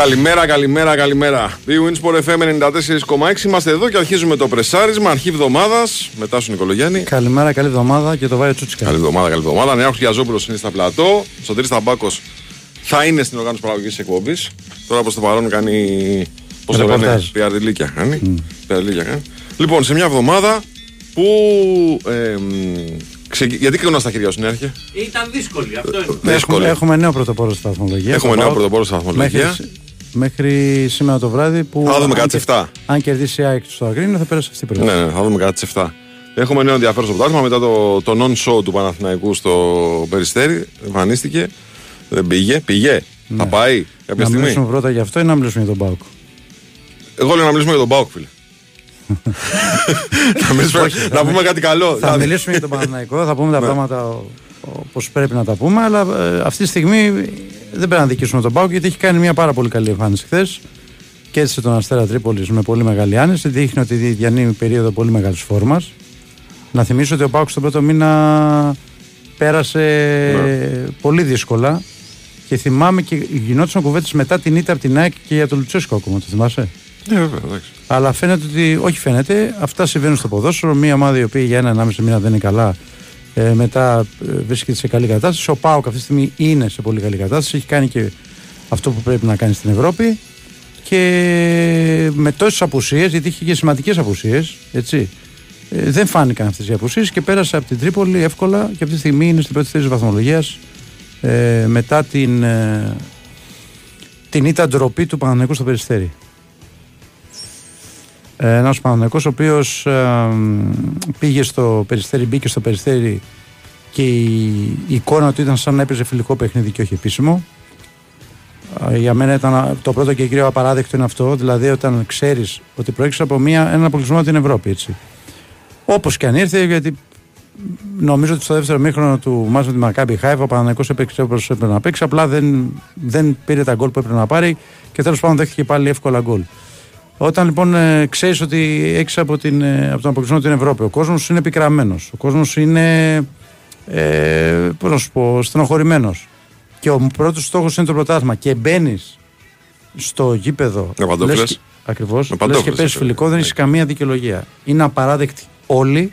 Καλημέρα, καλημέρα, καλημέρα. Η Winsport FM 94,6 είμαστε εδώ και αρχίζουμε το πρεσάρισμα αρχή εβδομάδας. Μετά στον Νικολογιάννη. Καλημέρα, καλή εβδομάδα και το Βάιο Τσούτσικα. Καλή εβδομάδα, καλή εβδομάδα. Νέα Γιαζόπουλος είναι στα πλατό. Στον Τρει Ταμπάκο θα είναι στην οργάνωση παραγωγής εκπομπής. Τώρα προς το παρόν κάνει. Πώς το λένε, πιαρδιλίκια κάνει. Mm. κάνει. Λοιπόν, σε μια εβδομάδα που. Ε, Ξε... Γιατί κλείνω στα χέρια σου, Νέαρχε. Ήταν δύσκολη, αυτό είναι. Δύσκολη. Έχουμε νέο πρωτοπόρο στη βαθμολογία. Έχουμε νέο πρωτοπόρο στη βαθμολογία. Μέχρι, μέχρι σήμερα το βράδυ που. Θα δούμε κάτι 7. Αν κερδίσει η ΑΕΚ στο Αγρίνιο θα πέρασε αυτή η πρώτη. Ναι, ναι, θα δούμε κάτι 7. Έχουμε νέο ενδιαφέρον στο πρωτάθλημα μετά το, το non-show του Παναθηναϊκού στο Περιστέρι. Εμφανίστηκε. Δεν πήγε. Πήγε. Ναι. Θα πάει κάποια να στιγμή; Να μιλήσουμε πρώτα για αυτό ή να μιλήσουμε για τον Μπάουκ; Εγώ λέω να μιλήσουμε για τον Μπάουκ, φίλε. να πούμε κάτι καλό. Θα μιλήσουμε για τον Παναθηναϊκό, θα πούμε τα ναι. πράγματα όπως πρέπει να τα πούμε, αλλά ε, αυτή τη στιγμή δεν πρέπει να δικήσουμε τον Πάουκ γιατί έχει κάνει μια πάρα πολύ καλή εμφάνιση χθες. Και έτσι τον Αστέρα Τρίπολης με πολύ μεγάλη άνεση. Δείχνει ότι διανύει περίοδο πολύ μεγάλης φόρμας. Να θυμίσω ότι ο Πάουκ στον πρώτο μήνα πέρασε ναι. πολύ δύσκολα. Και θυμάμαι και γινόντουσαν κουβέντες μετά την ήττα από την ΑΕΚ και για τον Λουτσέσκο ακόμα. Το θυμάσαι; Ναι, βέβαια, εντάξει. Αλλά φαίνεται ότι, όχι φαίνεται, αυτά συμβαίνουν στο ποδόσφαιρο. Μια ομάδα η οποία για ένα-ενάμιση μήνα δεν είναι καλά, ε, μετά ε, βρίσκεται σε καλή κατάσταση. Ο Πάοκ αυτή τη στιγμή είναι σε πολύ καλή κατάσταση. Έχει κάνει και αυτό που πρέπει να κάνει στην Ευρώπη. Και με τόσες απουσίες, γιατί είχε και σημαντικές απουσίες, έτσι. Ε, δεν φάνηκαν αυτές οι απουσίες και πέρασε από την Τρίπολη εύκολα και αυτή τη στιγμή είναι στην πρώτη θέση βαθμολογίας ε, μετά την, ε, την ήττα ντροπή του Παναγενικού στο Περιστέρι. Ένας Παναθυνακό ο οποίος πήγε στο περιστέρι, μπήκε στο περιστέρι και η, εικόνα του ήταν σαν να έπαιζε φιλικό παιχνίδι και όχι επίσημο. Για μένα ήταν το πρώτο και κύριο απαράδεκτο είναι αυτό, δηλαδή όταν ξέρεις ότι προέρχεσαι από μια, έναν αποκλεισμό από την Ευρώπη. Έτσι. Όπως και αν ήρθε, γιατί νομίζω ότι στο δεύτερο μήχρονο του Μάσου με τη Μακάμπη Χάιβα ο Παναναναϊκό έπαιξε όπως έπρεπε να παίξει. Απλά δεν, δεν πήρε τα γκολ που έπρεπε να πάρει και τέλος πάντων δέχτηκε πάλι εύκολα γκολ. Όταν λοιπόν ε, ξέρεις ότι έχεις από, την, ε, από τον αποκλεισμό την Ευρώπη, ο κόσμος είναι επικραμμένος. Ο κόσμος είναι. Ε, Πώς να σου πω, στενοχωρημένος. Και ο πρώτος στόχος είναι το πρωτάθλημα. Και μπαίνεις στο γήπεδο. Ακριβώς. Λες και παίζει φιλικό, δεν έχεις καμία δικαιολογία. Είναι απαράδεκτη όλοι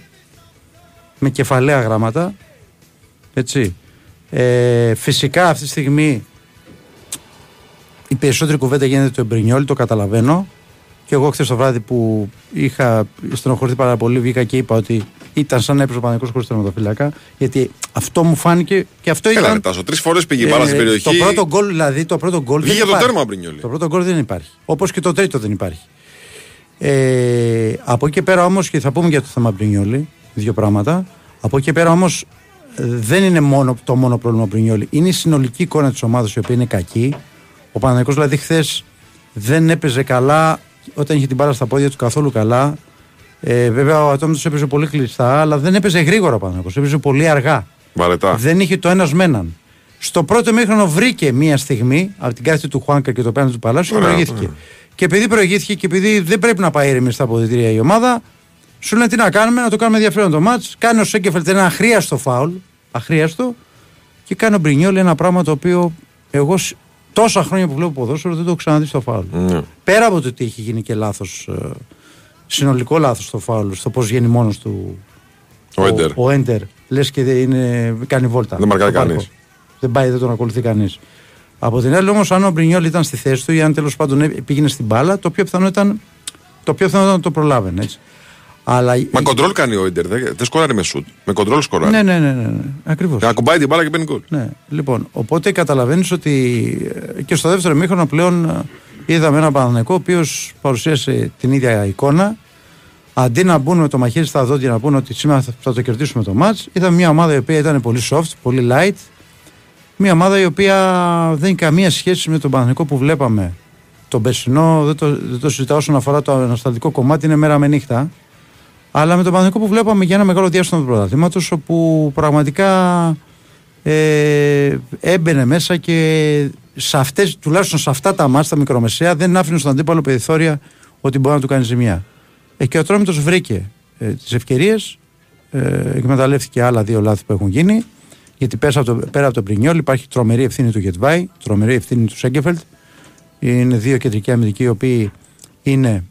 με κεφαλαία γράμματα. Έτσι. Ε, φυσικά αυτή τη στιγμή η περισσότερη κουβέντα γίνεται το Εμπρινιόλ, το καταλαβαίνω. Και εγώ χθες το βράδυ που είχα στενοχωρηθεί πάρα πολύ, βγήκα και είπα ότι ήταν σαν να έπαιζε ο Παναγικό χωρίς τερματοφύλακα. Γιατί αυτό μου φάνηκε και αυτό Έλα, ήταν. Τάσο, τρεις φορές πήγε η μπάλα στην περιοχή. Το πρώτο γκολ δηλαδή. Το πρώτο γκολ Βγήκε το τέρμα Μπρινιόλι. Το πρώτο γκολ δεν υπάρχει. Όπως και το τρίτο δεν υπάρχει. Ε, από εκεί και πέρα όμως, και θα πούμε για το θέμα Μπρινιόλι, δύο πράγματα. Από εκεί και πέρα όμως δεν είναι μόνο το μόνο πρόβλημα Μπρινιόλι. Είναι η συνολική εικόνα της ομάδας η οποία είναι κακή. Ο Παναγικός δηλαδή χθες δεν έπαιζε καλά όταν είχε την μπάλα στα πόδια του καθόλου καλά. Ε, βέβαια ο Ατόμητος έπαιζε πολύ κλειστά, αλλά δεν έπαιζε γρήγορα πάνω. Έπαιζε πολύ αργά. Βαρετά. Δεν είχε το ένας με έναν. Στο πρώτο μήχρονο βρήκε μία στιγμή από την κάθετη του Χουάνκα και το πέναντι του Παλάσου και προηγήθηκε. Και επειδή προηγήθηκε και επειδή δεν πρέπει να πάει ήρεμη στα αποδητήρια η ομάδα, σου λένε τι να κάνουμε, να το κάνουμε ενδιαφέρον το μάτς. Κάνει ο Σέκεφελτ ένα αχρίαστο φάουλ, αχρίαστο, και κάνει ο Μπρινιόλ ένα πράγμα το οποίο εγώ τόσα χρόνια που βλέπω ποδόσφαιρο δεν το έχω ξαναδεί στο φάουλ. Mm. Πέρα από το ότι έχει γίνει και λάθος, ε, συνολικό λάθος στο φάουλ, στο πώς βγαίνει μόνος του. Ο, ο Έντερ. Ο Έντερ. Λες και είναι, κάνει βόλτα. Δεν μαρκάρει κανείς. Δεν πάει, δεν τον ακολουθεί κανείς. Από την άλλη, όμως, αν ο Μπρινιόλ ήταν στη θέση του ή αν τέλος πάντων πήγαινε στην μπάλα, το πιο πιθανό ήταν το, πιο πιθανό ήταν να το προλάβαινε. Έτσι. Αλλά... Μα κοντρόλ κάνει ο Ιντερ, δεν, δεν σκοράρει με σουτ. Με κοντρόλ σκοράρει. Ναι, ναι, ναι. ναι, ναι. Ακριβώς. Να κουμπάει την μπάλα και παίρνει γκολ. Ναι. Λοιπόν, οπότε καταλαβαίνεις ότι ε, και στο δεύτερο μήχρονο πλέον ε, είδαμε ένα Παναγενικό ο οποίος παρουσίασε την ίδια εικόνα. Αντί να μπουν με το μαχαίρι στα δόντια να πούνε ότι σήμερα θα το κερδίσουμε το match, είδαμε μια ομάδα η οποία ήταν πολύ soft, πολύ light. Μια ομάδα η οποία δεν έχει καμία σχέση με τον Παναγενικό που βλέπαμε. Τον Περσινό δεν το, δεν το συζητάω όσον αφορά το αναστατικό κομμάτι, είναι μέρα με νύχτα. Αλλά με τον Παναθηνικό που βλέπαμε για ένα μεγάλο διάστημα του πρωταθλήματος, όπου πραγματικά ε, έμπαινε μέσα και σε αυτές, τουλάχιστον σε αυτά τα μάτια, τα μικρομεσαία, δεν άφηνε στον αντίπαλο περιθώρια ότι μπορεί να του κάνει ζημιά. Ε, και ο Τρόμητος βρήκε ε, τις ευκαιρίες, ε, εκμεταλλεύτηκε άλλα δύο λάθη που έχουν γίνει. Γιατί πέρα από το, πέρα από το Πρινιόλ υπάρχει τρομερή ευθύνη του Γετβάη, τρομερή ευθύνη του Σέγκεφελτ. Είναι δύο κεντρικοί αμυντικοί οι οποίοι είναι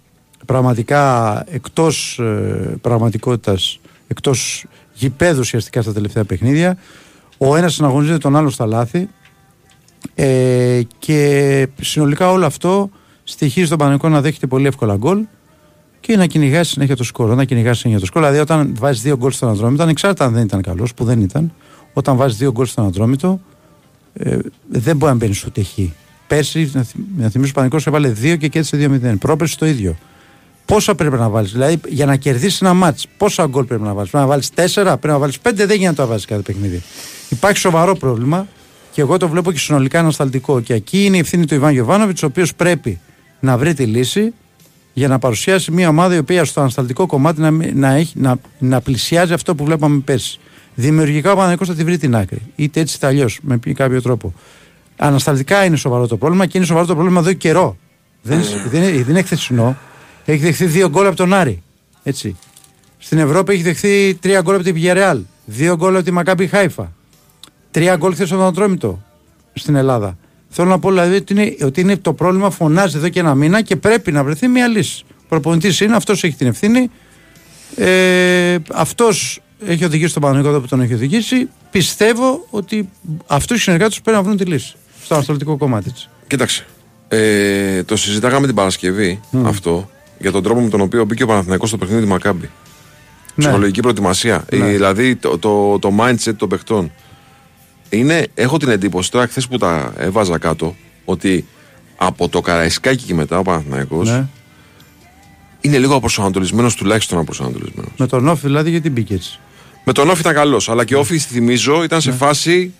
πραγματικά εκτός ε, πραγματικότητας, εκτός γηπέδου ουσιαστικά στα τελευταία παιχνίδια. Ο ένας συναγωνίζεται τον άλλος στα λάθη ε, και συνολικά όλο αυτό στοιχίζει τον Παναγικό να δέχεται πολύ εύκολα γκολ και να κυνηγάει συνέχεια το σκορ. Να κυνηγάει συνέχεια το σκορ. Δηλαδή, όταν βάζεις δύο γκολ στον Ανδρόμητο, ανεξάρτητα αν δεν ήταν καλός, που δεν ήταν, όταν βάζεις δύο γκολ στον Ανδρόμητο, ε, δεν μπορεί να μπαίνει στο τεχή. Πέρσι, να, να θυμίσω, ο Παναγικό έβαλε δύο και κέρδισε 2-0. Πρόπερσι το ίδιο. Πόσα πρέπει να βάλεις, δηλαδή για να κερδίσεις ένα μάτς, πόσα γκολ πρέπει να βάλεις. Πρέπει να βάλεις τέσσερα, πρέπει να βάλεις πέντε, δεν γίνεται να το βάζεις κάθε παιχνίδι. Υπάρχει σοβαρό πρόβλημα και εγώ το βλέπω και συνολικά ανασταλτικό. Και εκεί είναι η ευθύνη του Ιβάν Γιοβάνοβιτ, ο οποίος πρέπει να βρει τη λύση για να παρουσιάσει μια ομάδα η οποία στο ανασταλτικό κομμάτι να, να, έχει, να, να πλησιάζει αυτό που βλέπαμε πέρσι. Δημιουργικά ο Παναγικός θα τη βρει την άκρη. Είτε έτσι είτε αλλιώς, με κάποιο τρόπο. Ανασταλτικά είναι σοβαρό το πρόβλημα και είναι σοβαρό το πρόβλημα εδώ και καιρό. Δεν, δεν, δεν είναι χθεσινό. Έχει δεχθεί δύο γκολ από τον Άρη. Έτσι. Στην Ευρώπη έχει δεχθεί τρία γκολ από την Πηγερεάλ. Δύο γκολ από τη Μακάμπι Χάιφα. Τρία γκολ χθες από τον στην Ελλάδα. Θέλω να πω δηλαδή ότι είναι, ότι είναι το πρόβλημα φωνάζει εδώ και ένα μήνα και πρέπει να βρεθεί μια λύση. Ο προπονητής είναι, αυτός έχει την ευθύνη. Ε, αυτός έχει οδηγήσει τον Παναγιώτο που τον έχει οδηγήσει. Πιστεύω ότι αυτού οι συνεργάτες πρέπει να βρουν τη λύση στο αναστολτικό κομμάτι τη. Κοίταξε. Ε, το συζητάγαμε την Παρασκευή αυτό για τον τρόπο με τον οποίο μπήκε ο Παναθηναϊκός στο παιχνίδι του Μακάμπη. Ναι. Ψυχολογική προετοιμασία. Ναι. δηλαδή το, το, το mindset των παιχτών είναι, έχω την εντύπωση τώρα χθες που τα έβαζα κάτω ότι από το Καραϊσκάκι και μετά ο Παναθηναϊκός ναι. είναι λίγο αποσανατολισμένο, τουλάχιστον αποσανατολισμένο. Με τον Όφη δηλαδή γιατί μπήκε έτσι; Με τον Όφη ήταν καλός, αλλά και ο Όφη, θυμίζω, ήταν σε ναι. φάση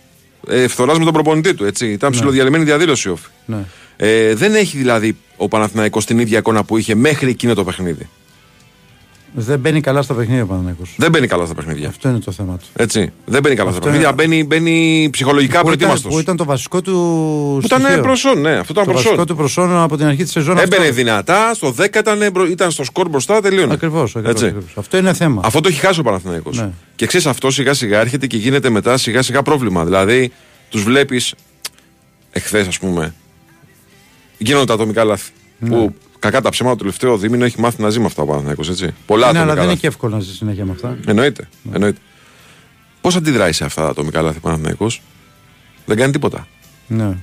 ε, φθοράς με τον προπονητή του. Έτσι. Ήταν ναι. ψηλοδιαλυμένη διαδήλωση Όφη. Ναι. Ε, δεν έχει δηλαδή ο Παναθηναϊκός την ίδια εικόνα που είχε μέχρι εκείνο το παιχνίδι. Δεν μπαίνει καλά στα παιχνίδια ο Παναναναϊκό. Δεν μπαίνει καλά στα παιχνίδια. Αυτό είναι το θέμα του. Έτσι. Δεν μπαίνει καλά Αυτό στα παιχνίδια. Είναι... Μπαίνει, μπαίνει ψυχολογικά προετοίμαστος. Που ήταν το βασικό του. Που ήταν προσόν, ναι. Αυτό ήταν το βασικό του προσόν από την αρχή της σεζόν. Έμπαινε αυτό... δυνατά, στο 10 ήταν, ήταν στο σκορ μπροστά, τελείωνε. Ακριβώς. Αυτό είναι θέμα. Αυτό το έχει χάσει ο Παναθυναϊκό. Ναι. Και ξέρεις αυτό σιγά σιγά έρχεται και γίνεται μετά σιγά σιγά πρόβλημα. Δηλαδή τους βλέπεις εχθές ας πούμε. Γίνονται τα ατομικά λάθη. Ναι. Που Κακά τα ψέματα, το τελευταίο δίμηνο έχει μάθει να ζει με αυτά ο Παναθυναϊκό, έτσι. Πολλά ναι, αλλά δεν είναι και εύκολο να ζει συνέχεια με αυτά. Εννοείται. Ναι. εννοείται. Πώς αντιδράει σε αυτά τα ατομικά λάθη Παναθυναϊκό, δεν κάνει τίποτα. Ναι.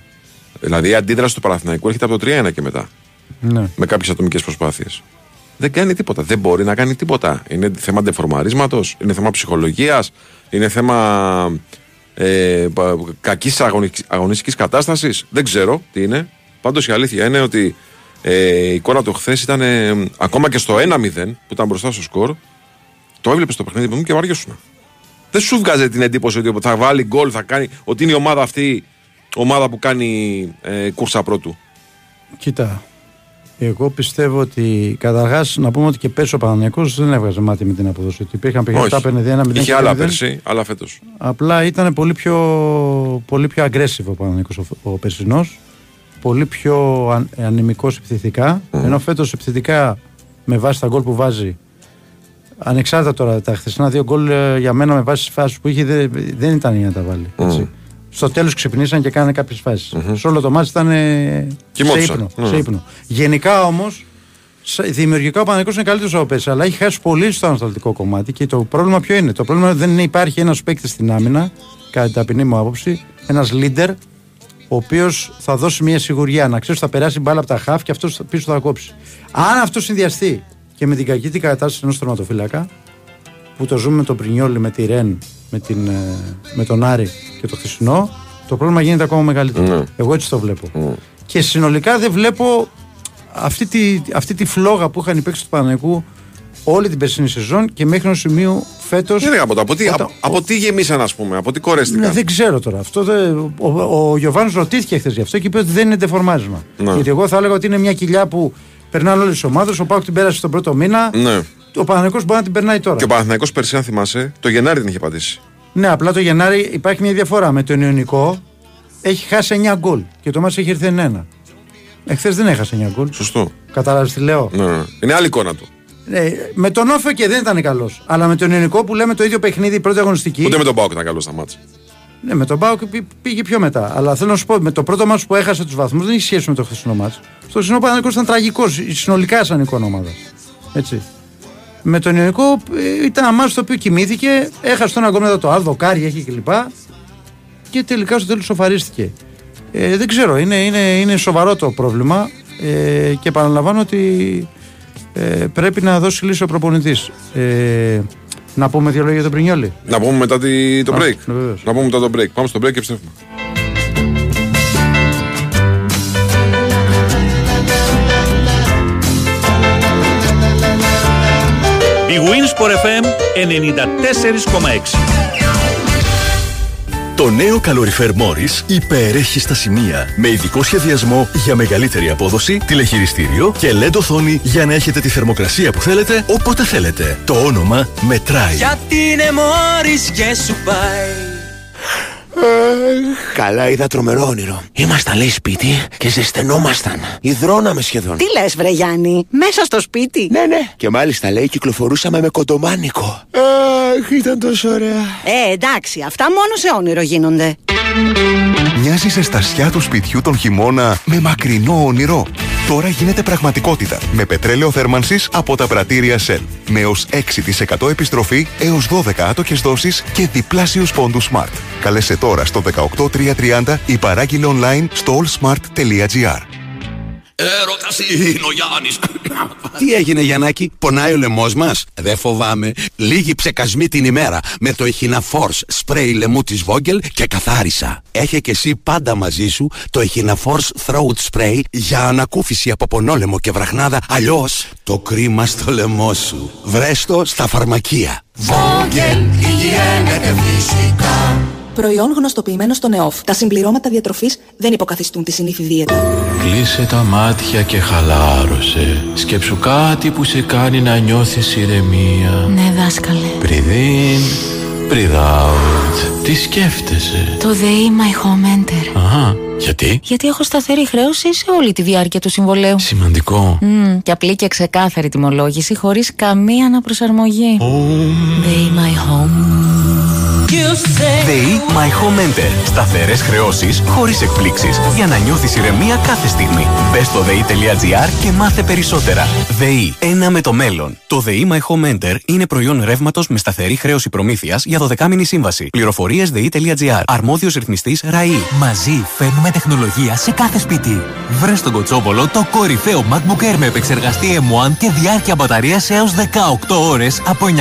Δηλαδή η αντίδραση του Παναθηναϊκού έρχεται από το 3-1 και μετά. Ναι. Με κάποιες ατομικές προσπάθειες. Δεν κάνει τίποτα. Δεν μπορεί να κάνει τίποτα. Είναι θέμα ντεφορμαρίσματος, είναι θέμα ψυχολογίας, είναι θέμα ε, κακής αγωνιστικής κατάστασης. Δεν ξέρω τι είναι. Πάντως η αλήθεια είναι ότι ε, η εικόνα του χθες ήταν ε, ακόμα και στο 1-0 που ήταν μπροστά στο σκορ. Το έβλεπες στο παιχνίδι μου και βαριόσουν. Δεν σου βγάζει την εντύπωση ότι θα βάλει γκολ, θα κάνει. ότι είναι η ομάδα αυτή ομάδα που κάνει ε, κούρσα πρώτου. Κοίτα. Εγώ πιστεύω ότι καταρχάς να πούμε ότι και πέρσι ο Παναγιακό δεν έβγαζε μάτι με την αποδοσή του. Υπήρχαν παιχνίδια που έπαιρνε 1-0. Είχε άλλα πέρσι, άλλα φέτος. Απλά ήταν πολύ πιο, πολύ πιο aggressive ο Παναγιακό ο, ο περσινός πολύ πιο αν, ανεμικός επιθετικά. Ενώ φέτος επιθετικά με βάση τα γκολ που βάζει. Ανεξάρτητα τώρα τα χθεσινά δύο γκολ ε, για μένα με βάση τις φάσεις που είχε δεν, δεν ήταν για να τα βάλει. Έτσι. Στο τέλος ξυπνήσαν και κάνανε κάποιες φάσεις. Σε όλο το μάτι ήταν σε ύπνο, σε ύπνο. Γενικά όμως Δημιουργικά ο Παναγικός είναι καλύτερος από πέρσι, αλλά έχει χάσει πολύ στο ανασταλτικό κομμάτι. Και το πρόβλημα ποιο είναι; Το πρόβλημα δεν υπάρχει ένας παίκτης στην άμυνα, κατά την ταπεινή μου άποψη, ένας leader ο οποίος θα δώσει μια σιγουριά να ξέρεις ότι θα περάσει μπάλα από τα χαφ και αυτός πίσω θα κόψει. Αν αυτός συνδυαστεί και με την κακή την κατάσταση ενός τερματοφύλακα, που το ζούμε με τον Πρινιόλη, με τη Ρεν, με, την, ε, με τον Άρη και το χθεσινό, το πρόβλημα γίνεται ακόμα μεγαλύτερο. Ναι. Εγώ έτσι το βλέπω. Ναι. Και συνολικά δεν βλέπω αυτή τη, αυτή τη φλόγα που είχαν οι παίξει του Παναγικού όλη την περσινή σεζόν και μέχρι ενός σημείου φέτος. Δεν από, από, τι, από, από τι γεμίσαν, ας πούμε, από τι κορέστηκαν; Ναι, δεν ξέρω τώρα. Αυτό δεν, ο ο Γιωβάνος ρωτήθηκε χθες γι' αυτό και είπε ότι δεν είναι τεφορμάρισμα. Ναι. Γιατί εγώ θα έλεγα ότι είναι μια κοιλιά που περνάνε όλες τις ομάδες. Ο Πάουκ την πέρασε τον πρώτο μήνα. Ναι. Ο Παναθηναϊκός μπορεί να την περνάει τώρα. Και ο Παναθηναϊκός πέρσι, αν θυμάσαι, το Γενάρη την είχε πατήσει. Ναι, απλά το Γενάρη υπάρχει μια διαφορά. Με τον Ιωνικό έχει χάσει 9 γκολ και το μα έχει έρθει 1. Εχθέ δεν έχασε 9 γκολ. Σωστό. Κατάλαβες τι λέω; Ναι, ναι. Είναι άλλη εικόνα του. Ναι, με τον Όφε και δεν ήταν καλός. Αλλά με τον Ιωνικό που λέμε το ίδιο παιχνίδι, πρώτη αγωνιστική. Ούτε με τον Πάοκ ήταν καλός στα μάτια. Ναι, με τον Πάοκ πήγε πιο μετά. Αλλά θέλω να σου πω, με το πρώτο μάτι που έχασε τους βαθμούς δεν έχει σχέση με το χθεσινό μάτι. Στο χθεσινό Παναγικό ήταν τραγικός, συνολικά σαν εικόνα ομάδα. Έτσι. Με τον Ιωνικό ε, ήταν ένα μάτι το οποίο κοιμήθηκε, έχασε τον ακόμα το άλλο, δοκάρι έχει κλπ. Και, και τελικά στο τέλος σοφαρίστηκε. Ε, δεν ξέρω, είναι, είναι, είναι σοβαρό το πρόβλημα ε, και επαναλαμβάνω ότι ε, πρέπει να δώσει λύση ο προπονητής. Ε, να πούμε δύο λόγια για τον Πρινιόλη. Να πούμε μετά τη, το break. Ναι, να πούμε μετά το break. Πάμε στο break και επιστρέφουμε. Η Winsport FM 94,6 το νέο καλοριφέρ Morris υπερέχει στα σημεία. Με ειδικό σχεδιασμό για μεγαλύτερη απόδοση, τηλεχειριστήριο και LED οθόνη για να έχετε τη θερμοκρασία που θέλετε όποτε θέλετε. Το όνομα μετράει. Γιατί είναι Morris και σου πάει. Καλά, είδα τρομερό όνειρο. Ήμασταν, λέει, σπίτι και ζεσθενόμασταν. Ιδρώναμε σχεδόν. Τι λες, Βρε Γιάννη, μέσα στο σπίτι; Ναι, ναι. Και μάλιστα, λέει, κυκλοφορούσαμε με κοντομάνικο. Αχ, ήταν τόσο ωραία. Ε, εντάξει, αυτά μόνο σε όνειρο γίνονται. Μοιάζεις σε στασιά του σπιτιού τον χειμώνα με μακρινό όνειρο. Τώρα γίνεται πραγματικότητα με πετρέλαιο θέρμανσης από τα πρατήρια Shell. Με έως 6% επιστροφή έως 12 άτοκες δόσεις και διπλάσιους πόντους Smart. Καλέσε τώρα στο 18330 ή παράγγειλε online στο allsmart.gr. Έρωτα είναι ο Γιάννης. Τι έγινε, Γιαννάκη, πονάει ο λαιμός μας; Δεν φοβάμαι. Λίγοι ψεκασμοί την ημέρα με το Echina Force σπρέι λαιμού της Vogel και καθάρισα. Έχει και εσύ πάντα μαζί σου το Echina Force Throat Spray για ανακούφιση από πονόλεμο και βραχνάδα. Αλλιώς το κρίμα στο λαιμό σου. Βρέστο στα φαρμακεία. Vogel, υγιένεται φυσικά. Προϊόν γνωστοποιημένο στον ΕΟΦ. Τα συμπληρώματα διατροφής δεν υποκαθιστούν τη συνήθι δίαιτα. Κλείσε τα μάτια και χαλάρωσε. Σκέψου κάτι που σε κάνει να νιώθεις ηρεμία. Ναι, δάσκαλε. Breathe in, breathe out. Τι σκέφτεσαι; Το ΔΕΗ My Home Enter. Αχα. Γιατί; Γιατί έχω σταθερή χρέωση σε όλη τη διάρκεια του συμβολέου. Σημαντικό. Mm, και απλή και ξεκάθαρη τιμολόγηση χωρίς καμία αναπροσαρμογή. Oh. ΔΕΗ My Home. ΔΕΗ My Home Enter. Σταθερές χρεώσεις χωρίς εκπλήξεις. Για να νιώθεις ηρεμία κάθε στιγμή. Μπες στο ΔΕΗ.gr και μάθε περισσότερα. ΔΕΗ. Ένα με το μέλλον. Το ΔΕΗ My Home Enter είναι προϊόν ρεύματος με σταθερή χρέωση προμήθειας για 12 σύμβαση. Πληροφορίες ΔΕΗ.gr. Αρμόδιος ρυθμιστής ΡΑΗ. Μαζί φέρνουμε τεχνολογία σε κάθε σπίτι. Βρες στον Κοτσόβολο το κορυφαίο MacBook Air με επεξεργαστή M1 και διάρκεια μπαταρίας έως 18 ώρες από 949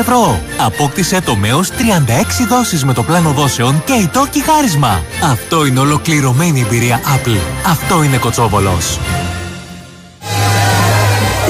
ευρώ. Απόκτησε το με 36 δόσεις με το πλάνο δόσεων και η τόκι χάρισμα. Αυτό είναι ολοκληρωμένη εμπειρία Apple. Αυτό είναι Κοτσόβολος.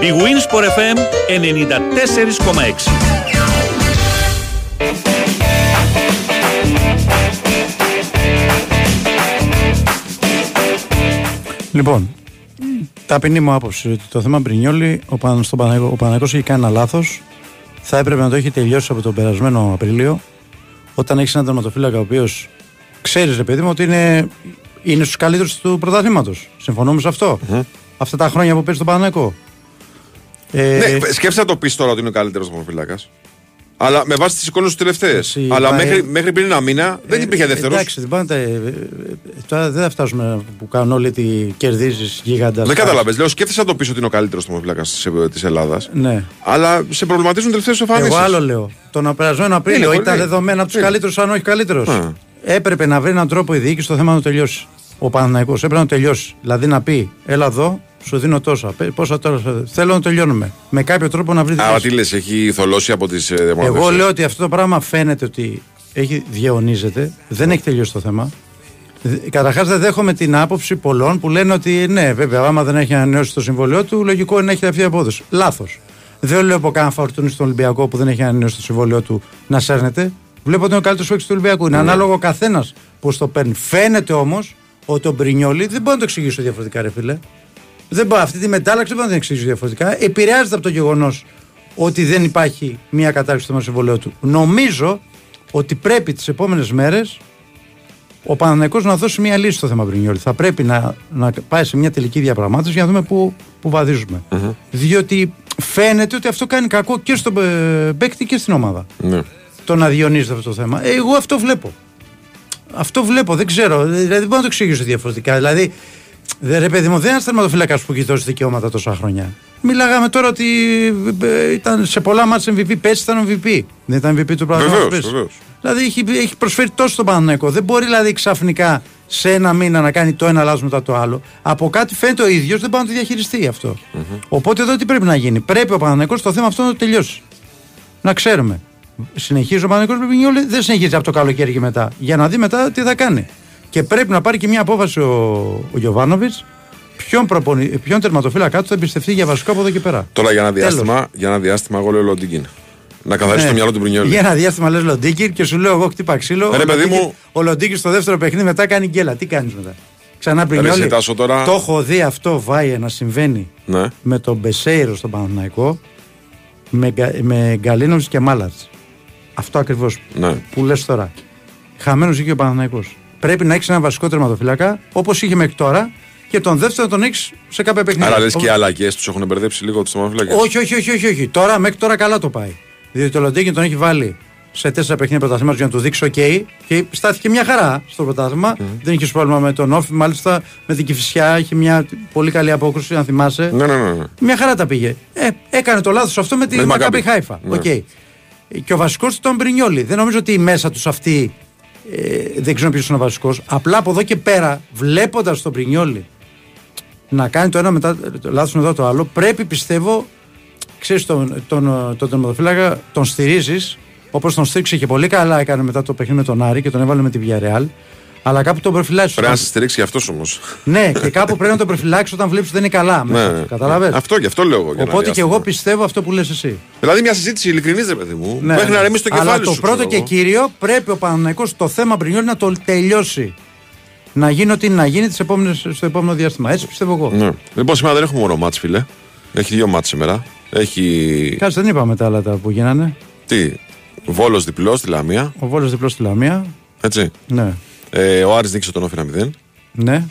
Η Winsport FM 94,6 Λοιπόν, ταπεινή μου άποψη ότι το θέμα Μπρινιόλη, ο, Παν, στο Παναγικό, ο Παναγικός έχει κάνει ένα λάθος θα έπρεπε να το έχει τελειώσει από τον περασμένο Απρίλιο όταν έχεις έναν τερματοφύλακα ο οποίος ξέρεις, ρε παιδί μου, ότι είναι, είναι στους καλύτερους του πρωταθλήματος. Συμφωνούμε σε αυτό; Αυτά τα χρόνια που παίζει τον Παναγικό. Ε, ναι, σκέφτεσαι να το πεις τώρα ότι είναι ο καλύτερος προφυλάκα. Αλλά με βάση τις εικόνες τους τελευταίες. Αλλά μέχρι, μέχρι πριν ένα μήνα δεν υπήρχε ε, δεύτερος. Εντάξει, δεν πάντα. Ε, τώρα δεν θα φτάσουμε που κάνουν όλοι ότι κερδίζεις γίγαντα. Δεν κατάλαβε. Λέω, σκέφτεσαι να το πεις ότι είναι ο καλύτερος προφυλάκα της Ελλάδας. Ναι. Αλλά σε προβληματίζουν τελευταίες εμφανίσεις. Εγώ άλλο λέω. Τον περασμένο Απρίλιο ήταν δεδομένο από του καλύτερους, αν όχι καλύτερος. Έπρεπε να βρει έναν τρόπο η διοίκηση στο θέμα να το τελειώσει. Ο Παναναϊκό έπρεπε να τελειώσει. Δηλαδή να πει, έλα εδώ, σου δίνω τόσα. Πόσα τώρα θέλω να τελειώνουμε. Με κάποιο τρόπο να βρεις. Α, τι λες, έχει θολώσει από τις ε, Εγώ λέω ότι αυτό το πράγμα φαίνεται ότι έχει διαιωνίζεται. Δεν έχει τελειώσει το θέμα. Καταρχάς, δεν δέχομαι την άποψη πολλών που λένε ότι ναι, βέβαια, άμα δεν έχει ανανεώσει το συμβολίο του, λογικό είναι να έχει αυτή η απόδοση. Λάθος. Δεν λέω από κανένα φορτούνι στον Ολυμπιακό που δεν έχει ανανεώσει το συμβόλαιό του να σέρνεται. Βλέπω ότι είναι ο καλύτερος παίκτης του Ολυμπιακού. Είναι Ναι. ανάλογο ο καθένας πώ το παίρνει. Φαίνεται όμως ότι ο Μπρινιόλη δεν μπορεί να το εξηγήσω διαφορετικά, ρε φίλε. Δεν μπορεί, αυτή τη μετάλλαξη δεν μπορεί να την εξηγήσω διαφορετικά. Επηρεάζεται από το γεγονός ότι δεν υπάρχει μια κατάρριξη στο συμβολέο του. Νομίζω ότι πρέπει τις επόμενες μέρες ο Παναναϊκός να δώσει μια λύση στο θέμα Μπρινιόλη. Θα πρέπει να, να πάει σε μια τελική διαπραγμάτευση για να δούμε πού, πού βαδίζουμε. Διότι φαίνεται ότι αυτό κάνει κακό και στον ε, παίκτη και στην ομάδα. Ναι. Το να διονύζεται αυτό το θέμα. Ε, Εγώ αυτό βλέπω. Αυτό βλέπω, δεν ξέρω. Δηλαδή δεν μπορώ να το εξηγήσω διαφορετικά. Δηλαδή, δε, ρε παιδί μου, δεν είναι ένα τερματοφύλακα που έχει δώσει δικαιώματα τόσα χρόνια. Μιλάγαμε τώρα ότι ε, ήταν σε πολλά μάτια MVP. Πέρσι ήταν MVP. Δεν ήταν MVP του Βεβαίως, πραγματικού. βεβαίως. Δηλαδή έχει, έχει προσφέρει τόσο στον Παναναναϊκό. Δεν μπορεί δηλαδή ξαφνικά σε ένα μήνα να κάνει το ένα λάθος μετά το άλλο. Από κάτι φαίνεται ο ίδιος, δεν μπορεί να το διαχειριστεί αυτό. Οπότε εδώ τι πρέπει να γίνει. Πρέπει ο Παναναναϊκός το θέμα αυτό να το τελειώσει. Να ξέρουμε. Συνεχίζει ο Παναναναϊκός Πεπινιόλη, δεν συνεχίζει από το καλοκαίρι και μετά. Για να δει μετά τι θα κάνει. Και πρέπει να πάρει και μια απόφαση ο, ο Γιωβάνοβιτς ποιον, προπονη, ποιον τερματοφύλακα του θα εμπιστευτεί για βασικό από εδώ και πέρα. Τώρα για ένα Τέλος. διάστημα, για ένα διάστημα εγώ λέω Λοντίγκιν. Να καθαρίσει Ναι. το μυαλό του Μπρινιόλη. Για ένα διάστημα λες Λοντίκη και σου λέω εγώ χτύπα ξύλο. Ρε, Ο παιδί Λοντίκη- μου. Ο Λοντίκη στο δεύτερο παιχνίδι μετά κάνει γκέλα. Τι κάνεις μετά; Ξανά Ρε, Μπρινιόλη. εσύ, Τάσο, τώρα- Το έχω δει αυτό βάιε να συμβαίνει Ναι. με τον Μπεσέιρο στον Παναθηναϊκό με, Γκα- με Γκαλίνοβιτς και Μάλατ. Αυτό ακριβώς Ναι. που λες τώρα. Χαμένος είχε ο Παναθηναϊκός. Πρέπει να έχεις ένα βασικό τερματοφύλακα όπως είχε μέχρι τώρα και τον δεύτερο τον έχεις σε κάποια παιχνίδια. Άρα λες και Όπως- οι αλλαγές τους έχουν μπερδέψει λίγο τους τερματοφύλακες. όχι, όχι, όχι, όχι, όχι. Τώρα, μέχρι τώρα καλά το πάει. Διότι το Λοντίγκιν τον έχει βάλει σε τέσσερα παιχνίδια πρωταθλήματος για να του δείξει OK και στάθηκε μια χαρά στο πρωτάθλημα. Δεν είχε πρόβλημα με τον ΟΦΗ, μάλιστα με την Κηφισιά είχε μια πολύ καλή απόκρουση, αν θυμάσαι. Ναι, ναι, ναι. ναι. Μια χαρά τα πήγε. Ε, έκανε το λάθος αυτό με τη Με τη Μακάμπι Μακάμπι. Χάιφα. Ναι. Οκ. Και ο βασικός του ήταν Μπρινιόλη. Δεν νομίζω ότι μέσα τους αυτοί ε, δεν ξέρω ποιος είναι ο βασικός. Απλά από εδώ και πέρα, βλέποντας τον Μπρινιόλη να κάνει το ένα μετά το λάθος μετά το άλλο, πρέπει πιστεύω, ξέρεις τον, τον, τον τερματοφύλακα, τον στηρίζεις όπως τον στήριξε και πολύ καλά έκανε μετά το παιχνίδι με τον Άρη και τον έβαλε με τη Villarreal. Αλλά κάπου τον προφυλάξει. Πρέπει να σε στηρίξει αυτός όμως. Ναι, και κάπου πρέπει να τον προφυλάξει όταν βλέπεις ότι δεν είναι καλά. μέσα Ναι. του, Καταλαβες; Αυτό και αυτό λέω εγώ. για ένα Οπότε και διάστημα. εγώ πιστεύω αυτό που λες εσύ. Δηλαδή μια συζήτηση ειλικρινής, ρε παιδί μου. Ναι, μέχρι ναι. να ρεμίσει το κεφάλι Αλλά το σου. πρώτο ξέρω και εγώ. κύριο πρέπει ο Παναναϊκός το θέμα Μπρινιόλ να το τελειώσει. Να γίνει ό,τι είναι να γίνει τις επόμενες, στο επόμενο διάστημα. Έτσι πιστεύω εγώ. Ναι. Λοιπόν, σήμερα δεν έχουμε μόνο μάτς, φίλε. Έχει δύο μάτς σήμερα. Έχει. Κάτσε δεν είπαμε τα άλλα τα που γίνανε. Τι. Βόλος διπλός στη Λαμία. Ο Βόλος διπλός στη Λαμία. Έτσι. Ναι. Ε, ο Άρης νίκησε τον Όφη 1-0. Ναι.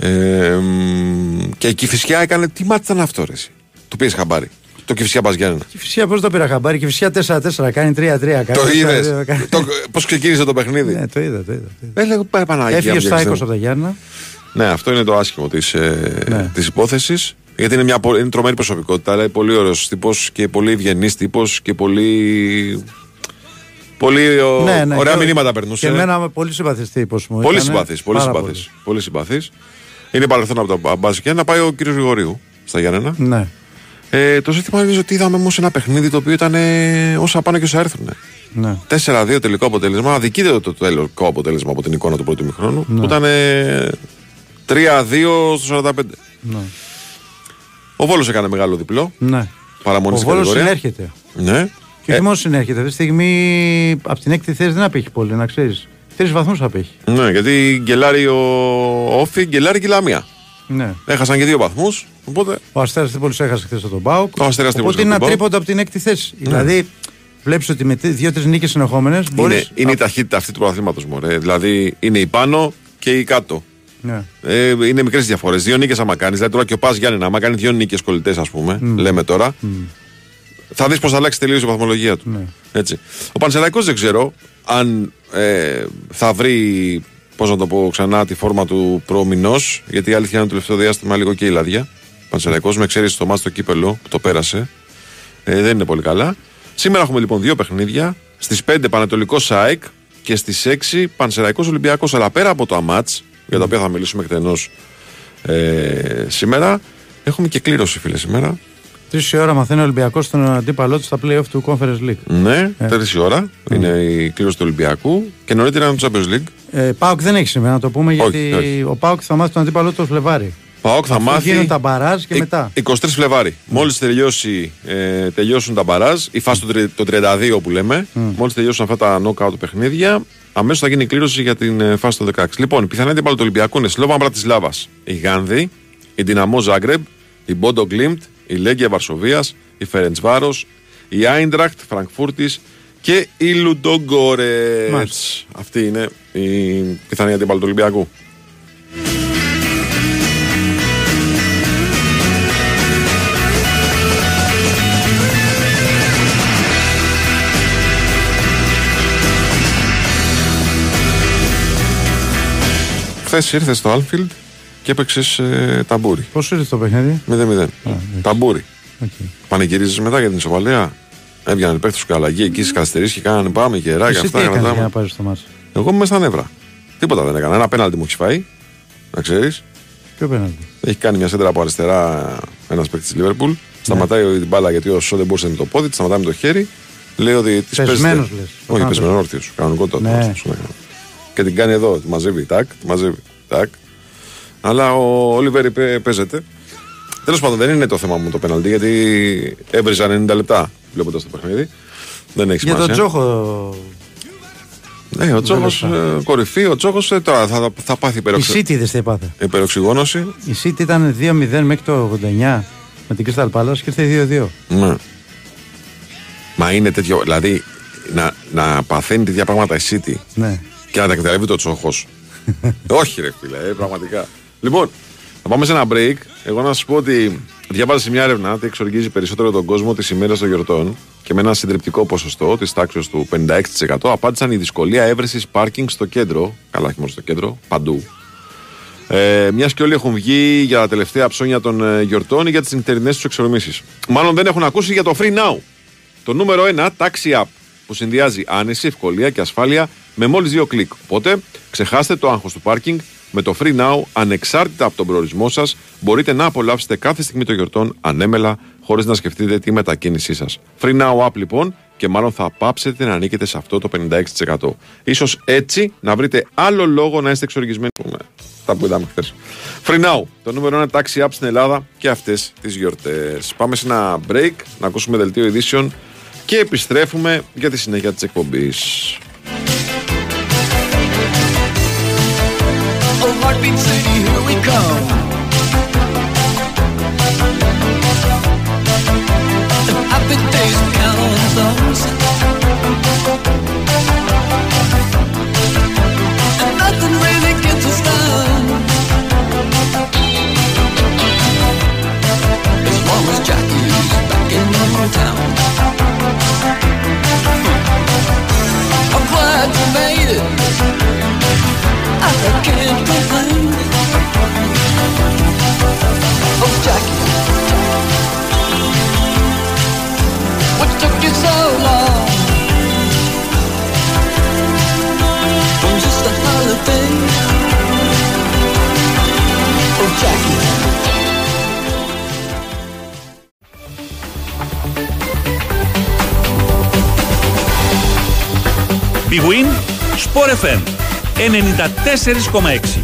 Ε, μ, και η Κηφισιά έκανε. Τι μάτι ήταν αυτό, ρε. εσύ; Το πήγε χαμπάρι. Το Κηφισιά Μπαζιάννα. Και φυσικά πώς το πήρα χαμπάρι; Και φυσικά 4-4 κάνει 3-3. κάνει Το 4-2, είδες. κάνει- Πώς ξεκίνησε το παιχνίδι; Ναι, το είδα, το είδα. το είδα. Έλεγα πάει Παναγία. Έφυγε ο μου, Στάικος διακριτέ από τα Γιάννα. Ναι, αυτό είναι το άσχημο της ε, Ναι. της υπόθεσης. Γιατί είναι μια πο- είναι τρομερή προσωπικότητα, αλλά είναι πολύ ωραίος τύπος και πολύ ευγενής τύπος και πολύ. Πολύ ο- Ναι, ναι, ωραία και- μηνύματα περνούσε. Και εμένα πολύ συμπαθής τύπος μου. Πολύ ήταν. συμπαθή. Πολύ Πάρα συμπαθής. Πολύ συμπαθής. Είναι παρελθόν από τα μπάζικια να πάει ο κύριος Γρηγορίου στα Γιάννενα. Ναι. Ε, το ζήτημα είναι ότι είδαμε όμως ένα παιχνίδι το οποίο ήταν ε, όσα πάνε και όσα έρθουν. Ναι. 4-2 τελικό αποτέλεσμα. Αδικείται το, το τελικό αποτέλεσμα από την εικόνα του πρώτου μηχρόνου. Ναι. Που ήταν ε, 3-2 στο 45. Ναι. Ο Βόλος έκανε μεγάλο διπλό. ναι. Παραμονής Ο στην Βόλος κατηγορία. συνέρχεται. Ναι. Και όχι μόνο συνέρχεται. Αυτή τη στιγμή από την έκτη θέση δεν απέχει πολύ, να ξέρεις. Τρεις βαθμούς απέχει. Ναι, γιατί γκελάρει ο Όφη, γκελάρει και η Λαμία. Ναι. Έχασαν και δύο βαθμούς. Οπότε Ο Αστέρας Τρίπολη έχασε χθες τον Μπάουκ. Ο Αστέρας Τρίπολης Οπότε είναι από ένα τον τρίποντο από την έκτη θέση. Ναι. Δηλαδή, βλέπεις ότι με δύο-τρεις νίκες συνεχόμενες μπορεί. είναι, είναι η ταχύτητα αυτή του πρωταθλήματος μου. Δηλαδή είναι η πάνω και η κάτω. Ναι. Ε, είναι μικρές διαφορές. Δύο νίκες άμα κάνεις. Δηλαδή τώρα και ο Πας Γιάννη, άμα κάνει δύο νίκες κολλητές, ας πούμε, λέμε τώρα, θα δεις πώς θα αλλάξει τελείως η βαθμολογία του. Ναι. Έτσι. Ο Πανσεραϊκός δεν ξέρω αν ε, θα βρει, πώς να το πω ξανά, τη φόρμα του προμηνός. Γιατί η αλήθεια είναι το τελευταίο διάστημα λίγο και η λαδιά. Πανσεραϊκός με εξαίρεση το μάτι στο κύπελο που το πέρασε. Ε, δεν είναι πολύ καλά. Σήμερα έχουμε λοιπόν δύο παιχνίδια. Στις 5 Πανατολικό ΣΑΕΚ και στις 6 Πανσεραϊκός Ολυμπιακός. Αλλά πέρα από το ΑΜΑΤ, για τα οποία θα μιλήσουμε εκτενώς ε, σήμερα, έχουμε και κλήρωση, φίλε, σήμερα. Τρεις η ώρα μαθαίνει ο Ολυμπιακός στον αντίπαλό του στα playoff του Conference League. Ναι, Ε. τρεις η ώρα είναι η κλήρωση του Ολυμπιακού και νωρίτερα είναι το Champions League. Ε, Πάοκ δεν έχει σήμερα να το πούμε γιατί όχι. ο Πάοκ θα μάθει τον αντίπαλό του το Φλεβάρι. Παόκ θα Αφού μάθει. γίνουν τα μπαράζ και Ε, μετά. 23 Φλεβάρι. Μόλις τελειώσει, ε, τελειώσουν τα μπαράζ, η φάση το, τρι- το 32 που λέμε, μόλις τελειώσουν αυτά τα knockout παιχνίδια, αμέσως θα γίνει η κλήρωση για την ε, φάση το 16. Λοιπόν, η πιθανή αντίπαλο του Ολυμπιακού είναι Σλόβαν Μπρατισλάβας. Η Γάνδη, η Δυναμό Ζάγκρεμπ, η Μπόντο Γκλίμπτ, η Λέγκια Βαρσοβίας, η Φερεντσβάρος, η Άιντρακτ Φραγκφούρτης και η Λουντογκόρετς. Μάλιστα. Αυτή είναι η πιθανή αντίπαλο του Ολυμπιακού. Χθες ήρθε στο Άλφιλντ και έπαιξες ε, ταμπούρι. Πώς ήρθε το παιχνίδι; 0-0. Ταμπούρι. Οκ. Πανηγυρίζεις μετά για την ισοβαλία. Έβγαιναν οι παίχτε του αλλαγή εκεί στις καθυστερήσει και κάνανε πάμε γεράκια Εσύ αυτά. τι για να έκανες τα- για να πάρεις το μάτι. Εγώ είμαι στα νεύρα. Τίποτα δεν έκανα. Ένα πέναλτι μου έχει φάει. Να ξέρεις. Ποιο πέναλτι; Έχει κάνει μια σέντρα από αριστερά ένας παίκτης της Λίβερπουλ. Ναι. Σταματάει την μπάλα γιατί ο Σό δεν μπορούσε να το πόδι, της σταματάει με το χέρι. Λέει ότι τη Πεσμένος, λες. Όχι, Πώς πεσμένο να όρθιος. Κανονικό το Ναι. όρθιος, ναι. Και την κάνει εδώ. Τη μαζεύει. Τάκ, τη μαζεύει. Τάκ. Αλλά ο Όλιβερ είπε, παίζεται. Τέλος πάντων, δεν είναι το θέμα μου το πέναλτι γιατί έβριζα 90 λεπτά βλέποντας το παιχνίδι. Δεν έχει Για σημασία. τον Τζόχο. Ναι, ο Τσόχο κορυφή, ο Τσόχο τώρα θα, θα πάθει Η υπεροξι... City δεν σε έπαθε; υπεροξυγόνωση. Η City ήταν 2-0 μέχρι το 89 με την Crystal Palace και ήρθε 2-2. Ναι. Μα είναι τέτοιο. Δηλαδή να, να παθαίνει τέτοια πράγματα η City Ναι. και να τα εκμεταλλεύει το Τσόχο. Όχι, ρε φίλε, ε, πραγματικά. Λοιπόν, θα πάμε σε ένα break. Εγώ να σας πω ότι διάβαζα σε μια έρευνα ότι εξοργίζει περισσότερο τον κόσμο τις ημέρες των γιορτών και με ένα συντριπτικό ποσοστό της τάξης του 56% απάντησαν η δυσκολία έβρεσης πάρκινγκ στο κέντρο. Καλά, όχι μόνο στο κέντρο, παντού. Ε, Μιας και όλοι έχουν βγει για τα τελευταία ψώνια των ε, γιορτών ή για τις νυχτερινές τους εξορμήσεις. Μάλλον δεν έχουν ακούσει για το Free Now. Το νούμερο 1 Taxi App που συνδυάζει άνεση, ευκολία και ασφάλεια με μόλις δύο κλικ. Οπότε ξεχάστε το άγχος του πάρκινγκ. Με το Free Now, ανεξάρτητα από τον προορισμό σας, μπορείτε να απολαύσετε κάθε στιγμή των γιορτών ανέμελα, χωρίς να σκεφτείτε τη μετακίνησή σας. Free Now App λοιπόν, και μάλλον θα πάψετε να ανήκετε σε αυτό το 56%. Ίσως έτσι να βρείτε άλλο λόγο να είστε εξοργισμένοι. Πούμε, Τα που είδαμε χθες. Free Now, το νούμερο ένα taxi app στην Ελλάδα και αυτές τις γιορτές. Πάμε σε ένα break, να ακούσουμε δελτίο ειδήσεων και επιστρέφουμε για τη συνέχεια της εκπομπής. Oh, Heartbeat City, here we come. And happy days behind thumbs. Big Sport FM 94,6.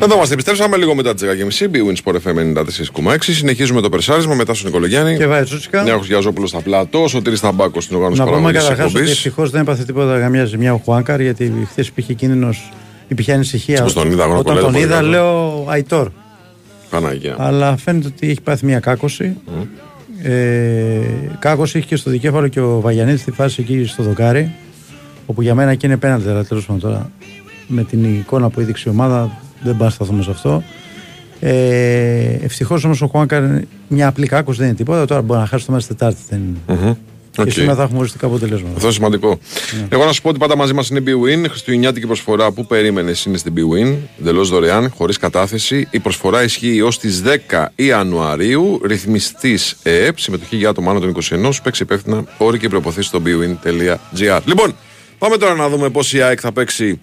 Εδώ είμαστε, επιστρέψαμε λίγο μετά τις 10.30. Big Win Sport FM 94,6. Συνεχίζουμε το περσάρισμα μετά στον Νικολογιάννη. Και βάζει Τσούτσικα. Νέος Γιαζόπουλο στα πλατό, ο Σωτήρης Ταμπάκο στην οργάνωση Να πούμε παραγωγής της καταρχά ότι εκπομπής. ευτυχώς δεν έπαθε τίποτα καμιά ζημιά ο Χουάνκαρ γιατί χθες υπήρχε κίνδυνος, υπήρχε ανησυχία. Όπως τον είδα, εγώ Όταν το τον λέω είδα, πολύ λέω Αϊτόρ. Παναγία. Αλλά φαίνεται ότι έχει πάθει μια κάκωση. Ε, κάκωση έχει και στο δικέφαλο και ο Βαγιανίδης στη φάση εκεί στο δοκάρι. Όπου για μένα και είναι πέναλτι, αλλά τέλος πάντων τώρα με την εικόνα που έδειξε η ομάδα δεν πάω να σταθούμε σε αυτό. Ε, Ευτυχώς όμως ο Χουάνκαρ μια απλή κάκωση δεν είναι τίποτα. Τώρα μπορεί να χάσει το μέρο Τετάρτης. Δεν είναι. Μμμ. Και Οκ. σήμερα θα έχουμε οριστικά αποτελέσματα. Αυτό είναι σημαντικό. Ναι. Εγώ να σου πω ότι πάντα μαζί μας είναι Bwin. Χριστουγεννιάτικη προσφορά που περίμενες είναι στην Bwin. Εντελώς δωρεάν, χωρίς κατάθεση. Η προσφορά ισχύει ω τις 10 Ιανουαρίου. Ρυθμιστής ΕΕΠ, συμμετοχή για άτομα άνω των 21. Παίξει υπεύθυνα όροι και προποθέσει στο bwin.gr. Λοιπόν, πάμε τώρα να δούμε πώς η ΑΕΚ θα παίξει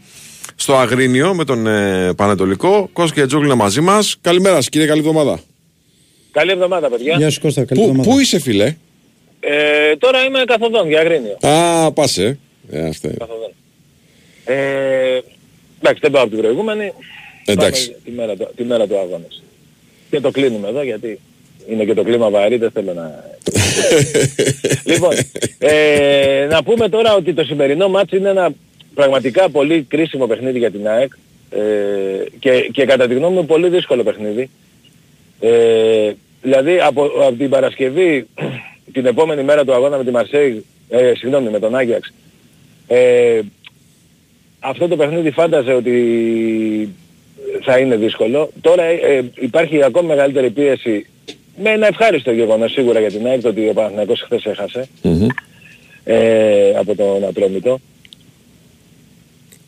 στο Αγρίνιο με τον ε, Πανετολικό. Κώστα και Τζόγλου είναι μαζί μας. Καλημέρα, σας, κύριε, καλή εβδομάδα. Καλή εβδομάδα παιδιά. Γεια σου Κώστα, καλή Πού, εβδομάδα. πού είσαι φίλε; Ε, τώρα είμαι καθοδόν για Αγρίνιο. Α, πας ε. ε αυτό είναι. Καθοδόν. Ε, εντάξει, δεν πάω από την προηγούμενη. Εντάξει. Πάμε τη μέρα, του- τη μέρα του αγώνας. Και το κλείνουμε εδώ γιατί είναι και το κλίμα βαρύ, δεν θέλω να... λοιπόν, ε, να πούμε τώρα ότι το σημερινό μάτς είναι ένα πραγματικά πολύ κρίσιμο παιχνίδι για την ΑΕΚ ε, και, και κατά τη γνώμη μου πολύ δύσκολο παιχνίδι. Ε, δηλαδή από, από την Παρασκευή την επόμενη μέρα του αγώνα με τη Μαρσέη, ε, συγγνώμη, με τον Άγιαξ, ε, αυτό το παιχνίδι φάνταζε ότι θα είναι δύσκολο. Τώρα ε, υπάρχει ακόμη μεγαλύτερη πίεση με ένα ευχάριστο γεγονός σίγουρα για την ΑΕΚ το ότι ο Παναθηναϊκός χθες έχασε ε, από τον Ατρόμητο.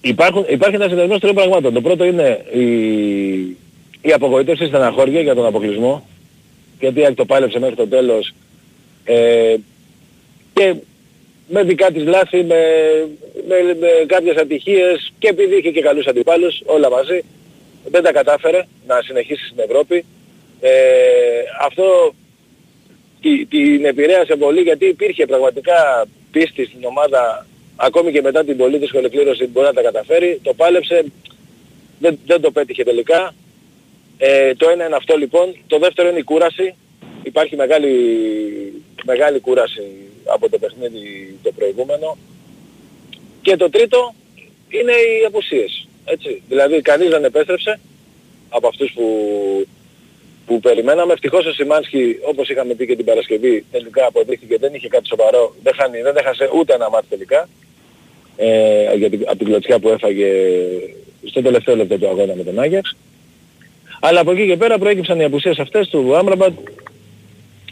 Υπάρχουν, υπάρχει ένας συνδεσμός τριών πραγμάτων. Το πρώτο είναι η, η απογοήτευση η στεναχώρια για τον αποκλεισμό γιατί η ΑΕΚ το πάλεψε μέχρι το τέλος ε, και με δικά της λάθη, με, με, με κάποιες ατυχίες και επειδή είχε και καλούς αντιπάλους, όλα μαζί, δεν τα κατάφερε να συνεχίσει στην Ευρώπη. Ε, αυτό τη- την επηρέασε πολύ γιατί υπήρχε πραγματικά πίστη στην ομάδα ακόμη και μετά την πολύ δύσκολη κλήρωση μπορεί να τα καταφέρει. Το πάλεψε, δεν, δεν το πέτυχε τελικά. Ε, το ένα είναι αυτό λοιπόν. Το δεύτερο είναι η κούραση. Υπάρχει μεγάλη, μεγάλη κούραση από το παιχνίδι το προηγούμενο. Και το τρίτο είναι οι απουσίες. Έτσι. Δηλαδή κανείς δεν επέστρεψε από αυτούς που, που περιμέναμε. Ευτυχώς ο Σιμάνσκι, όπως είχαμε πει και την Παρασκευή, τελικά αποδείχθηκε δεν είχε κάτι σοβαρό. Δεν, χάνει, δεν έχασε ούτε ένα μάτι τελικά. Ε, για την, από την κλωτσιά που έφαγε στο τελευταίο λεπτό του αγώνα με τον Άγιαξ. Αλλά από εκεί και πέρα προέκυψαν οι απουσίες αυτές του Άμραμπατ,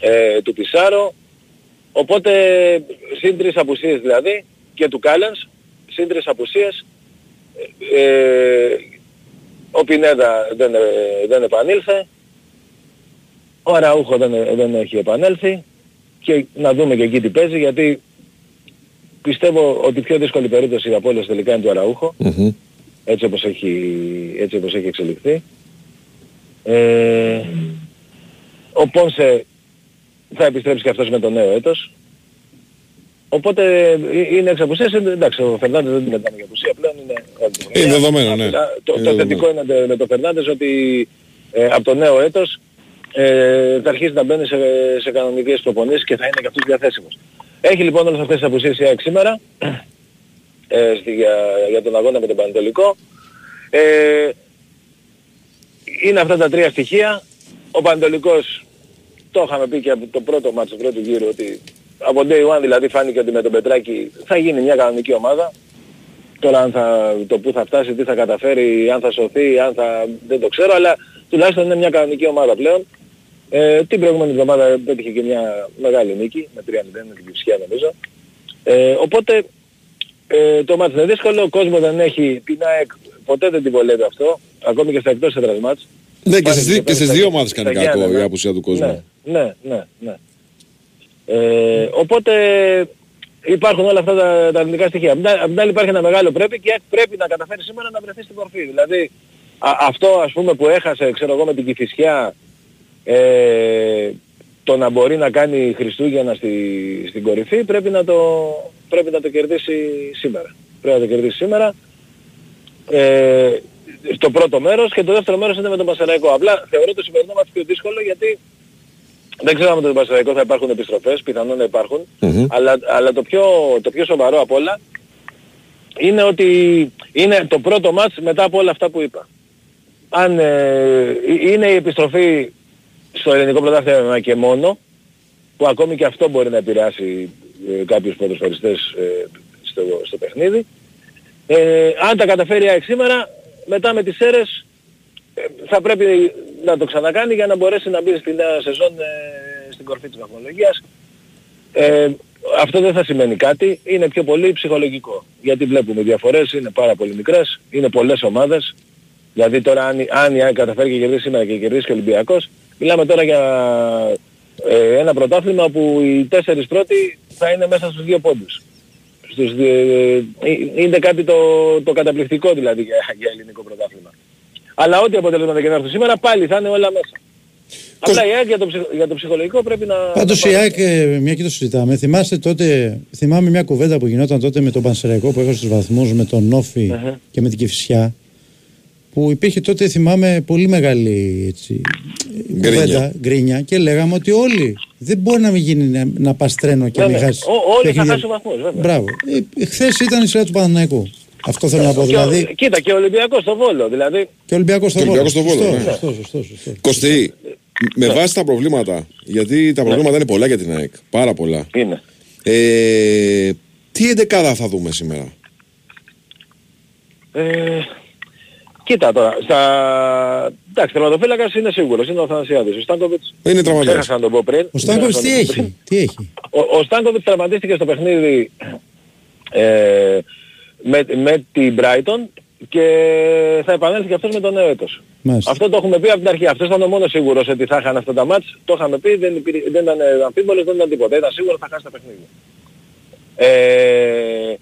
ε, του Πισάρο, οπότε συν τρεις απουσίες δηλαδή και του Κάλενς, συν τρεις απουσίες, ε, ο Πινέδα δεν, ε, δεν επανήλθε, ο Αραούχο δεν, ε, δεν έχει επανέλθει. Και να δούμε και εκεί τι παίζει γιατί πιστεύω ότι η πιο δύσκολη περίπτωση από όλες τελικά είναι του Αραούχο. Έτσι όπως έχει, έτσι όπως έχει εξελιχθεί. Ε, ο Πόνσε θα επιστρέψει και αυτός με το νέο έτος. Οπότε ε, είναι εξ απουσίας, ε, εντάξει ο Φερνάντες δεν την μετάμε για απουσία πλέον, είναι Είναι δεδομένο, ναι. Απλά Το, Είναι το δεδομένο. θετικό είναι με το Φερνάντες ότι ε, από το νέο έτος ε, θα αρχίσει να μπαίνει σε, σε κανονικές προπονήσεις και θα είναι και αυτός διαθέσιμος. Έχει λοιπόν όλες αυτές τις απουσίες η ΑΕΚ σήμερα ε, στη, για, για τον αγώνα με τον Πανετολικό. Ε, είναι αυτά τα τρία στοιχεία. Ο Πανετολικός το είχαμε πει και από το πρώτο μάτσο του πρώτου γύρου ότι από day one δηλαδή φάνηκε ότι με τον Πετράκη θα γίνει μια κανονική ομάδα. Τώρα αν θα, το που θα φτάσει, τι θα καταφέρει, αν θα σωθεί, αν θα... δεν το ξέρω, αλλά τουλάχιστον είναι μια κανονική ομάδα πλέον. Ε, την προηγούμενη εβδομάδα πέτυχε και μια μεγάλη νίκη, με 3-0 με την Κυψιά νομίζω. Ε, οπότε ε, το μάτς είναι δύσκολο, ο κόσμος δεν έχει την ΑΕΚ, ποτέ δεν την βολεύει αυτό, ακόμη και στα εκτός έδρας μάτς. Ναι, και Πάνε στις, δι- και στις στα- δύο ομάδες κάνει στα κακό Γιάννενα. η απουσία του κόσμου. Ναι, ναι, ναι, ναι. Ε, οπότε υπάρχουν όλα αυτά τα, τα αρνητικά στοιχεία. Απ' την άλλη- απ' την άλλη υπάρχει ένα μεγάλο πρέπει και πρέπει να καταφέρει σήμερα να βρεθεί στην κορφή. Δηλαδή α- αυτό ας πούμε που έχασε ξέρω εγώ με την Κηφισιά ε, το να μπορεί να κάνει Χριστούγεννα στη, στην κορυφή πρέπει να, το, πρέπει να το κερδίσει σήμερα. Πρέπει να το κερδίσει σήμερα. Ε, στο πρώτο μέρος και το δεύτερο μέρος είναι με τον Πασαραϊκό. Απλά θεωρώ το σημερινό μάτι πιο δύσκολο γιατί δεν ξέρω αν με τον Πασαραϊκό θα υπάρχουν επιστροφές, πιθανόν να υπάρχουν, αλλά, αλλά το, πιο, το πιο σοβαρό απ' όλα είναι ότι είναι το πρώτο μάτς μετά από όλα αυτά που είπα. Αν ε, είναι η επιστροφή στο ελληνικό πρωτάθλημα και μόνο, που ακόμη και αυτό μπορεί να επηρεάσει ε, κάποιους ποδοσφαιριστές ε, στο, στο παιχνίδι, ε, αν τα καταφέρει η ΑΕΚ σήμερα, μετά με τις αίρες ε, θα πρέπει να το ξανακάνει για να μπορέσει να μπει στη νέα σεζόν ε, στην κορφή της βαθμολογίας. Ε, αυτό δεν θα σημαίνει κάτι, είναι πιο πολύ ψυχολογικό. Γιατί βλέπουμε οι διαφορές είναι πάρα πολύ μικρές, είναι πολλές ομάδες. Δηλαδή τώρα αν, η- αν η ΑΕΚ καταφέρει και κερδίσει σήμερα και κερδίσει και ο Ολυμπιακός, μιλάμε τώρα για ε, ένα πρωτάθλημα που οι τέσσερις πρώτοι θα είναι μέσα στους δύο πόντους. Στους, δύο- ε, είναι κάτι το, το καταπληκτικό δηλαδή για, για ελληνικό πρωτάθλημα. Αλλά ό,τι αποτελέσματα και να έρθουν σήμερα πάλι θα είναι όλα μέσα. Απλά η ΑΕΚ για το, ψυχ- για το ψυχολογικό πρέπει να... Πάντως να η πάρει. ΑΕΚ, ε, μια και το συζητάμε, θυμάστε τότε, θυμάμαι μια κουβέντα που γινόταν τότε με τον Πανσεραϊκό που έχασε τους βαθμούς με τον νοφη Αχα. και με την Κυφσιά. Που υπήρχε τότε, θυμάμαι, πολύ μεγάλη έτσι, Γκρίνια. κουβέντα, γκρίνια και λέγαμε ότι όλοι δεν μπορεί να μην γίνει να, να πας τρένο και να Ναι, μην ναι. χάσεις. Ο- όλοι θα παιχνίδια. χάσουν βαθμούς, βέβαια. Μπράβο. Ε, Χθες ήταν η σειρά του Παναναϊκού. Αυτό θέλω να πω. Και ο- Δηλαδή Κοίτα και ο Ολυμπιακός στο Βόλο, δηλαδή... και ο Ολυμπιακός στο Και ο Βόλο. Ολυμπιακός στο Βόλο, Σωστό, ναι. σωστό, σωστό, σωστό. Κωστή, με βάση τα προβλήματα, γιατί τα προβλήματα είναι πολλά για την ΑΕΚ. Πάρα πολλά. Είναι. Ε, τι εντεκάδα θα δούμε σήμερα; Ε, κοίτα τώρα, στα... Εντάξει, τερματοφύλακας είναι σίγουρος, είναι ο Θανασιάδης. Ο Στάνκοβιτς, Είναι τραυματίας. ξέχασα να το πω πριν. Ο Στάνκοβιτς τι Ξέχασα να το πω πριν. έχει, τι έχει; Ο, ο Στάνκοβιτς τραυματίστηκε στο παιχνίδι ε, με, με την Brighton και θα επανέλθει και αυτός με το νέο έτος. Μάλιστα. Αυτό το έχουμε πει από την αρχή. Αυτός ήταν ο μόνος σίγουρος ότι θα είχαν αυτά τα μάτς. Το είχαμε πει, δεν, υπήρ- δεν ήταν αμφίβολος, δεν ήταν τίποτα. Ήταν σίγουρος ότι θα χάσει τα παιχνίδια. Ε,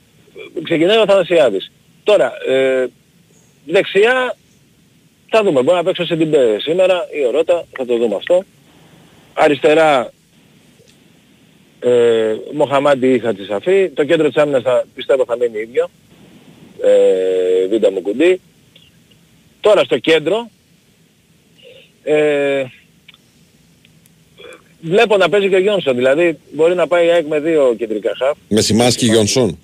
ξεκινάει ο Θανασιάδης. Τώρα, ε, δεξιά θα δούμε. Μπορεί να παίξω σε την ΠΕ σήμερα ή ο Ρώτα, θα το δούμε αυτό. Αριστερά ε, Μοχαμάντι ή Χατσισαφή. Το κέντρο της άμυνας θα, πιστεύω θα μείνει ίδιο. Ε, Βίντα μου κουντί. Τώρα στο κέντρο ε, βλέπω να παίζει και ο Γιόνσον. Δηλαδή μπορεί να πάει η ΑΕΚ με δύο κεντρικά χαφ. Με Σιμάσκι Γιονσόν.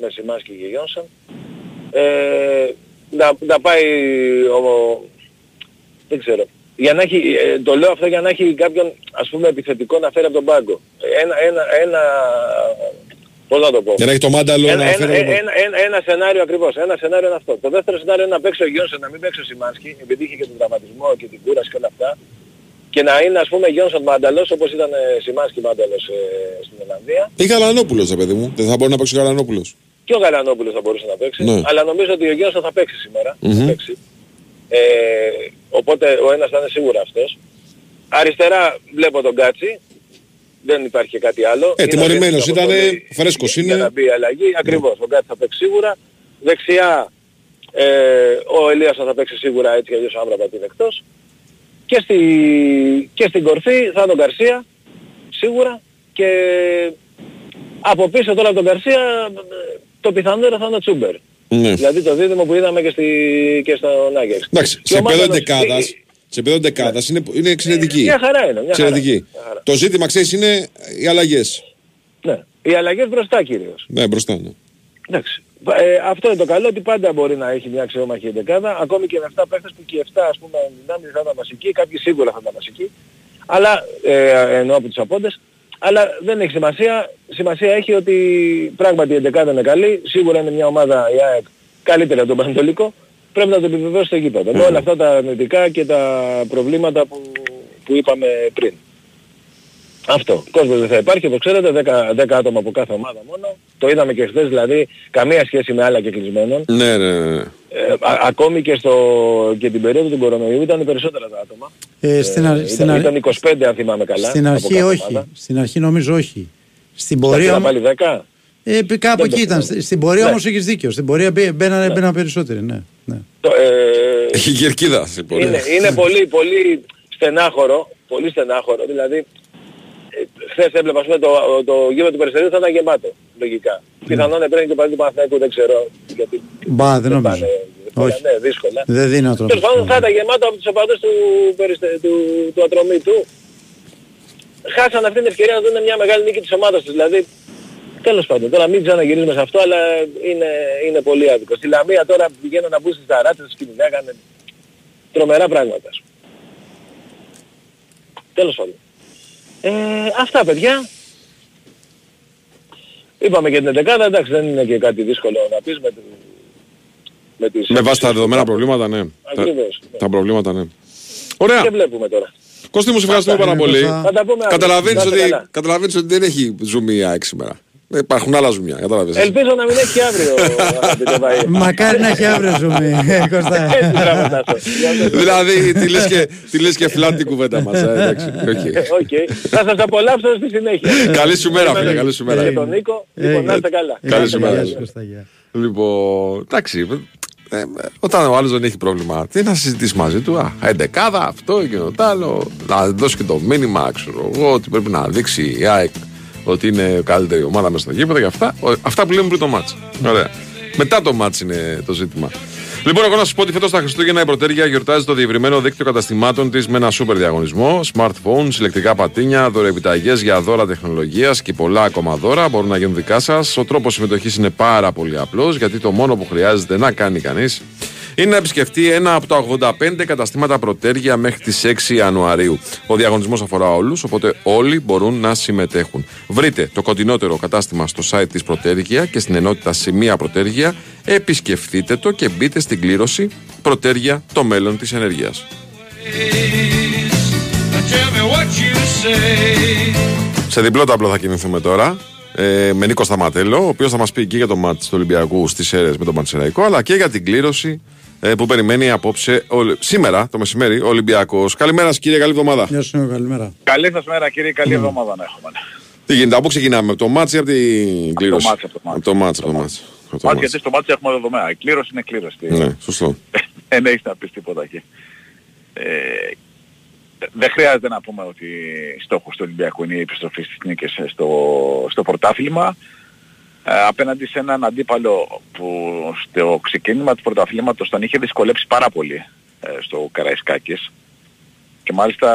Με Σιμάσκι και Γιόνσον. Ε, να, να πάει ο, δεν ξέρω. Για να έχει, ε, το λέω αυτό για να έχει κάποιον ας πούμε επιθετικό να φέρει από τον πάγκο. Ένα, ένα, ένα, πώς να το πω. Για να έχει το μάνταλο Ένα, να ένα, φέρει. ένα, ένα, ένα σενάριο ακριβώς. Ένα σενάριο είναι αυτό. Το δεύτερο σενάριο είναι να παίξει ο Γιόνσον, να μην παίξει ο Σιμάνσκι, επειδή είχε και τον τραυματισμό και την κούραση και όλα αυτά. Και να είναι ας πούμε Γιόνσον μάνταλος όπως ήταν ε, Σιμάνσκι μάνταλος ε, στην Ολλανδία. Ή Γαλανόπουλος, ρε παιδί μου. Δεν θα μπορεί να παίξει ο Γαλανόπουλος. Και ο Γαλανόπουλος θα μπορούσε να παίξει. Ναι. Αλλά νομίζω ότι ο Γιόνσον θα παίξει σήμερα. Μμμ. Θα παίξει. Ε, οπότε ο ένας θα είναι σίγουρα αυτός. Αριστερά βλέπω τον Κάτσι. Δεν υπάρχει και κάτι άλλο. Ε, Είναι τιμωρημένος απαιτείται ήταν, αποστολή φρέσκος για είναι. να μπει η αλλαγή. Ακριβώς. Ο Κάτσι θα παίξει σίγουρα. Δεξιά ε, ο Ελίας θα παίξει σίγουρα έτσι κι αλλιώς ο Άμραμπατ είναι εκτός. Και, στη, και στην κορφή θα είναι ο Γκαρσία σίγουρα και από πίσω τώρα από τον Γκαρσία το πιθανότερο θα είναι ο Τσούμπερ. Ναι. Δηλαδή το δίδυμο που είδαμε και, στη, και στον Άγερ. Εντάξει, σε επίπεδο δεκάδας, σε επίπεδο δεκάδας είναι, είναι εξαιρετική. Μια χαρά είναι. Μια χαρά. Εξαιρετική. Μια χαρά. Το ζήτημα, ξέρεις, είναι οι αλλαγές. Ναι. Οι αλλαγές μπροστά κυρίως. Ναι, μπροστά, ναι. Εντάξει. Ε, αυτό είναι το καλό ότι πάντα μπορεί να έχει μια αξιόμαχη δεκάδα, ακόμη και με 7 παίχτες που και οι 7 ας πούμε δυνάμεις θα ήταν βασικοί, κάποιοι σίγουρα θα ήταν βασικοί, αλλά, ε, εννοώ από τους απόντες, αλλά δεν έχει σημασία. Σημασία έχει ότι πράγματι η δεκάδα είναι καλή, σίγουρα είναι μια ομάδα η ΑΕΚ καλύτερη από τον Πανετολικό, πρέπει να το επιβεβαιώσει στο γήπεδο. Με όλα αυτά τα αρνητικά και τα προβλήματα που, που είπαμε πριν. Αυτό. Κόσμος δεν θα υπάρχει, όπως ξέρετε, 10, 10 άτομα από κάθε ομάδα μόνο. Το είδαμε και χθες, δηλαδή καμία σχέση με άλλα και κλεισμένων. Ναι, ναι, ναι. Ε, α- ακόμη και, στο, και την περίοδο του κορονοϊού ήταν περισσότερα τα άτομα. Ε, στην, αρ- Ε, στην, ήταν, αρ- ήταν 25 αν θυμάμαι καλά. στην από αρχή κάθε όχι. ομάδα. Στην αρχή νομίζω όχι. Στην Τα πορεία. πήρα πάλι 10. Ε, π- κάπου Δεν εκεί το ήταν. θυμάμαι. Στην πορεία Ναι. όμως έχεις δίκιο. Στην πορεία μπέ- μπαίνανε, μπαίνανε περισσότεροι. Ναι. ναι. Το, ε, Έχει γερκίδα σε πορεία. είναι, είναι πολύ, πολύ στενάχωρο, πολύ στενάχωρο, δηλαδή ε, χθες έβλεπα ας πούμε, το, το γύρο του Περιστερίου θα ήταν γεμάτο, λογικά. Πιθανόν έπαιρνε και πάλι του Παναθηναϊκού, δεν ξέρω, γιατί Μπα, δεν νομίζω. πάνε, Όχι. ναι, δύσκολα. Δεν δίνω τρόπο. Τέλος πάντων θα ήταν γεμάτο από τους οπαδούς του, περιστε- του, του ατρωμίτου. Χάσαν αυτή την ευκαιρία να δουν μια μεγάλη νίκη της ομάδας τους. Δηλαδή, τέλος πάντων, τώρα μην ξαναγυρίζουμε σε αυτό, αλλά είναι, είναι πολύ άδικο. Στη Λαμία τώρα πηγαίνουν να μπουν στις ταράτσες, κυνηγάγανε τρομερά πράγματα. ας πούμε. Τέλος πάντων. Ε, αυτά παιδιά. Είπαμε και την 11 εντάξει δεν είναι και κάτι δύσκολο να πεις με, τη- με τις... Με βάση τα δεδομένα προβλήματα, ναι. Τα, Ακριβώς. ναι. τα προβλήματα, ναι. Ωραία. Και βλέπουμε τώρα. Κώστη μου, σε ευχαριστούμε Αυτά. πάρα πολύ. Θα τα πούμε αύριο. Καταλαβαίνεις Να είστε ότι, καλά. καταλαβαίνεις ότι δεν έχει ζουμί η ΑΕΚ σήμερα. Ε, Υπάρχουν άλλα ζουμιά, κατάλαβες. Ελπίζω να μην έχει και αύριο αγαπητέ Βαΐ. Μακάρι να έχει αύριο ζουμί. ε, Κωστά. Έτσι γράμματα αυτό. δηλαδή, τη λες και, τη λες και flat την κουβέντα μας. ε, εντάξει, οκ. Οκ. Θα σας απολαύσω στη συνέχεια. Καλή σου μέρα, φίλε, Περιμένω καλή σου μέρα. Και τον Νίκο. Λοιπόν, να είστε καλά. Καλή σου Γεια μέρα. σου, Κώστα, γεια. Λοιπόν, εντάξει, Ε, όταν ο άλλος δεν έχει πρόβλημα, τι να συζητήσεις μαζί του. Α, εντεκάδα, αυτό, εκείνο το άλλο. Να δώσει και το μήνυμα, ξέρω εγώ, ότι πρέπει να δείξει η ΑΕΚ ότι είναι καλύτερη ομάδα μέσα στο γήπεδο και αυτά. Ο- Αυτά που λέμε πριν το μάτς. Ωραία. Μετά το μάτς είναι το ζήτημα. Λοιπόν, εγώ να σας πω ότι φέτος τα Χριστούγεννα η Πρωτέρια γιορτάζει το διευρυμένο δίκτυο καταστημάτων της με ένα σούπερ διαγωνισμό. Smartphones, ηλεκτρικά πατίνια, δωρεοεπιταγέ για δώρα τεχνολογίας και πολλά ακόμα δώρα μπορούν να γίνουν δικά σας. Ο τρόπος συμμετοχής είναι πάρα πολύ απλός γιατί το μόνο που χρειάζεται να κάνει κανείς είναι να επισκεφτεί ένα από τα 85 καταστήματα Πρωτέρια μέχρι τις 6 Ιανουαρίου. Ο διαγωνισμός αφορά όλους, οπότε όλοι μπορούν να συμμετέχουν. Βρείτε το κοντινότερο κατάστημα στο site της Πρωτέργεια και στην ενότητα Σημεία Πρωτέργεια, επισκεφτείτε το και μπείτε στην κλήρωση Πρωτέργεια το μέλλον της ενεργείας. Tell me what you say. Σε διπλό ταμπλό θα κινηθούμε τώρα. Ε, με Νίκο Σταματέλο, ο οποίος θα μας πει και για το μάτι του Ολυμπιακού στις αίρε με τον Πανσεραϊκό, αλλά και για την κλήρωση ε, που περιμένει απόψε, ο- σήμερα το μεσημέρι ο Ολυμπιακός. Καλημέρα, σας, κύριε, καλή εβδομάδα. Γεια σου, καλημέρα. Καλή σας μέρα κύριε, καλή εβδομάδα να έχουμε. Τι γίνεται, από πού ξεκινάμε, από το μάτι ή από την κλήρωση; μάτς, από το μάτς. Από το μάτς, από το μάτς. Από το Μάτς μάτς. γιατί στο μάτι έχουμε δεδομένα. Η κλήρωση είναι κλήρωση. Ναι, σωστό. Δεν έχεις να πεις τίποτα εκεί. Ε, δεν χρειάζεται να πούμε ότι στόχος του Ολυμπιακού είναι η επιστροφή στις νίκες στο, στο πρωτάθλημα. Ε, απέναντι σε έναν αντίπαλο που στο ξεκίνημα του πρωταθλήματος τον είχε δυσκολέψει πάρα πολύ ε, στο Καραϊσκάκης και μάλιστα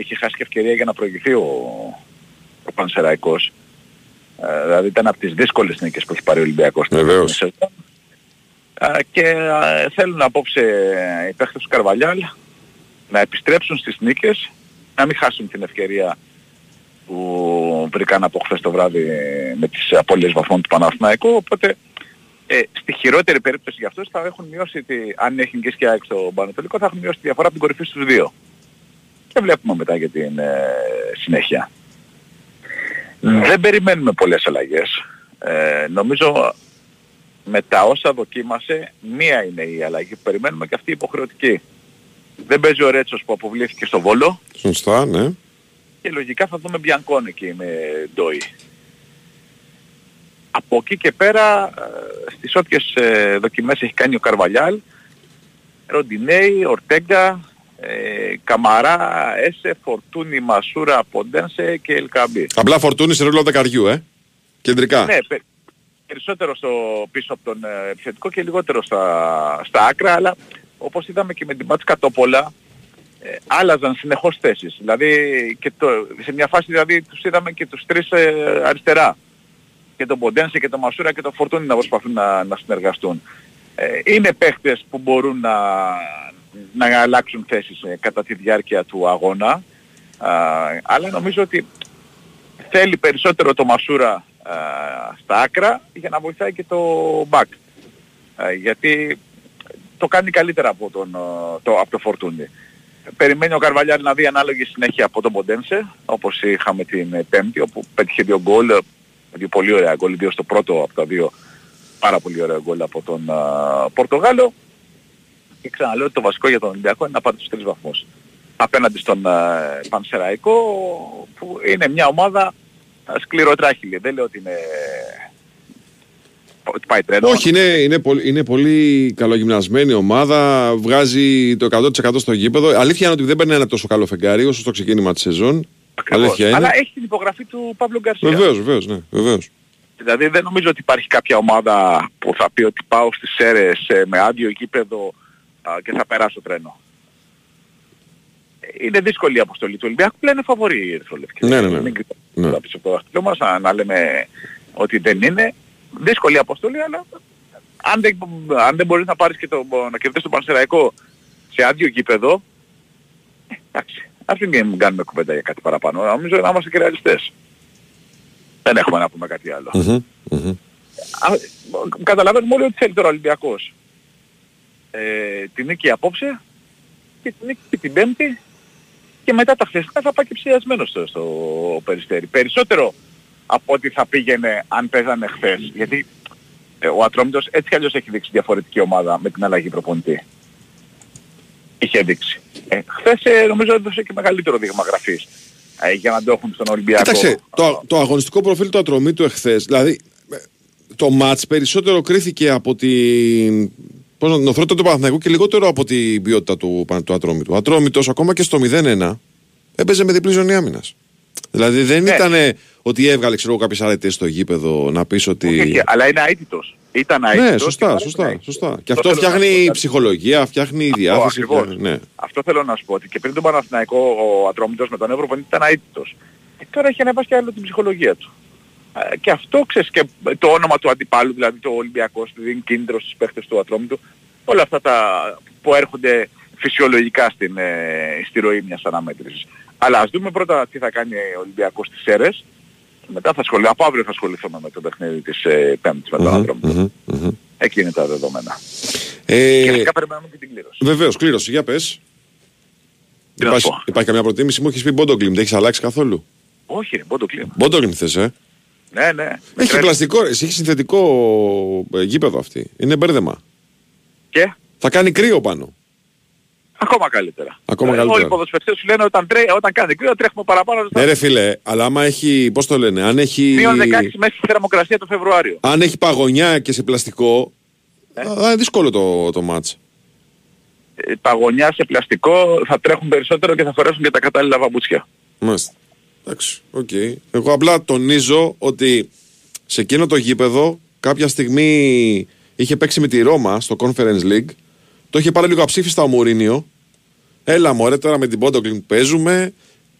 είχε χάσει και ευκαιρία για να προηγηθεί ο, ο Πανσεραϊκός. Ε, δηλαδή ήταν από τις δύσκολες νίκες που έχει πάρει ο Ολυμπιακός. στην Βεβαίως. σεζόν. Ε, και ε, θέλουν απόψε οι παίχτες του Καρβαλιάλ να επιστρέψουν στις νίκες, να μην χάσουν την ευκαιρία που βρήκαν από χθες το βράδυ με τις απώλειες βαθμών του Παναθηναϊκού, οπότε ε, στη χειρότερη περίπτωση για αυτούς θα έχουν μειώσει, τη, αν έχει νικήσει και ΑΕΚ στο Πανατολικό, θα έχουν μειώσει τη διαφορά από την κορυφή στους δύο. Και βλέπουμε μετά για την ε, συνέχεια. Δεν περιμένουμε πολλές αλλαγές. Ε, νομίζω με τα όσα δοκίμασε, μία είναι η αλλαγή που περιμένουμε και αυτή η υποχρεωτική. Δεν παίζει ο Ρέτσος που αποβλήθηκε στο Βόλο Σωστά, ναι. Και λογικά θα δούμε Μπιανκόν εκεί με Ντόι. Από εκεί και πέρα, ε, στις όποιες ε, δοκιμές έχει κάνει ο Καρβαλιάλ, Ροντινέη, Ορτέγκα, ε, Καμαρά, Έσε, Φορτούνι, Μασούρα, Ποντένσε και Ελκαμπή. Απλά φορτούνη σε ρόλο δεκαριού, ε. Κεντρικά. Ναι, πε- περισσότερο στο πίσω από τον ε, επιθετικό και λιγότερο στα, στα άκρα, αλλά όπως είδαμε και με την Πάτς Κατόπολα, ε, άλλαζαν συνεχώς θέσεις. Δηλαδή, και το, σε μια φάση δηλαδή τους είδαμε και τους τρεις ε, αριστερά. Και τον Ποντένσε και τον Μασούρα και τον Φορτούνι να προσπαθούν να, να συνεργαστούν. Ε, είναι παίχτες που μπορούν να, να αλλάξουν θέσεις ε, κατά τη διάρκεια του αγώνα. Α, αλλά νομίζω ότι θέλει περισσότερο το Μασούρα α, στα άκρα για να βοηθάει και το back. Α, γιατί το κάνει καλύτερα από, τον, α, το, από το Φορτούνι. Περιμένει ο Καρβαλιάρη να δει ανάλογη συνέχεια από τον Ποντένσε, όπως είχαμε την ε, Πέμπτη, όπου πέτυχε δύο γκολ, ε, δύο πολύ ωραία γκολ, δύο στο πρώτο από τα δύο πάρα πολύ ωραία γκολ από τον α, Πορτογάλο. Και ξαναλέω ότι το βασικό για τον Ολυμπιακό είναι να πάρει τους τρεις βαθμούς. Απέναντι στον α, Πανσεραϊκό, που είναι μια ομάδα α, σκληροτράχυλη. Δεν λέω ότι είναι ότι πάει τρένο. Όχι, είναι, είναι, πολύ, είναι πολύ καλογυμνασμένη ομάδα. Βγάζει το 100% στο γήπεδο. Αλήθεια είναι ότι δεν παίρνει ένα τόσο καλό φεγγάρι όσο στο ξεκίνημα της σεζόν. Ακριβώς. Αλήθεια είναι. Αλλά έχει την υπογραφή του Παύλο Γκαρσία. Βεβαίως, βεβαίως, ναι, βεβαίως. Δηλαδή δεν νομίζω ότι υπάρχει κάποια ομάδα που θα πει ότι πάω στις ΣΕΡΕΣ ε, με άδειο γήπεδο α, και θα περάσω τρένο. Ε, Είναι δύσκολη η αποστολή του Ολυμπιακού, πλέον είναι φαβορή η Ερυθρολευκή. Ναι, ναι, ναι. Μην κοιτάμε πίσω από το δάχτυλό μας, να, να λέμε ότι δεν είναι. Δύσκολη η αποστολή, αλλά αν δεν, αν δεν μπορείς να πάρεις και το, να κερδίσεις τον Πανσεραϊκό σε άδειο γήπεδο, ε, εντάξει, ας μην κάνουμε κουβέντα για κάτι παραπάνω. Νομίζω να είμαστε και ρεαλιστές. Δεν έχουμε να πούμε κάτι άλλο. Μμμ, μμμ. Α, Καταλαβαίνουμε όλοι ότι θέλει τώρα ο Ολυμπιακός. Ε, την νίκη απόψε και την νίκη την Πέμπτη και μετά τα χθεσινά θα πάει και ψιασμένο στο, στο Περιστέρι. Περισσότερο από ό,τι θα πήγαινε αν παίζανε χθες. Γιατί ε, ο Ατρόμητος έτσι κι αλλιώς έχει δείξει διαφορετική ομάδα με την αλλαγή προπονητή. Είχε δείξει. Ε, χθες ε, νομίζω έδωσε και μεγαλύτερο δείγμα γραφής ε, για να το έχουν στον Ολυμπιακό. Κοίταξε, το, το αγωνιστικό προφίλ του ατρωμί του εχθές, δηλαδή ε, το μάτς περισσότερο κρίθηκε από την πώς να την οθρότητα του Παναθηναϊκού και λιγότερο από την ποιότητα του, του Ατρόμητου. Ο Ατρόμητος ακόμα και στο 0-1 έπαιζε με διπλή ζωνή άμυνας. Δηλαδή δεν Ναι. ήταν ότι έβγαλε ξέρω, κάποιες αρετές στο γήπεδο να πεις ότι. Όχι, αλλά είναι αίτητος. Ήταν αίτητος. Ναι, και σωστά, πάλι σωστά, είναι σωστά. Και Το αυτό θέλω να φτιάχνει πω, η ψυχολογία, φτιάχνει η διάθεση. ακριβώς. φτιάχνει- Ναι. Αυτό θέλω να σου πω ότι και πριν τον Παναθηναϊκό ο Ατρόμητος με τον Εύρο ήταν αίτητος. Και τώρα έχει ανεβάσει και άλλο την ψυχολογία του. Ε, Και αυτό ξέρεις και το όνομα του αντιπάλου, δηλαδή το Ολυμπιακός, δίνει κίνητρο στους παίχτες του Ατρόμητου. Όλα αυτά τα που έρχονται φυσιολογικά στην, ε, στη ροή μιας αναμέτρησης. Αλλά ας δούμε πρώτα τι θα κάνει ο Ολυμπιακός στις ΣΕΡΕΣ. Και μετά θα ασχοληθώ, από αύριο θα ασχοληθούμε με το παιχνίδι της ε, Πέμπτης με τον Μμμ, Ατρόμητο. μμμ, μμμ. Εκεί είναι τα δεδομένα. Ε, Και φυσικά περιμένουμε και την κλήρωση. Βεβαίως, κλήρωση, για πες. Τι να Υπάρχει, σου πω. υπάρχει καμιά προτίμηση, μου έχεις πει Μπόντογκλιμ, δεν έχεις αλλάξει καθόλου; Όχι, ρε, πόντο κλίμα. Μπόντογκλιμ θες, ε; Ναι, ναι. Με Έχει τρέλει. πλαστικό, εσύ έχει συνθετικό ε, γήπεδο αυτή. Είναι μπέρδεμα. Και; Θα κάνει κρύο πάνω. Ακόμα καλύτερα. Ακόμα Ε, καλύτερα. Όλοι οι ποδοσφαιριστές σου λένε όταν, τρέ, όταν κάνει κρύο τρέχουμε παραπάνω. Ναι, ρε φίλε, αλλά άμα έχει. Πώς το λένε, αν έχει. Μείον 16 μέσα στη θερμοκρασία το Φεβρουάριο. Αν έχει παγωνιά και σε πλαστικό. Ναι. Α, είναι δύσκολο το, το μάτς. Ε, Παγωνιά σε πλαστικό θα τρέχουν περισσότερο και θα φορέσουν και τα κατάλληλα παπούτσια. Μάλιστα. Εντάξει, οκ. Εγώ απλά τονίζω ότι σε εκείνο το γήπεδο κάποια στιγμή είχε παίξει με τη Ρώμα στο Conference League. Το είχε πάρει λίγο αψήφιστα ο Μουρίνιο. Έλα μωρέ τώρα με την Μπόντο Γκλιμτ που παίζουμε.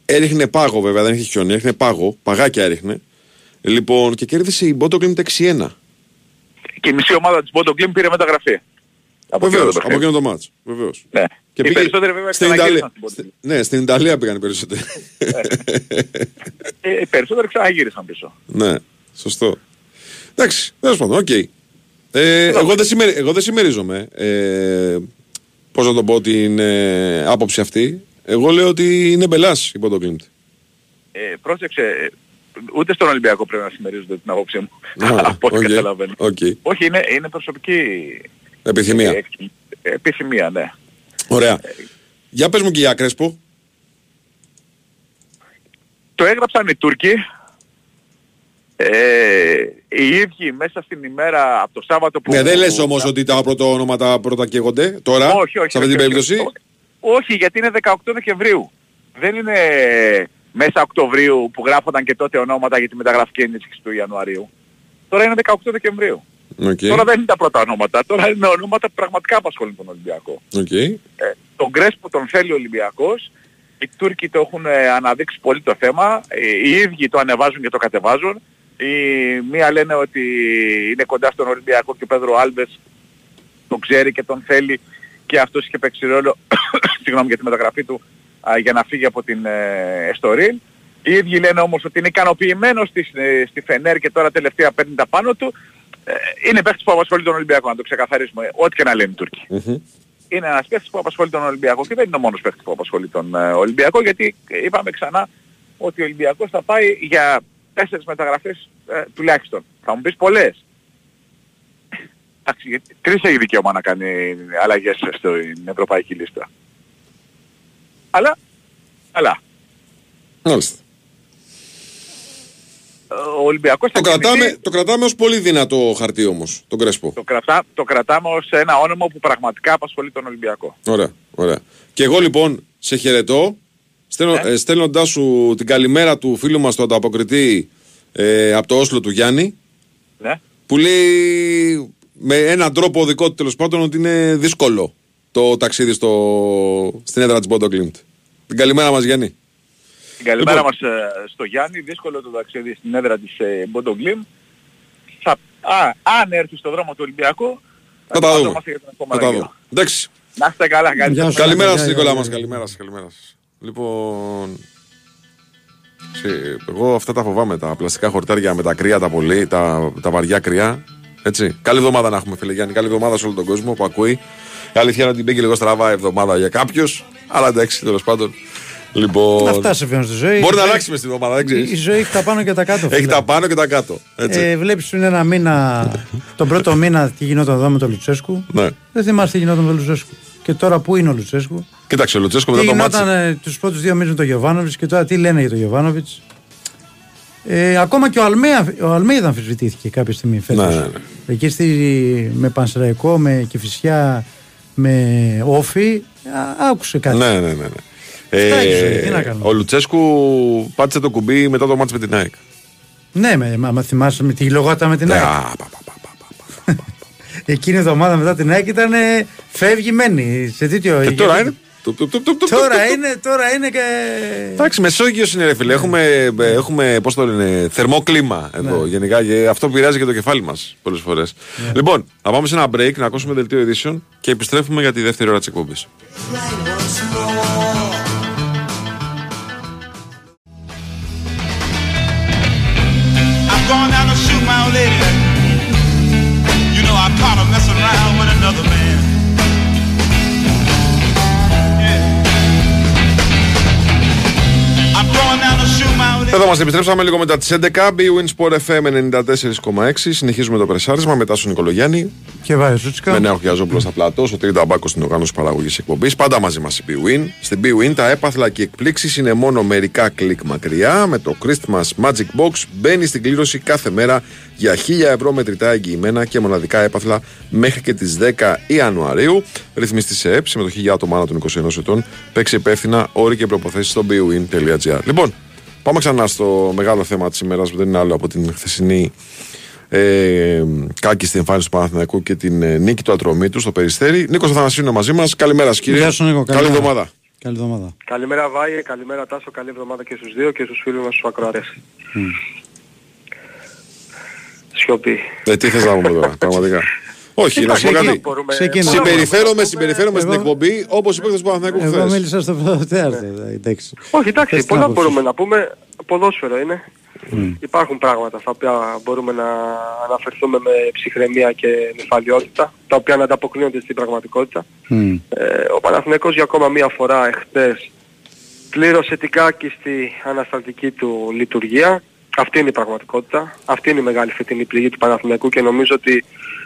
Έριχνε πάγο βέβαια, δεν είχε χιόνι, έριχνε πάγο, παγάκια έριχνε. Λοιπόν, και κέρδισε η Μπόντο Γκλιμτ 6-1. Και η μισή ομάδα της Μπόντο Γκλιμτ πήρε μεταγραφή. Από εκείνο Βεβαίως, το από παιχνίδι. εκείνο το μάτς. Βεβαίως. Ναι. Και Οι πήγε περισσότεροι βέβαια στην ξαναγύρισαν Ιταλία. στην Μπόντο Γκλιμτ. Ναι, στην Ιταλία πήγαν οι περισσότεροι. Ε, Οι περισσότεροι ξαναγύρισαν πίσω. Ναι, σωστό. Εντάξει, τέλος πάντων, οκ. Ε, εγώ, δεν συμμερι, εγώ δεν συμμερίζομαι. Ε, πώς να το πω την ε, άποψη αυτή. Εγώ λέω ότι είναι μπελάς η Μπόντο Γκλιμτ. Ε, πρόσεξε, ε, ούτε στον Ολυμπιακό πρέπει να συμμερίζονται την άποψη μου. Α, από ό,τι οκ, καταλαβαίνω. οκ. Όχι, είναι, είναι προσωπική Επιθυμία. ε, επιθυμία, ναι. Ωραία. Για πες μου και για Κρέσπο. Το έγραψαν οι Τούρκοι. Ε, οι ίδιοι μέσα στην ημέρα από το Σάββατο που... Ναι, δεν λες όμως ότι τα πρώτα ονόματα πρώτα καίγονται τώρα. Όχι, όχι. Σε αυτή όχι, την όχι, περίπτωση; όχι. Όχι, γιατί είναι 18 Δεκεμβρίου. Δεν είναι μέσα Οκτωβρίου που γράφονταν και τότε ονόματα για τη μεταγραφική ενίσχυση του Ιανουαρίου. Τώρα είναι 18 Δεκεμβρίου. Οκ. Τώρα δεν είναι τα πρώτα ονόματα. Τώρα είναι ονόματα που πραγματικά απασχολούν τον Ολυμπιακό. Οκ. Ε, τον Κρέσπο τον θέλει ο Ολυμπιακός. Οι Τούρκοι το έχουν ε, αναδείξει πολύ το θέμα. Ε, οι ίδιοι το ανεβάζουν και το κατεβάζουν. Οι μία λένε ότι είναι κοντά στον Ολυμπιακό και ο Πέδρο Άλβες τον ξέρει και τον θέλει και αυτός είχε παίξει ρόλο συγγνώμη, για τη μεταγραφή του α, για να φύγει από την ε, Εστορίν. Οι ίδιοι λένε όμως ότι είναι ικανοποιημένος στη, ε, στη Φενέρ και τώρα τελευταία παίρνει τα πάνω του. Ε, είναι παίχτης που απασχολεί τον Ολυμπιακό, να το ξεκαθαρίσουμε. Ό,τι και να λένε οι Τούρκοι Μμμ. είναι ένας παίκτης που απασχολεί τον Ολυμπιακό και δεν είναι ο μόνος παίκτης που απασχολεί τον ε, Ολυμπιακό γιατί ε, είπαμε ξανά ότι ο Ολυμπιακός θα πάει για τέσσερις μεταγραφές ε, τουλάχιστον. Θα μου πεις πολλές. Εντάξει, γιατί τρεις έχει δικαίωμα να κάνει αλλαγές στην ευρωπαϊκή λίστα. Αλλά, αλλά, Μάλιστα. ε, ο Ολυμπιακός Το θα κινηθεί- κρατάμε, το κρατάμε ως πολύ δυνατό χαρτί όμως, τον Κρέσπο. το, κρατά, το κρατάμε ως ένα όνομα που πραγματικά απασχολεί τον Ολυμπιακό. Ωραία, ωραία. Και εγώ λοιπόν σε χαιρετώ, στέλνω, Ναι. ε, στέλνοντάς σου την καλημέρα του φίλου μας του ανταποκριτή ε, από το Όσλο του Γιάννη, Ναι. που λέει με έναν τρόπο δικό του τέλος πάντων ότι είναι δύσκολο το ταξίδι στο, στην έδρα της Μποντοκλίντ. Την καλημέρα μας Γιάννη. Την καλημέρα Λοιπόν. μας ε, στο Γιάννη, δύσκολο το ταξίδι στην έδρα της ε, Μποντογκλίμ. Θα, α, αν έρθει στο δρόμο του Ολυμπιακού, Θα τα δούμε. ετοιμαζόμαστε για τον Θα επόμενο τα γύρο. δούμε. Εντάξει. Να είστε καλά, καλή Γεια σας. σου. Καλημέρα Γεια, σας γεια, Νικόλα γεια, μας, γεια. καλημέρα σας, καλημέρα σας. Λοιπόν, σε- εγώ αυτά τα φοβάμαι, τα πλαστικά χορτάρια με τα κρύα, τα πολύ, τα, τα βαριά κρύα. Έτσι. Καλή εβδομάδα να έχουμε φίλε Γιάννη, καλή εβδομάδα σε όλο τον κόσμο που ακούει. Η αλήθεια είναι ότι μπήκε λίγο στραβά η εβδομάδα για κάποιους, αλλά εντάξει τέλος πάντων. Λοιπόν, Αυτά συμβαίνουν στη ζωή. μπορεί να Η- αλλάξει μες στην εβδομάδα, δεν Η ξέρεις. ζωή έχει τα πάνω και τα κάτω. Έχει φίλε. τα πάνω και τα κάτω. Έτσι. Ε, Βλέπεις πριν ένα μήνα, τον πρώτο μήνα, τι γινόταν εδώ με τον Λουτσέσκου. ναι. Δεν θυμάστε τι γινόταν με τον Λουτσέσκου. Και τώρα πού είναι ο Λουτσέσκου. Κοίταξε, ο Λουτσέσκο Τι μετά το μάτι. γινόταν ε, του πρώτου δύο μήνε με τον Γιωβάνοβιτ και τώρα τι λένε για τον Γιωβάνοβιτ. Ε, ακόμα και ο Αλμέα, ο Αλμέιδα αμφισβητήθηκε κάποια στιγμή φέτος. Ναι, ναι, ναι. Εκεί στη, με Πανσεραϊκό, με Κηφισιά, με Όφη, α, άκουσε κάτι. Ναι, ναι, ναι. ναι. Αυτά έχεις, τι να κάνουμε. ο Λουτσέσκου πάτησε το κουμπί μετά το μάτς με την ΑΕΚ. Ναι, με, μα, μα θυμάσαι με τη λογότα με την Ναι, ΑΕΚ. α, πα, πα, πα. Εκείνη η εβδομάδα μετά την ΑΕΚ ήταν ε, φεύγει μένει σε τέτοιο. Και τώρα είναι. Του, του, του, του, του, Τώρα του, του. είναι, τώρα είναι και. Εντάξει, Μεσόγειος είναι ρε φίλε. Έχουμε, ε, έχουμε πώς το λένε, θερμό κλίμα εδώ γενικά και αυτό πειράζει και το κεφάλι μας πολλές φορές. Λοιπόν, να πάμε σε ένα break, να ακούσουμε δελτίο ειδήσεων και επιστρέφουμε για τη δεύτερη ώρα της εκπομπής. I'm going down to shoot my old lady. You know I caught her messing around with another man. Εδώ μας επιστρέψαμε λίγο μετά τις 11. B-Win Sport FM 94,6. Συνεχίζουμε το πρεσάρισμα μετά στον Νικολογιάννη. Και βάζει Σούτσικα. Με νέο Χιαζόπουλο στα πλατό, στο 30 μπάκο στην οργάνωση παραγωγής εκπομπής. Πάντα μαζί μας η B-Win. Στην B-Win τα έπαθλα και οι εκπλήξεις είναι μόνο μερικά κλικ μακριά. Με το Christmas Magic Box μπαίνει στην κλήρωση κάθε μέρα για 1000 ευρώ μετρητά εγγυημένα και μοναδικά έπαθλα μέχρι και τις 10 Ιανουαρίου. Ρυθμιστή σε ΕΠ, συμμετοχή για άτομα άνω των 21 ετών. Παίξει υπεύθυνα όροι και προποθέσεις στο bwin.gr. Λοιπόν, πάμε ξανά στο μεγάλο θέμα της ημέρας που δεν είναι άλλο από την χθεσινή ε, κάκιστη εμφάνιση του Παναθηναϊκού και την ε, νίκη του Ατρωμίτου στο Περιστέρι. Νίκος Αθανασίου είναι μαζί μας. Καλημέρα, σας, κύριε. Γεια σου, Νίκο. Καλή Καλημέρα. εβδομάδα. Καλή εβδομάδα. Καλημέρα Βάιε, καλημέρα Τάσο, καλή εβδομάδα και στους δύο και στους φίλους μας τους ακροατές. Σιωπή. Ε, τι θες να πούμε τώρα, πραγματικά. Όχι, να σου πω κάτι. Ξεκίνα. Συμπεριφέρομαι, συμπεριφέρομαι στην εκπομπή όπως είπε το Παναθηναϊκού Εγώ χθες. μίλησα στο πρωτοτέαρτο. Εντάξει. Όχι, εντάξει, Θες την πολλά άποψη μπορούμε σου. να πούμε. Ποδόσφαιρο είναι. Υπάρχουν πράγματα στα οποία μπορούμε να αναφερθούμε με ψυχραιμία και νυφαλιότητα, τα οποία να ανταποκρίνονται στην πραγματικότητα. Μμ. Ε, ο Παναθηναϊκός για ακόμα μία φορά εχθές πλήρωσε την κάκιστη ανασταλτική του λειτουργία. Αυτή είναι η πραγματικότητα. Αυτή είναι η μεγάλη φετινή πληγή του Παναθηναϊκού και νομίζω ότι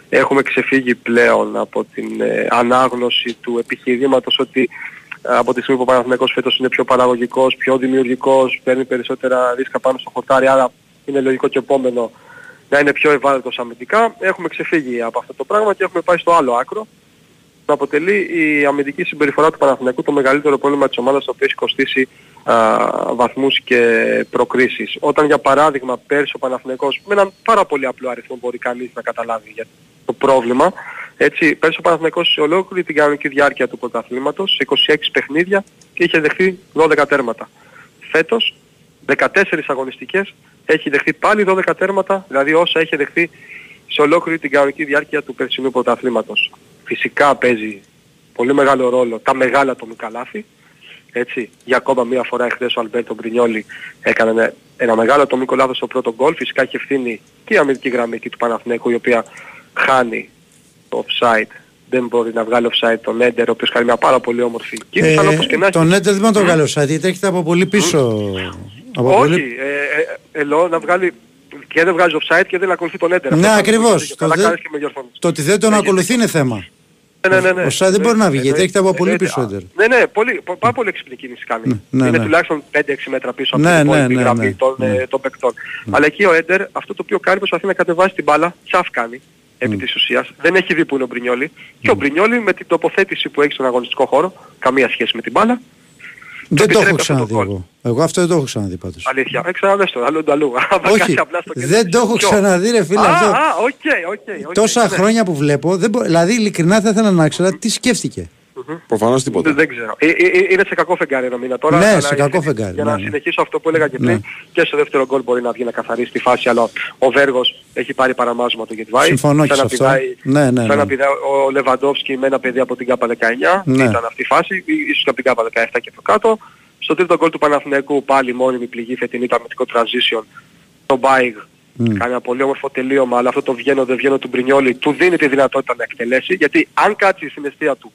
έχουμε ξεφύγει πλέον από την ε, ανάγνωση του επιχειρήματος ότι ε, από τη στιγμή που ο Παναθηναϊκός φέτος είναι πιο παραγωγικός, πιο δημιουργικός, παίρνει περισσότερα ρίσκα πάνω στο χορτάρι, άρα είναι λογικό και επόμενο να είναι πιο ευάλωτος αμυντικά. Έχουμε ξεφύγει από αυτό το πράγμα και έχουμε πάει στο άλλο άκρο να αποτελεί η αμυντική συμπεριφορά του Παναθηναϊκού το μεγαλύτερο πρόβλημα της ομάδας το οποίο έχει κοστίσει α, βαθμούς και προκρίσεις. Όταν για παράδειγμα πέρσι ο Παναθηναϊκός με έναν πάρα πολύ απλό αριθμό μπορεί κανείς να καταλάβει για το πρόβλημα. Έτσι, πέρσι ο Παναθηναϊκός σε ολόκληρη την κανονική διάρκεια του πρωταθλήματος, σε 26 παιχνίδια και είχε δεχθεί 12 τέρματα. Φέτος, 14 αγωνιστικές, έχει δεχθεί πάλι 12 τέρματα, δηλαδή όσα έχει δεχθεί σε ολόκληρη την κανονική διάρκεια του περσινού πρωταθλήματος. Φυσικά παίζει πολύ μεγάλο ρόλο τα μεγάλα ατομικά λάθη. Έτσι, για ακόμα μία φορά εχθές ο Αλμπέρτο Μπρινιόλη έκανε ένα, ένα μεγάλο ατομικό λάθος στο πρώτο γκολ. Φυσικά έχει ευθύνη και η αμυντική γραμμή εκεί του Παναθηναϊκού η οποία χάνει το offside. Δεν μπορεί να βγάλει offside τον Έντερ ο οποίος κάνει μια πάρα πολύ όμορφη κίνηση. αλλά όπως και να Ε, τον έχει. Έντερ δεν μπορεί να το βγάλει ο Σάτι, έρχεται από πολύ πίσω. Από Όχι, πολύ- ε, ε, ελώ να βγάλει και δεν βγάζει offside και δεν ακολουθεί τον Έντερ. Ναι, Αυτό ακριβώς. και Το, Καλά δε- κάνεις και με διορθώνεις. το ότι δεν τον ακολουθεί είναι θέμα. Ναι, ναι, ναι. Ο Σάτι δεν μπορεί να βγει, γιατί Εννοείται. έρχεται από πολύ Εννοείται. πίσω ο Έντερ. Ναι, ναι, πολύ, πο- πάρα πολύ έξυπνη κίνηση κάνει. ναι, είναι ναι. τουλάχιστον 5-6 μέτρα πίσω από Ναι, την ναι, υπόλοιπη ναι, γραμμή ναι, των, ναι. ε, των παικτών. Αλλά εκεί ο Έντερ αυτό το οποίο κάνει προσπαθεί να κατεβάσει την μπάλα, τσαφ κάνει επί της ουσίας. Δεν έχει δει που είναι ο Μπρινιόλη. Και ο Μπρινιόλη με την τοποθέτηση που έχει στον αγωνιστικό χώρο, καμία σχέση με την μπάλα, Δεν το έχω επιτρέπει αυτό το ξαναδεί γκολ. εγώ. Εγώ αυτό δεν το έχω ξαναδεί πάντως. Αλήθεια. Ε, ξαναδες το, αλλού αλλού. Άμα Όχι, κάτσει απλά στο κέντρο. δεν το έχω Ποιο; ξαναδεί ρε φίλε Α, αυτό. α, οκ, οκ, οκ. Τόσα ναι. χρόνια που βλέπω, δεν μπο- δηλαδή ειλικρινά θα ήθελα να ξέρω τι σκέφτηκε. Προφανώς τίποτα. Δεν, δεν ξέρω. Ε, ε, ε, είναι σε κακό φεγγάρι ένα μήνα τώρα. Ναι, αλλά σε είναι- κακό φεγγάρι, Για ναι, να ναι. συνεχίσω αυτό που έλεγα και πριν, Ναι. και στο δεύτερο γκολ μπορεί να βγει να καθαρίσει τη φάση, αλλά ο Βέργος έχει πάρει παραμάζωμα το Γεντβάι. Συμφωνώ και σε αυτό. Ναι, ναι, Σαν να ναι. πηδάει ο Λεβαντόφσκι με ένα παιδί από την ΚΑΠΑ 19, Ναι. ήταν αυτή η φάση, ή- ίσως και από την ΚΑΠΑ 17 και πιο κάτω. Στο τρίτο γκολ του Παναθηναϊκού πάλι μόνιμη πληγή φετινή το αμυντικό transition. Ο Ρομπάιγ κάνει ένα πολύ όμορφο τελείωμα, αλλά αυτό το βγαίνω δεν βγαίνω του Μπρινιόλη του δίνει τη δυνατότητα να εκτελέσει, γιατί αν κάτσει στην εστία του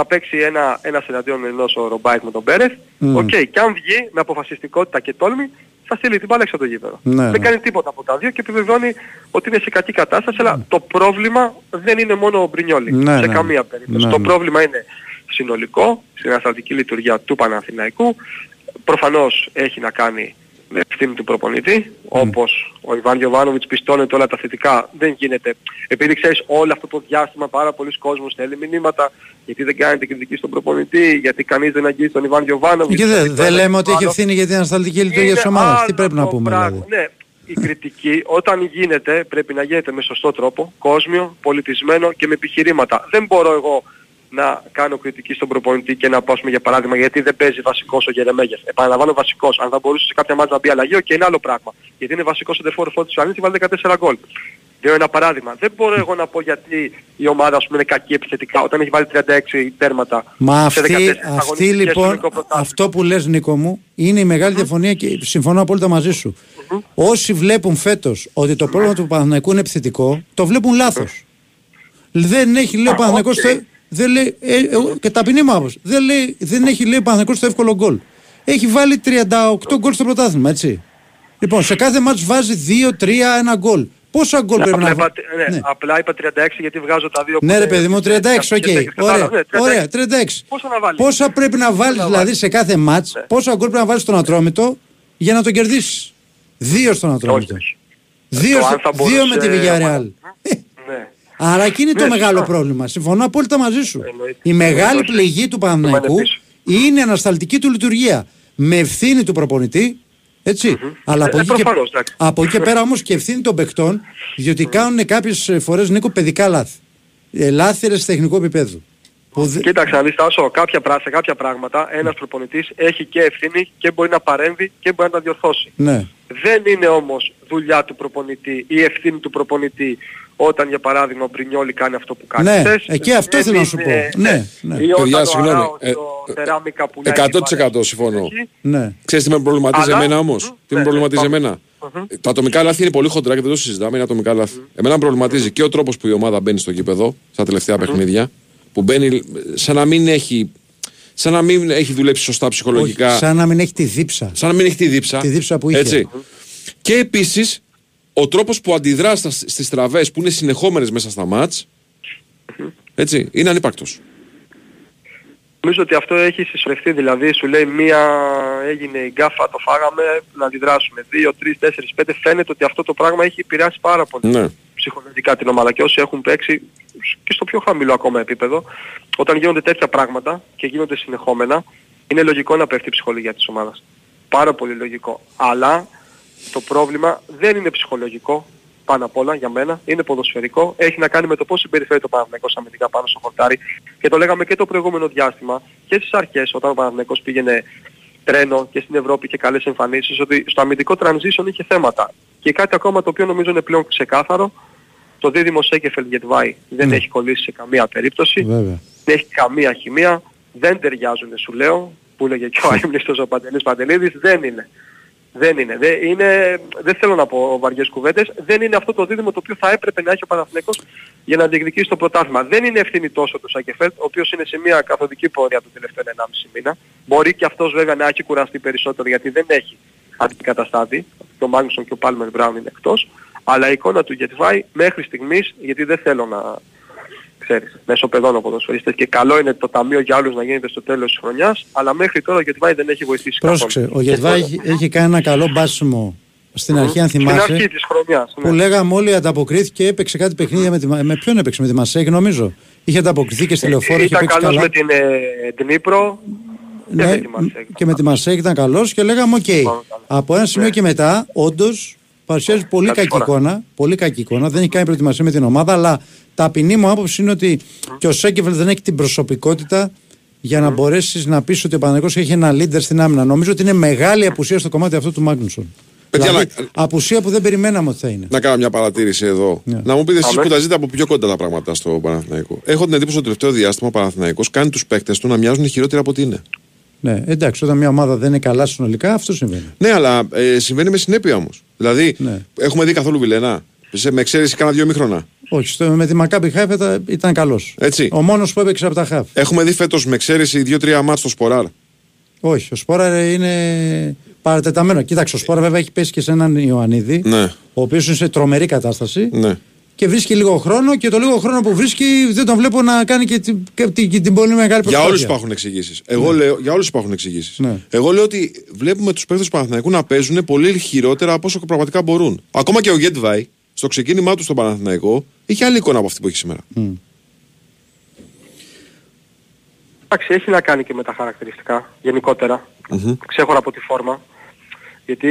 θα παίξει ένα, ένας εναντίον ενός ο Ρομπάιγ με τον Πέρεθ, Μμ. οκ, και αν βγει με αποφασιστικότητα και τόλμη, θα στείλει την μπάλα έξω από το γήπεδο. Ναι, δεν ναι. κάνει τίποτα από τα δύο και επιβεβαιώνει ότι είναι σε κακή κατάσταση, αλλά το πρόβλημα δεν είναι μόνο ο Μπρινιόλη. Ναι, σε ναι. καμία περίπτωση. Ναι, το ναι. πρόβλημα είναι συνολικό, στην ανασταλτική λειτουργία του Παναθηναϊκού. Προφανώς έχει να κάνει με ευθύνη του προπονητή, όπως ο Ιβάν Γιωβάνοβιτς πιστώνεται όλα τα θετικά, δεν γίνεται. Επειδή ξέρεις όλο αυτό το διάστημα πάρα πολλοί κόσμος στέλνει μηνύματα, γιατί δεν κάνετε κριτική στον προπονητή, γιατί κανείς δεν αγγίζει τον Ιβάν Γιωβάνοβιτς. Και δεν γιατί δεν το λέμε ότι έχει άλλο. ευθύνη για την ανασταλτική λειτουργία Είναι της ομάδας. Τι άλλο πρέπει να το πούμε πράγμα. δηλαδή; Ναι, η κριτική όταν γίνεται πρέπει να γίνεται με σωστό τρόπο, κόσμιο, πολιτισμένο και με επιχειρήματα. Δεν μπορώ εγώ να κάνω κριτική στον προπονητή και να πω ας πούμε, για παράδειγμα γιατί δεν παίζει βασικός ο Γερεμέγεφ. Επαναλαμβάνω βασικός. Αν θα μπορούσε σε κάποια μάτια να μπει αλλαγή, και είναι άλλο πράγμα. Γιατί είναι βασικός ο τερφόρ φόρτης του Ανίτη και βάλει 14 γκολ. Λέω ένα παράδειγμα. Δεν μπορώ εγώ να πω γιατί η ομάδα ας πούμε, είναι κακή επιθετικά όταν έχει βάλει 36 τέρματα Μα σε 14 αυτή, αγωνιστικές αυτή στο λοιπόν, ελληνικό πρωτάθλημα. αυτό που λες Νίκο μου, είναι η μεγάλη διαφωνία και συμφωνώ απόλυτα μαζί σου. Όσοι βλέπουν φέτος ότι το πρόβλημα του Παναθηναϊκού είναι επιθετικό, το βλέπουν λάθος. Δεν έχει λέει ο Παναθηναϊκός το- δεν λέει, ε, ε, και ταπεινή μου άποψη, δεν, λέει, δεν έχει λέει ο Παναθηναϊκός το εύκολο γκολ. Έχει βάλει 38 γκολ στο πρωτάθλημα, έτσι. Λοιπόν, σε κάθε μάτς βάζει 2, 3, 1 γκολ. Πόσα γκολ πρέπει απλά, να είπα, βάλει. ναι, απλά είπα 36 γιατί βγάζω τα δύο Ναι, που- ρε παιδί μου, 36, οκ. και- και- και- Ωραία, ναι, 36. ωραία, 36. Πόσα να βάλεις; Πόσα πρέπει να βάλει να δηλαδή βάλεις; σε κάθε μάτς, πόσα γκολ πρέπει να βάλεις στον Ατρόμητο για να τον κερδίσεις; Δύο στον Ατρόμητο. Δύο, Το στο- αν θα δύο με τη μπορούσε- Villarreal. Ναι. Άρα εκεί είναι το Ναι, μεγάλο σωστά. πρόβλημα. Συμφωνώ απόλυτα μαζί σου. Εννοείται. Η μεγάλη Εννοείται. πληγή του Παναθηναϊκού είναι πίσω. είναι η ανασταλτική του λειτουργία. Με ευθύνη του προπονητή. Έτσι. Αλλά από, Ε, εκεί και, προφανώς, εντάξει. από εκεί και πέρα όμως και ευθύνη των παιχτών, διότι κάνουν κάποιες φορές Νίκο παιδικά λάθη. Ε, λάθη ρε, σε τεχνικό επίπεδο. Που δε- Κοίταξε να δεις Τάσο, κάποια, πρά- σε κάποια πράγματα ένας προπονητής έχει και ευθύνη και μπορεί να παρέμβει και μπορεί να τα διορθώσει. Ναι. Δεν είναι όμως δουλειά του προπονητή ή ευθύνη του προπονητή όταν για παράδειγμα ο Μπρινιόλη κάνει αυτό που κάνει. Ναι, χθες. εκεί αυτό Δεν θέλω να σου είναι- πω. Ναι, ναι. Ή όταν Παιδιά, ο συγγνώμη. Αράος Ε, το Θεράμικα που λέει 100% συμφωνώ. Ναι. Ξέρεις τι με προβληματίζει Αλλά- εμένα όμως; Τι με προβληματίζει εμένα; Τα ατομικά λάθη είναι πολύ χοντρά και δεν το συζητάμε, είναι ατομικά λάθη. Εμένα με προβληματίζει και ο τρόπος που η ομάδα μπαίνει στο γήπεδο, στα τελευταία παιχνίδια, που μπαίνει σαν να μην έχει, σαν να μην έχει δουλέψει σωστά ψυχολογικά. Όχι, σαν να μην έχει τη δίψα. Σαν να μην έχει τη δίψα. Τη δίψα που είχε. Έτσι. Και επίσης ο τρόπος που αντιδρά στις τραβές που είναι συνεχόμενες μέσα στα μάτς. Έτσι, είναι ανύπαρκτος. Νομίζω ότι αυτό έχει συσσωρευτεί, δηλαδή σου λέει μία έγινε η γκάφα, το φάγαμε, να αντιδράσουμε. Δύο, τρεις, τέσσερις, πέντε φαίνεται ότι αυτό το πράγμα έχει επηρεάσει πάρα πολύ Ναι. ψυχολογικά την ομάδα και όσοι έχουν παίξει και στο πιο χαμηλό ακόμα επίπεδο, όταν γίνονται τέτοια πράγματα και γίνονται συνεχόμενα, είναι λογικό να πέφτει η ψυχολογία της ομάδας. Πάρα πολύ λογικό. Αλλά το πρόβλημα δεν είναι ψυχολογικό πάνω απ' όλα για μένα, είναι ποδοσφαιρικό, έχει να κάνει με το πώς συμπεριφέρεται ο Παναθηναϊκός αμυντικά πάνω στο χορτάρι και το λέγαμε και το προηγούμενο διάστημα και στις αρχές όταν ο Παναθηναϊκός πήγαινε τρένο και στην Ευρώπη και καλές εμφανίσεις ότι στο αμυντικό transition είχε θέματα. Και κάτι ακόμα το οποίο νομίζω είναι πλέον ξεκάθαρο, το δίδυμο Σέκεφελ Γετβάη δεν Ναι. έχει κολλήσει σε καμία περίπτωση, Βέβαια. δεν έχει καμία χημεία, δεν ταιριάζουν σου λέω, που έλεγε και ο αείμνηστος ο Παντελής Παντελίδης, δεν είναι. Δεν είναι. Δεν, είναι. δεν θέλω να πω βαριές κουβέντες. Δεν είναι αυτό το δίδυμο το οποίο θα έπρεπε να έχει ο Παναθηναϊκός για να διεκδικήσει το πρωτάθλημα. Δεν είναι ευθύνη τόσο του Σάκεφελτ, ο οποίος είναι σε μια καθοδική πορεία τον τελευταίο 1,5 μήνα. Μπορεί και αυτός βέβαια να έχει κουραστεί περισσότερο γιατί δεν έχει αντικαταστάτη. Το Μάγνουσον και ο Πάλμερ Μπράουν είναι εκτός. Αλλά η εικόνα του Γετβάη μέχρι στιγμής, γιατί δεν θέλω να ξέρεις, μέσω παιδών ο ποδοσφαιριστές και καλό είναι το ταμείο για όλους να γίνεται στο τέλος της χρονιάς, αλλά μέχρι τώρα ο Γετβάη δεν έχει βοηθήσει Πρόσεξε, καθόλου. ο Γετβά έχει, έχει κάνει ένα καλό μπάσιμο στην αρχή, αν Στην θυμάσαι. αρχή της χρονιάς. ναι. Που λέγαμε όλοι ανταποκρίθηκε, έπαιξε κάτι παιχνίδια με, τη, Μα- με ποιον έπαιξε, με τη Μασέγ νομίζω. Είχε ανταποκριθεί και στη λεωφόρο, είχε Ήταν παίξει καλός καλά. με την ε, Ντνίπρο και Ναι, με τη Μαρσέγ. και με τη Μαρσέιγ ήταν καλός και λέγαμε: Οκ. Από ένα σημείο Ναι. και μετά, όντως παρουσιάζει πολύ Κάτι κακή φορά. εικόνα. Πολύ κακή εικόνα. Δεν έχει κάνει προετοιμασία με την ομάδα, αλλά ταπεινή μου άποψη είναι ότι και ο Σένκεφελντ δεν έχει την προσωπικότητα για να μπορέσεις να πεις ότι ο Παναθηναϊκός έχει ένα leader στην άμυνα. Νομίζω ότι είναι μεγάλη απουσία στο κομμάτι αυτό του Μάγνουσον. Παιδιά, Δηλαδή, απουσία που δεν περιμέναμε ότι θα είναι. Να κάνω μια παρατήρηση εδώ. Ναι. Να μου πείτε εσείς Αμέ. που τα ζείτε από πιο κοντά τα πράγματα στο Παναθηναϊκό. Έχω την εντύπωση ότι το τελευταίο διάστημα ο Παναθηναϊκός κάνει τους παίκτες του να μοιάζουν χειρότερα από ό,τι είναι. Ναι, εντάξει, όταν μια ομάδα δεν είναι καλά συνολικά, αυτό συμβαίνει. Ναι, αλλά ε, συμβαίνει με συνέπεια όμως. Δηλαδή, Ναι. έχουμε δει καθόλου Βιλένα. Σε, με εξαίρεση κάνα δύο μήχρονα. Όχι, στο, με τη Μακάμπι Χάιφα ήταν- ήταν καλός. Έτσι. Ο μόνος που έπαιξε από τα χάφ. Έχουμε δει φέτος με εξαίρεση δύο-τρία μάτς στο Σποράρ. Όχι, ο Σπόρα είναι παρατεταμένο. Κοίταξε, ο Σπόρα βέβαια έχει πέσει και σε έναν Ιωαννίδη, Ναι, ο οποίος είναι σε τρομερή κατάσταση ναι. Και βρίσκει λίγο χρόνο και το λίγο χρόνο που βρίσκει δεν τον βλέπω να κάνει και την, και την, και την πολύ μεγάλη Για προσπάθεια. όλου υπάρχουν εξηγήσεις. Εγώ λέω, για όλους υπάρχουν εξηγήσεις. Ναι. Εγώ λέω ότι βλέπουμε τους παίκτες του Παναθηναϊκού να παίζουν πολύ χειρότερα από όσο πραγματικά μπορούν. Ακόμα και ο Γετβάη στο ξεκίνημά του στον Παναθηναϊκό είχε άλλη εικόνα από αυτή που έχει σήμερα. Εντάξει, έχει να κάνει και με τα χαρακτηριστικά γενικότερα. Ξέχωρα από τη φόρμα. Γιατί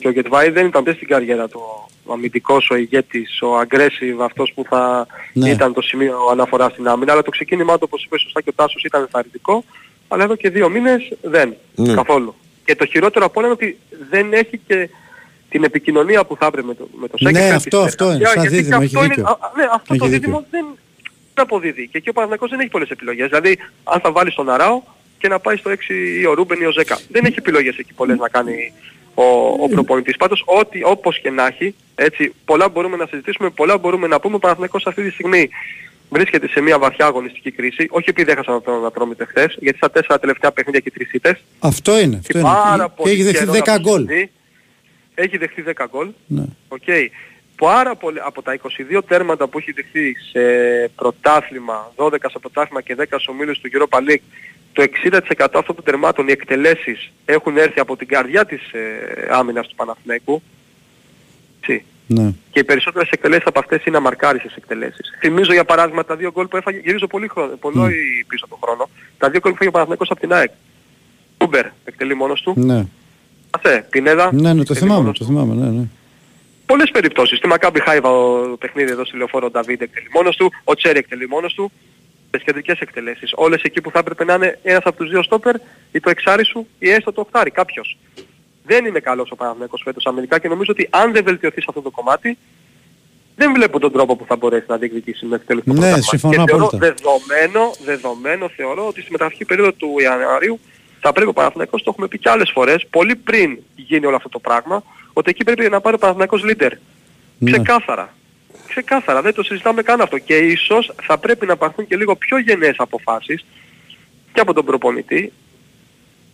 και ο Γετβάη δεν ήταν ούτε στην καριέρα του ο αμυντικός, ο ηγέτης, ο aggressive, αυτός που θα Ναι. ήταν το σημείο αναφοράς στην άμυνα. Αλλά το ξεκίνημά του, όπως είπε σωστά και ο Τάσος, ήταν ενθαρρυντικό. Αλλά εδώ και δύο μήνες δεν. Ναι. Καθόλου. Και το χειρότερο από όλα είναι ότι δεν έχει και την επικοινωνία που θα έπρεπε με το, με το Ναι, Σέκεφελ, τη αυτό- αυτό είναι, συνεργασία, σαν γιατί δίδυμο, και έχει αυτό είναι- δίκιο. α, ναι, αυτό Έχει το δίκιο. δίδυμο δεν δεν αποδίδει. Και εκεί ο Παναθηναϊκός δεν έχει πολλές επιλογές. Δηλαδή, αν θα βάλει τον Αράο και να πάει στο 6 ή ο Ρούμπεν ή ο Ζέκα. Δεν έχει επιλογές εκεί πολλές να κάνει ο, ο προπονητής. Πάντως, ό,τι, όπως και να έχει, έτσι, πολλά μπορούμε να συζητήσουμε, πολλά μπορούμε να πούμε. Ο Παναθηναϊκός αυτή τη στιγμή βρίσκεται σε μια βαθιά αγωνιστική κρίση. Όχι επειδή έχασαν τον Ατρόμητο χθες, γιατί στα τέσσερα τελευταία παιχνίδια και τρεις ήττες. Αυτό είναι. Αυτό είναι. Πάρα Και πολύ έχει δεχθεί καιρό 10 να γκολ. συμβεί. Έχει δεχθεί 10 γκολ. Ναι. Οκ. Πάρα πολλοί από τα 22 τέρματα που έχει δεχθεί σε πρωτάθλημα, 12 σε πρωτάθλημα και 10 σε ομίλους του Europa League, το 60% αυτών των τερμάτων οι εκτελέσεις έχουν έρθει από την καρδιά της ε, άμυνας του Παναθηναϊκού. Έτσι. Ναι. Και οι περισσότερες εκτελέσεις από αυτές είναι αμαρκάρισες εκτελέσεις. Θυμίζω για παράδειγμα τα δύο γκολ που έφαγε, γυρίζω πολύ, χρόνο, πολύ πίσω τον χρόνο, τα δύο γκολ που έφαγε ο Παναθηναϊκός από την ΑΕΚ. Ούμπερ εκτελεί μόνος του. Ναι. Ασε, Πινέδα. Ναι, ναι, το εκτελεί θυμάμαι, μόνος το θυμάμαι, ναι, ναι. πολλές περιπτώσεις. Στη Μακάμπι Χάιβα ο παιχνίδι εδώ στη λεωφόρο ο Νταβίδ εκτελεί μόνος του, ο Τσέρι εκτελεί μόνος του, τις κεντρικές εκτελέσεις. Όλες εκεί που θα έπρεπε να είναι ένας από τους δύο στόπερ ή το εξάρι σου ή έστω το οχτάρι, κάποιος. Δεν είναι καλός ο Παναθηναϊκός φέτος αμυντικά και νομίζω ότι αν δεν βελτιωθεί σε αυτό το κομμάτι, δεν βλέπω τον τρόπο που θα μπορέσει να διεκδικήσει μέχρι το τελευταίο Ναι, πρωτάθλημα. συμφωνώ Και θεωρώ απόλυτα. δεδομένο, δεδομένο θεωρώ ότι στη μεταγραφική περίοδο του Ιανουαρίου θα πρέπει ο Παναθηναϊκός, το έχουμε πει και άλλες φορές, πολύ πριν γίνει όλο αυτό το πράγμα, ότι εκεί πρέπει να πάρει ο Παναθηναϊκός leader. Ναι. Ξεκάθαρα. Ξεκάθαρα, δεν το συζητάμε καν αυτό. Και ίσως θα πρέπει να πάρθουν και λίγο πιο γενναίες αποφάσεις και από τον προπονητή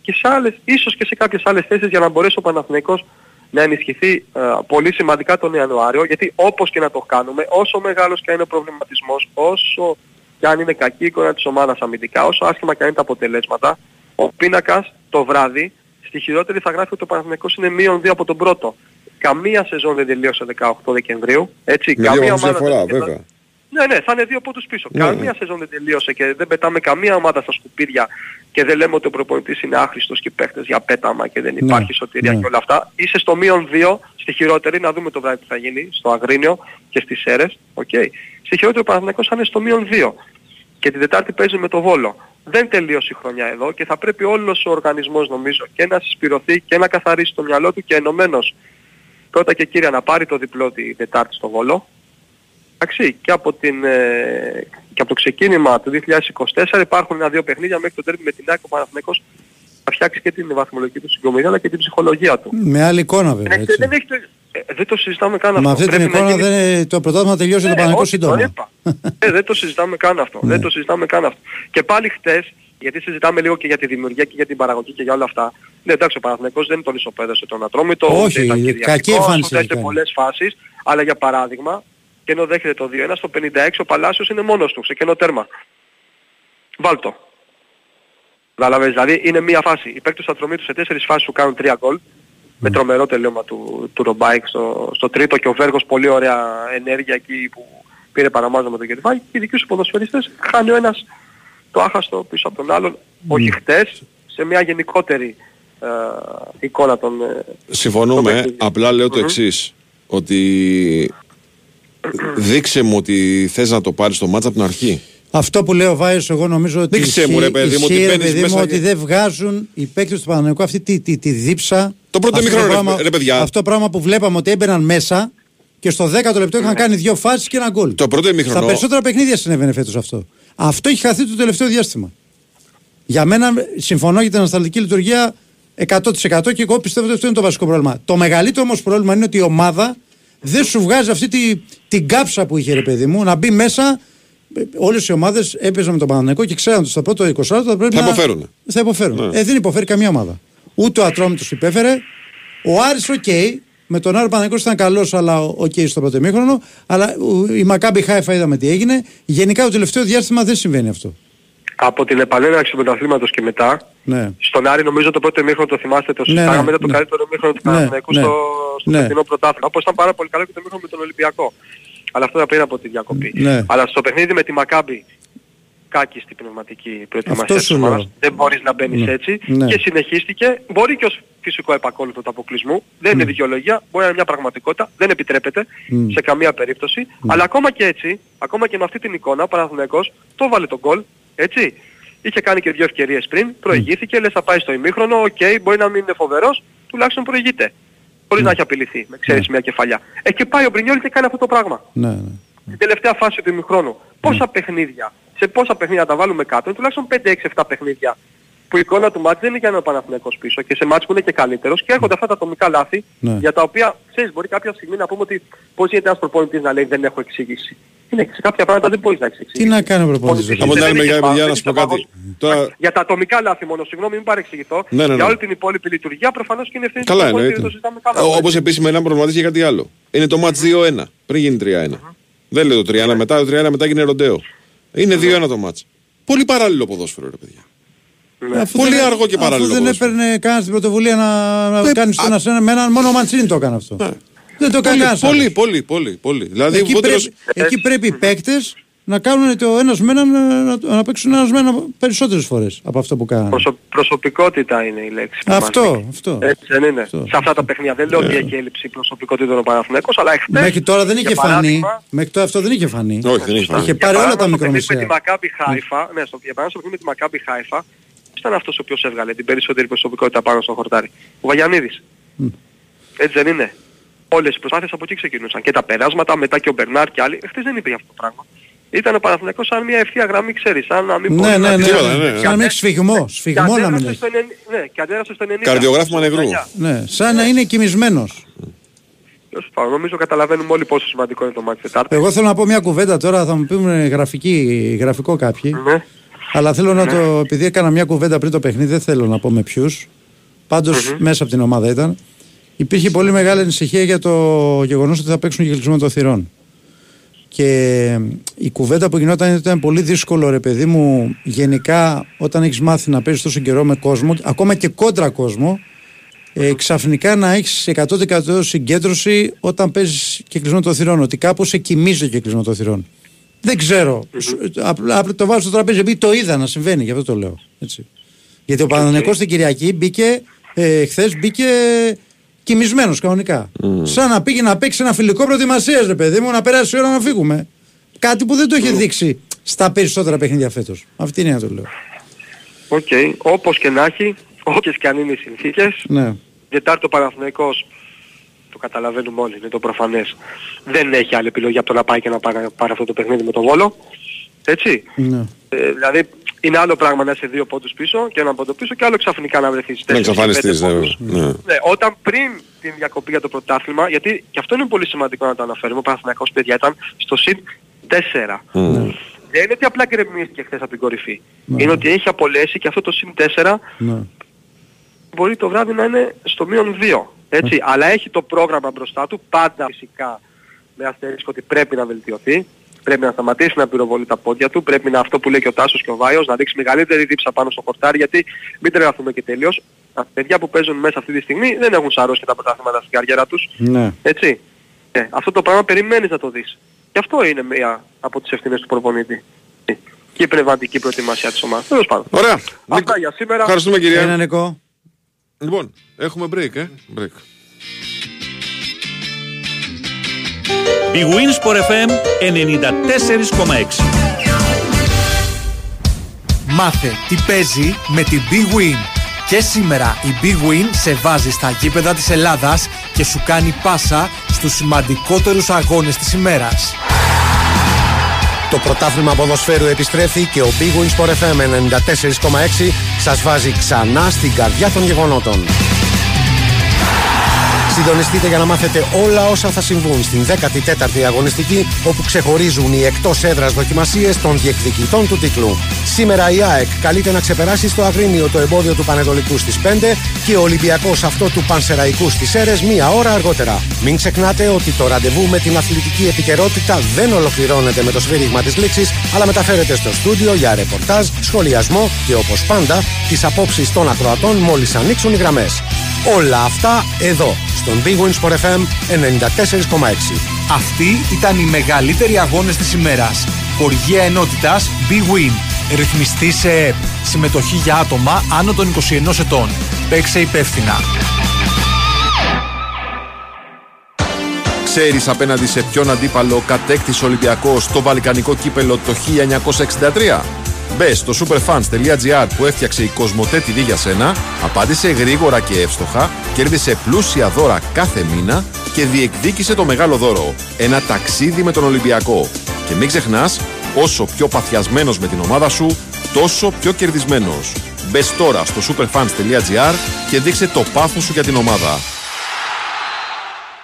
και σε άλλες, ίσως και σε κάποιες άλλες θέσεις για να μπορέσει ο Παναθηναϊκός να ενισχυθεί ε, πολύ σημαντικά τον Ιανουάριο γιατί όπως και να το κάνουμε, όσο μεγάλος και αν είναι ο προβληματισμός, όσο και αν είναι κακή η εικόνα της ομάδας αμυντικά, όσο άσχημα και αν είναι τα αποτελέσματα, ο πίνακας το βράδυ στη χειρότερη θα γράφει ότι ο Παναθηναϊκός είναι μείον 2 από τον πρώτο. Καμία σεζόν δεν τελείωσε 18 Δεκεμβρίου. Έτσι, Με δύο καμία βαθμούς ομάδα διαφορά, δεν- βέβαια. ναι, ναι, θα είναι δύο πόντους πίσω. Ναι, Καμία σεζόν δεν τελείωσε και δεν πετάμε καμία ομάδα στα σκουπίδια και δεν λέμε ότι ο προπονητής είναι άχρηστος και οι παίχτες για πέταμα και δεν Ναι, υπάρχει σωτηρία ναι. και όλα αυτά. Είσαι στο μείον δύο, στη χειρότερη, να δούμε το βράδυ τι θα γίνει, στο Αγρίνιο και στις Σέρες. Οκ. Στη χειρότερη ο Παναθηναϊκός θα είναι στο μείον δύο. Και την Τετάρτη παίζει με το Βόλο. Δεν τελείωσε η χρονιά εδώ και θα πρέπει όλος ο οργανισμός νομίζω και να συσπηρωθεί και να καθαρίσει το μυαλό του και ενωμένος πρώτα και κύρια να πάρει το διπλό τη Τετάρτη στο Βόλο. Εντάξει, και από, την, ε, και από το ξεκίνημα του 2024 υπάρχουν ένα-δύο παιχνίδια μέχρι το τέρμι με την ΑΕΚ ο Παναθηναϊκός θα φτιάξει και την βαθμολογική του συγκομιδία αλλά και την ψυχολογία του. Με άλλη εικόνα βέβαια. Δεν, Έτσι. δεν, έχει το, ε, δεν το συζητάμε καν αυτό. Με αυτή την Πρέπει να εικόνα γίνει- δεν, το πρωτάθλημα τελειώσει το ναι, Παναγικό όχι, το σύντομα. είπα. ε, δεν το συζητάμε καν αυτό. Ναι. Δεν το συζητάμε καν αυτό. Και πάλι χτες, γιατί συζητάμε λίγο και για τη δημιουργία και για την παραγωγή και για όλα αυτά. Ναι, εντάξει, ο Παναθηναϊκός δεν τον ισοπέδωσε τον Ατρόμητο. Όχι, ούτε ήταν κακή κυριαρχικός, εμφάνιση ούτε σε έκανε. πολλές φάσεις. Αλλά για παράδειγμα, και ενώ δέχεται το 2-1, στο 56 ο Παλάσιος είναι μόνος του, σε κενό τέρμα. Βάλτο. Κατάλαβες, δηλαδή είναι μία φάση. Οι παίκτες του Ατρομήτου σε τέσσερις φάσεις σου κάνουν τρία γκολ. Με τρομερό τελείωμα του, του Ρομπάιλ στο, στο τρίτο και ο Βέργος πολύ ωραία ενέργεια εκεί που πήρε παραμάζα με τον Γερβάκη και οι δικοί σου ποδοσφαιριστές χάνει ο ένας το άχαστο πίσω από τον άλλον. Όχι χτες, σε μια γενικότερη ε, εικόνα των... ε, Συμφωνούμε. Απλά λέω το εξής. Ότι δείξε μου ότι θες να το πάρεις το μάτσα από την αρχή. Αυτό που λέω Βάιος εγώ νομίζω ότι Δείξε μου, ρε παιδί μου, ότι ισχύει, ρε μπαίνεις παιδί μου, μέσα ότι και- δεν βγάζουν οι παίκτες του Παναγενικού αυτή τη, τη, τη δίψα. Το πρώτο αυτό ημίχρονο, ρε- πράγμα- ρε παιδιά. Αυτό το πράγμα που βλέπαμε ότι έμπαιναν μέσα και στο 10ο λεπτό είχαν κάνει δύο φάσεις και ένα γκολ. Το πρώτο ημίχρονο- Στα περισσότερα παιχνίδια συνέβαινε φέτος αυτό. Αυτό έχει χαθεί το τελευταίο διάστημα. Για μένα συμφωνώ για την ανασταλτική λειτουργία 100% και εγώ πιστεύω ότι αυτό είναι το βασικό πρόβλημα. Το μεγαλύτερο όμως πρόβλημα είναι ότι η ομάδα δεν σου βγάζει αυτή τη, την κάψα που είχε ρε παιδί μου να μπει μέσα. Όλες οι ομάδες έπαιζαν με τον Παναναναϊκό και ξέραν ότι στο πρώτο 20 θα πρέπει Θα να. υποφέρουν. Θα υποφέρουν. Ναι. Ε, δεν υποφέρει καμία ομάδα. Ούτε ο Ατρόμητος υπέφερε. Ο Άρης, οκ, Με τον Άρη ο Παναθηναϊκός ήταν καλός, αλλά οκ στο πρώτο ημίχρονο. Αλλά ο- η Μακάμπι Χάιφα είδαμε τι έγινε. Γενικά το τελευταίο διάστημα δεν συμβαίνει αυτό. Από την επανέναρξη του πρωταθλήματος και μετά, Ναι. στον Άρη νομίζω το πρώτο ημίχρονο το θυμάστε το Ναι, συζητάγαμε, ναι, ήταν το ναι. καλύτερο ημίχρονο του Ναι, Παναθηναϊκού ναι. στο, στο Ναι. φετινό πρωτάθλημα. Όπως ήταν πάρα πολύ καλό και το ημίχρονο με τον Ολυμπιακό. Αλλά αυτό ήταν πριν από τη διακοπή. Ναι. Αλλά στο παιχνίδι με τη Μακάμπι κάκιστη πνευματική προετοιμασία Αυτό της σου ομάδας. λέω. Δεν μπορείς να μπαίνεις Ναι. έτσι. Ναι. Και συνεχίστηκε. Μπορεί και ως φυσικό επακόλουθο του αποκλεισμού. Δεν είναι δικαιολογία. Μπορεί να είναι μια πραγματικότητα. Δεν επιτρέπεται Μμ. σε καμία περίπτωση. Αλλά ακόμα και έτσι, ακόμα και με αυτή την εικόνα, ο Παναθηναϊκός το έβαλε το γκολ. Έτσι. Είχε κάνει και δύο ευκαιρίες πριν, προηγήθηκε, λες θα πάει στο ημίχρονο, οκ, μπορεί να μην είναι φοβερός, τουλάχιστον προηγείται. Χωρίς να έχει απειληθεί, με ξέρεις μια κεφαλιά. Ε, και πάει ο Μπρινιόλ και κάνει αυτό το πράγμα. Ναι, ναι. Την τελευταία φάση του ημιχρόνου. Πόσα παιχνίδια, σε πόσα παιχνίδια τα βάλουμε κάτω, είναι τουλάχιστον 5-6-7 παιχνίδια που η εικόνα του μάτς δεν είναι για να είναι ο Παναθηναϊκός πίσω και σε μάτς που είναι και καλύτερος και έρχονται αυτά τα ατομικά λάθη Ναι. για τα οποία, ξέρεις, μπορεί κάποια στιγμή να πούμε ότι πώς γίνεται ένας προπονητής να λέει δεν έχω εξήγηση. Είναι, σε κάποια πράγματα δεν μπορείς να έχεις εξήγηση. Τι να κάνει ο προπονητής. Προπονητής Από την άλλη δεν μεριά, είχε παιδιά, φάουλ, να δεν σου πω είχε κάτι. φάουλ. Τώρα, Για τα ατομικά λάθη μόνο, συγγνώμη, μην παρεξηγηθώ. Ναι, ναι, ναι. Για όλη την υπόλοιπη λειτουργία προφανώς και είναι ευθύνη του καλά προπονητή, εννοείται. δεν το συζητάμε καν. Όπως επίση με έναν προβληματίζει και κάτι άλλο. Είναι το match 2-1. Πριν γίνει 3-1. Δεν λέει το 3-1 μετά, το 3-1 μετά γίνει ροντέο. Είναι 2-1 το match. Πολύ παράλληλο ποδόσφαιρο, ρε παιδιά. Αφού Πολύ δεν- αργό και παράλληλο Αφού δεν ποδόσφαιρο. έπαιρνε κανένας την πρωτοβουλία να, να κάνει στον ένα με έναν μόνο ο Μαντσίνη το έκανε αυτό. Δεν το έκανε Πολύ, κανένας πολύ, άλλος. πολύ, πολύ, πολύ. Δηλαδή, Εκεί, Βούτυρος- πρέπει, εκεί πρέπει οι παίκτες να κάνουν το ένας με έναν να, να παίξουν ένας με έναν περισσότερες φορές από αυτό που κάνανε. Προσω- προσωπικότητα είναι η λέξη. που μας Αυτό, λείπει. αυτό. Έτσι δεν είναι. Σε αυτά τα παιχνίδια. Δεν λέω ότι έχει έλλειψη προσωπικότητων ο Παναθηναϊκός, αλλά εχθές... Μέχρι τώρα δεν είχε για φανεί. παράδειγμα, Μέχρι τώρα αυτό δεν είχε φανεί. Όχι, δεν είχε φανεί. Είχε για πάρει όλα παράδειγμα, τα στο παιχνίδι Με τη μικρομεσαία. Μακάμπι Χάιφα, ναι, στο, για παράδειγμα στο παιχνίδι με τη Μακάμπι Χάιφα, ποιος ήταν αυτός ο οποίος έβγαλε την περισσότερη προσωπικότητα πάνω στο χορτάρι. Ο Βαγιανίδης. Έτσι δεν είναι. Όλες οι προσπάθειες από εκεί ξεκινούσαν. Και τα περάσματα, μετά και ο Μπερνάρ και άλλοι. Εχθές δεν υπήρχε αυτό το πράγμα. Ήταν ο Παναθηναϊκός σαν μια ευθεία γραμμή, ξέρεις, σαν να μην Ναι, μπορεί ναι, να ναι. Τίποτα, ναι, ναι. Σαν να μην έχει σφιγμό. Και Σφιγμό να μην αντέδρασε έχει. στο 90 Ναι, και αντέδρασε στο 90. Καρδιογράφημα νευρού. Ναι, σαν να είναι κοιμισμένος. Τέλος πάντων, Νομίζω καταλαβαίνουμε όλοι πόσο σημαντικό είναι το μάτι Τετάρτη. Εγώ θέλω να πω μια κουβέντα τώρα, θα μου πούμε γραφική, γραφικό κάποιοι. Ναι. Αλλά θέλω να το. Επειδή έκανα μια κουβέντα πριν το παιχνίδι, δεν θέλω να πω με ποιους. παντω μέσα από την ομάδα ήταν. Υπήρχε πολύ μεγάλη ανησυχία για το γεγονός ότι θα παίξουν και κλεισμό των θυρών. Και η κουβέντα που γινόταν ήταν πολύ δύσκολο, ρε παιδί μου, γενικά όταν έχεις μάθει να παίζεις τόσο καιρό με κόσμο, ακόμα και κόντρα κόσμο, ε, ξαφνικά να έχεις 100% συγκέντρωση όταν παίζεις και κλεισμό των θυρών. Ότι κάπου σε κοιμίζει το κλεισμό των θυρών. Δεν ξέρω. Σου- Απλά απλά το βάζω στο τραπέζι επειδή το είδα να συμβαίνει, γι' αυτό το λέω. Έτσι. Γιατί ο Παναθηναϊκός την Κυριακή μπήκε, ε, χθες μπήκε κοιμισμένος κανονικά. Σαν να πήγε να παίξει ένα φιλικό προετοιμασίας, ρε παιδί μου, να περάσει η ώρα να φύγουμε. Κάτι που δεν το έχει δείξει στα περισσότερα παιχνίδια φέτος. Αυτή είναι να το λέω. Οκ. Όπως και να έχει, όποιες και αν είναι οι συνθήκες, Ναι. Τετάρτη ο Παναθηναϊκός, το καταλαβαίνουμε όλοι, είναι το προφανές, δεν έχει άλλη επιλογή από το να πάει και να πάρει, πάρει αυτό το παιχνίδι με τον Βόλο. Έτσι. ναι. Ε, δηλαδή είναι άλλο πράγμα να είσαι δύο πόντους πίσω και ένα πόντο πίσω και άλλο ξαφνικά να βρεθείς Να τέσσερις ή πέντε εξαφανιστείς, ναι. πόντους. ναι. Ναι, όταν πριν την διακοπή για το πρωτάθλημα, γιατί και αυτό είναι πολύ σημαντικό να το αναφέρουμε, ο Παναθηναϊκός παιδιά ήταν στο συν 4. Μμ. Δεν είναι ότι απλά γκρεμίστηκε χθες από την κορυφή. Είναι ότι έχει απολέσει και αυτό το συν 4 Ναι. μπορεί το βράδυ να είναι στο μείον 2. Έτσι. Αλλά έχει το πρόγραμμα μπροστά του, πάντα φυσικά με αστερίσκο ότι πρέπει να βελτιωθεί. Πρέπει να σταματήσει να πυροβολεί τα πόδια του. Πρέπει να αυτό που λέει και ο Τάσος και ο Βάιος να δείξει μεγαλύτερη δίψα πάνω στο χορτάρι γιατί μην τρελαθούμε και τελείως. Τα παιδιά που παίζουν μέσα αυτή τη στιγμή δεν έχουν σαρώσει και τα πρωτάθληματα στην καριέρα τους. Ναι. Έτσι. Ε, αυτό το πράγμα περιμένεις να το δεις. Και αυτό είναι μία από τις ευθύνες του προπονητή. Και η πνευματική προετοιμασία της ομάδας. Τέλος πάντων. Ωραία. Αυτά για σήμερα. Ευχαριστούμε κυρία. Ένα Νικό. Λοιπόν, έχουμε break, ε; Break. Η Winsport FM 94,6 Μάθε τι παίζει με την Big Win. Και σήμερα η Big Win σε βάζει στα γήπεδα της Ελλάδας και σου κάνει πάσα στους σημαντικότερους αγώνες της ημέρας. Το πρωτάθλημα ποδοσφαίρου επιστρέφει και ο Big Win Sport FM 94,6 σας βάζει ξανά στην καρδιά των γεγονότων. Συντονιστείτε για να μάθετε όλα όσα θα συμβούν στην 14η αγωνιστική, όπου ξεχωρίζουν οι εκτός έδρας δοκιμασίες των διεκδικητών του τίτλου. Σήμερα η ΑΕΚ καλείται να ξεπεράσει στο Αγρίνιο το εμπόδιο του Πανετολικού στις 5 και ο Ολυμπιακός αυτό του Πανσεραϊκούς στις Έρες μία ώρα αργότερα. Μην ξεχνάτε ότι το ραντεβού με την αθλητική επικαιρότητα δεν ολοκληρώνεται με το σφύριγμα της λήξης, αλλά μεταφέρεται στο στούντιο για ρεπορτάζ, σχολιασμό και όπως πάντα τις απόψεις των ακροατών μόλις ανοίξουν οι γραμμές. Όλα αυτά εδώ, στον Big Wins for FM 94,6. Αυτοί ήταν οι μεγαλύτεροι αγώνες της ημέρας. Χοργία ενότητας Big Win. Ρυθμιστή σε ΕΠ. Συμμετοχή για άτομα άνω των 21 ετών. Παίξε υπεύθυνα. Ξέρεις απέναντι σε ποιον αντίπαλο κατέκτησε ο Ολυμπιακός το βαλκανικό κύπελο το 1963. Μπε στο superfans.gr που έφτιαξε η Κοσμοτέ TV για σένα, απάντησε γρήγορα και εύστοχα, κέρδισε πλούσια δώρα κάθε μήνα και διεκδίκησε το μεγάλο δώρο. Ένα ταξίδι με τον Ολυμπιακό. Και μην ξεχνάς, όσο πιο παθιασμένος με την ομάδα σου, τόσο πιο κερδισμένος. Μπες τώρα στο superfans.gr και δείξε το πάθος σου για την ομάδα.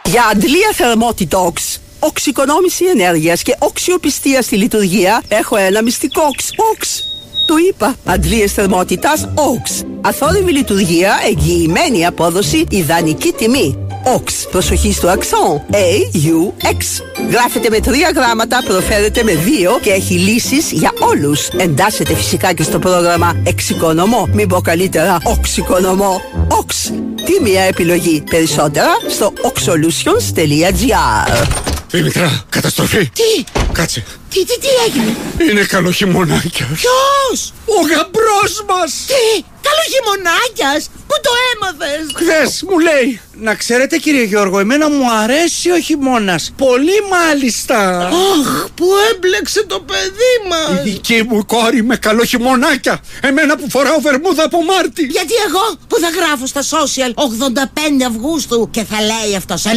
Για αντλία θερμότητοξ, οξυκονόμηση ενέργειας και οξιοπιστία στη λειτουργία έχω ένα μυστικό οξ. Οξ. Το είπα. Αντλίες θερμότητας OX. Αθόρυβη λειτουργία, εγγυημένη απόδοση, ιδανική τιμή. OX. Προσοχή στο αξόν. A-U-X. Γράφεται με τρία γράμματα, προφέρεται με δύο και έχει λύσεις για όλους. Εντάσσεται φυσικά και στο πρόγραμμα Εξοικονομώ. Μην πω καλύτερα Οξοικονομώ. OX. Τι μια επιλογή. Περισσότερα στο oxolutions.gr Δήμητρα, καταστροφή. Τι, Κάτσε. Τι, τι, τι έγινε; Είναι καλό χειμωνάκια. Ποιος; Ο γαμπρός μας. Τι, καλό χειμωνάκιας; Πού το έμαθες; Χθες μου λέει. Να ξέρετε κύριε Γιώργο, εμένα μου αρέσει ο χειμώνας. Πολύ μάλιστα. Αχ, που έμπλεξε το παιδί μας. Η δική μου κόρη με καλό χειμωνάκια. Εμένα που φοράω βερμούδα από Μάρτι. Γιατί εγώ που θα γράφω στα social 85 Αυγούστου και θα λέει αυτός 93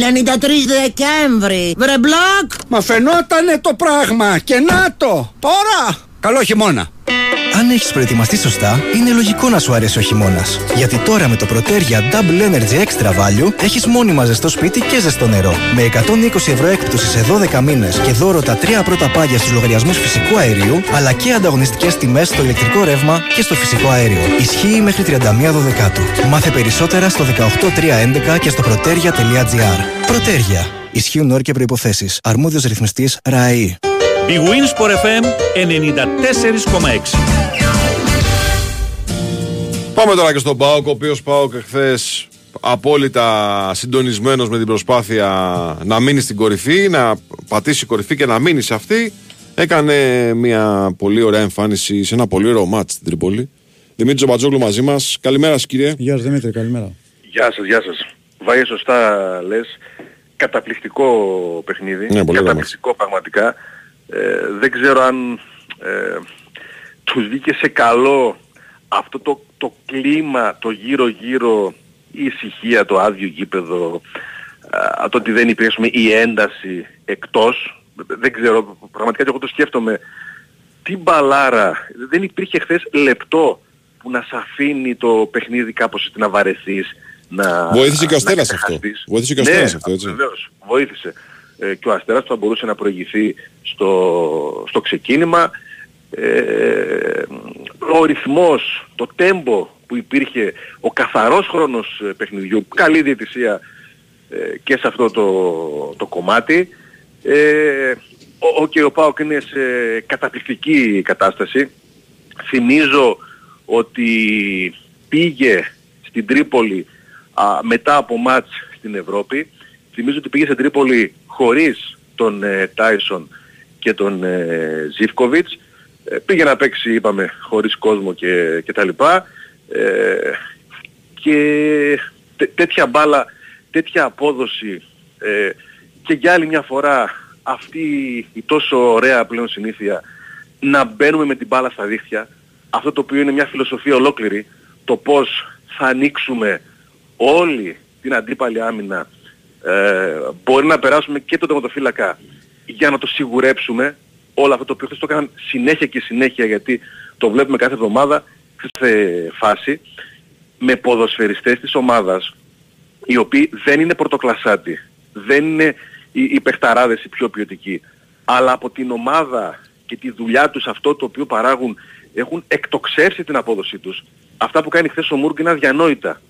Δεκέμβρη. Βρε μπλοκ. Μα φαινότανε το πράγμα και να το. Τώρα. Καλό χειμώνα. Αν έχεις προετοιμαστεί σωστά, είναι λογικό να σου αρέσει ο χειμώνας. Γιατί τώρα με το Protergia Double Energy Extra Value έχεις μόνιμα ζεστό σπίτι και ζεστό νερό. Με 120 ευρώ έκπτωσης σε 12 μήνες και δώρο τα τρία πρώτα πάγια στους λογαριασμούς φυσικού αερίου, αλλά και ανταγωνιστικές τιμές στο ηλεκτρικό ρεύμα και στο φυσικό αέριο. Ισχύει μέχρι 31 Δεκάτου. Μάθε περισσότερα στο 18311 και στο protergia.gr. Protergia. Ισχύουν όροι και προποθέσει. Αρμόδιος ρυθμιστής ΡΑΕΗ. Η Wins for FM 94,6. Πάμε τώρα και στον Πάοκ, ο οποίος Πάοκ εχθές απόλυτα συντονισμένος με την προσπάθεια να μείνει στην κορυφή, να πατήσει κορυφή και να μείνει σε αυτή. Έκανε μια πολύ ωραία εμφάνιση σε ένα πολύ ωραίο μάτς στην Τρίπολη. Δημήτρη Τζομπατζόγλου μαζί μας. Καλημέρα σας κύριε. Γεια σας Δημήτρη, καλημέρα. Γεια σας, γεια σας. Βάγε σωστά λες. Καταπληκτικό παιχνίδι. Ναι, πολύ Καταπληκτικό πραγματικά. Ε, δεν ξέρω αν ε, τους βγήκε σε καλό αυτό το, το κλίμα, το γύρω-γύρω, η ησυχία, το άδειο γήπεδο, α, το ότι δεν υπήρχε ας πούμε, η ένταση εκτός. Δεν ξέρω, πραγματικά και εγώ το σκέφτομαι. Τι μπαλάρα, δεν υπήρχε χθες λεπτό που να σε αφήνει το παιχνίδι κάπως έτσι να βαρεθείς. Να, Βοήθησε και ο να Αστέρας αυτό. ξεχαστείς. Βοήθησε και ο Ναι, Αστέρας αυτό, έτσι. Βεβαίως, βοήθησε. Ε, και ο Αστέρας θα μπορούσε να προηγηθεί στο, στο ξεκίνημα. Ε, ο ρυθμός, το τέμπο που υπήρχε, ο καθαρός χρόνος ε, παιχνιδιού, καλή διαιτησία ε, και σε αυτό το, το κομμάτι. Ε, ο, ο και ο Πάοκ είναι σε καταπληκτική κατάσταση. Θυμίζω ότι πήγε στην Τρίπολη α, μετά από μάτς στην Ευρώπη. Θυμίζω ότι πήγε στην Τρίπολη χωρίς τον ε, Τάισον και τον ε, Ζιβκοβιτς. Ε, πήγε να παίξει, είπαμε, χωρίς κόσμο και, και τα λοιπά. Ε, και τέ- τέτοια μπάλα, τέτοια απόδοση ε, και για άλλη μια φορά αυτή η τόσο ωραία πλέον συνήθεια να μπαίνουμε με την μπάλα στα δίχτυα, αυτό το οποίο είναι μια φιλοσοφία ολόκληρη, το πώς θα ανοίξουμε όλη την αντίπαλη άμυνα, ε, μπορεί να περάσουμε και τον τερματοφύλακα για να το σιγουρέψουμε όλο αυτό το οποίο χθες το έκαναν συνέχεια και συνέχεια γιατί το βλέπουμε κάθε εβδομάδα σε φάση με ποδοσφαιριστές της ομάδας οι οποίοι δεν είναι πρωτοκλασσάτοι, δεν είναι οι, οι παιχταράδες οι πιο ποιοτικοί, αλλά από την ομάδα και τη δουλειά τους αυτό το οποίο παράγουν έχουν εκτοξεύσει την απόδοσή τους. Αυτά που κάνει χθες ο Μούργκ είναι αδιανόητα.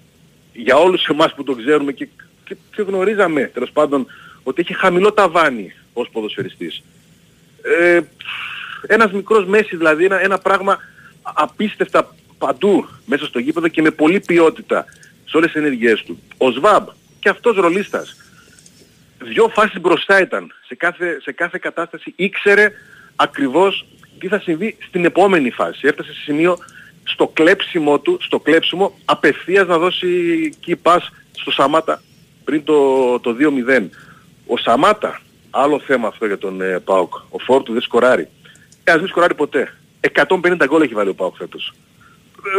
Για όλους εμάς που το ξέρουμε και, και, και γνωρίζαμε τέλος πάντων ότι έχει χαμηλό ταβάνι ως ποδοσφαιριστής. Ε, ένας μικρός Μέση δηλαδή, ένα, ένα πράγμα απίστευτα παντού μέσα στο γήπεδο και με πολλή ποιότητα σε όλες τις ενεργειές του. Ο Σβάμπ και αυτός ρολίστας. Δυο φάσεις μπροστά ήταν. Σε κάθε, σε κάθε κατάσταση ήξερε ακριβώς τι θα συμβεί στην επόμενη φάση. Έφτασε σε σημείο στο κλέψιμο του, στο κλέψιμο, απευθείας να δώσει key pass στο Σαμάτα πριν το, το 2-0. Ο Σαμάτα, άλλο θέμα αυτό για τον ε, ΠΑΟΚ, ο Φόρτου δεν σκοράρει. Ε, ας μην σκοράρει ποτέ. 150 γκολ έχει βάλει ο ΠΑΟΚ φέτος.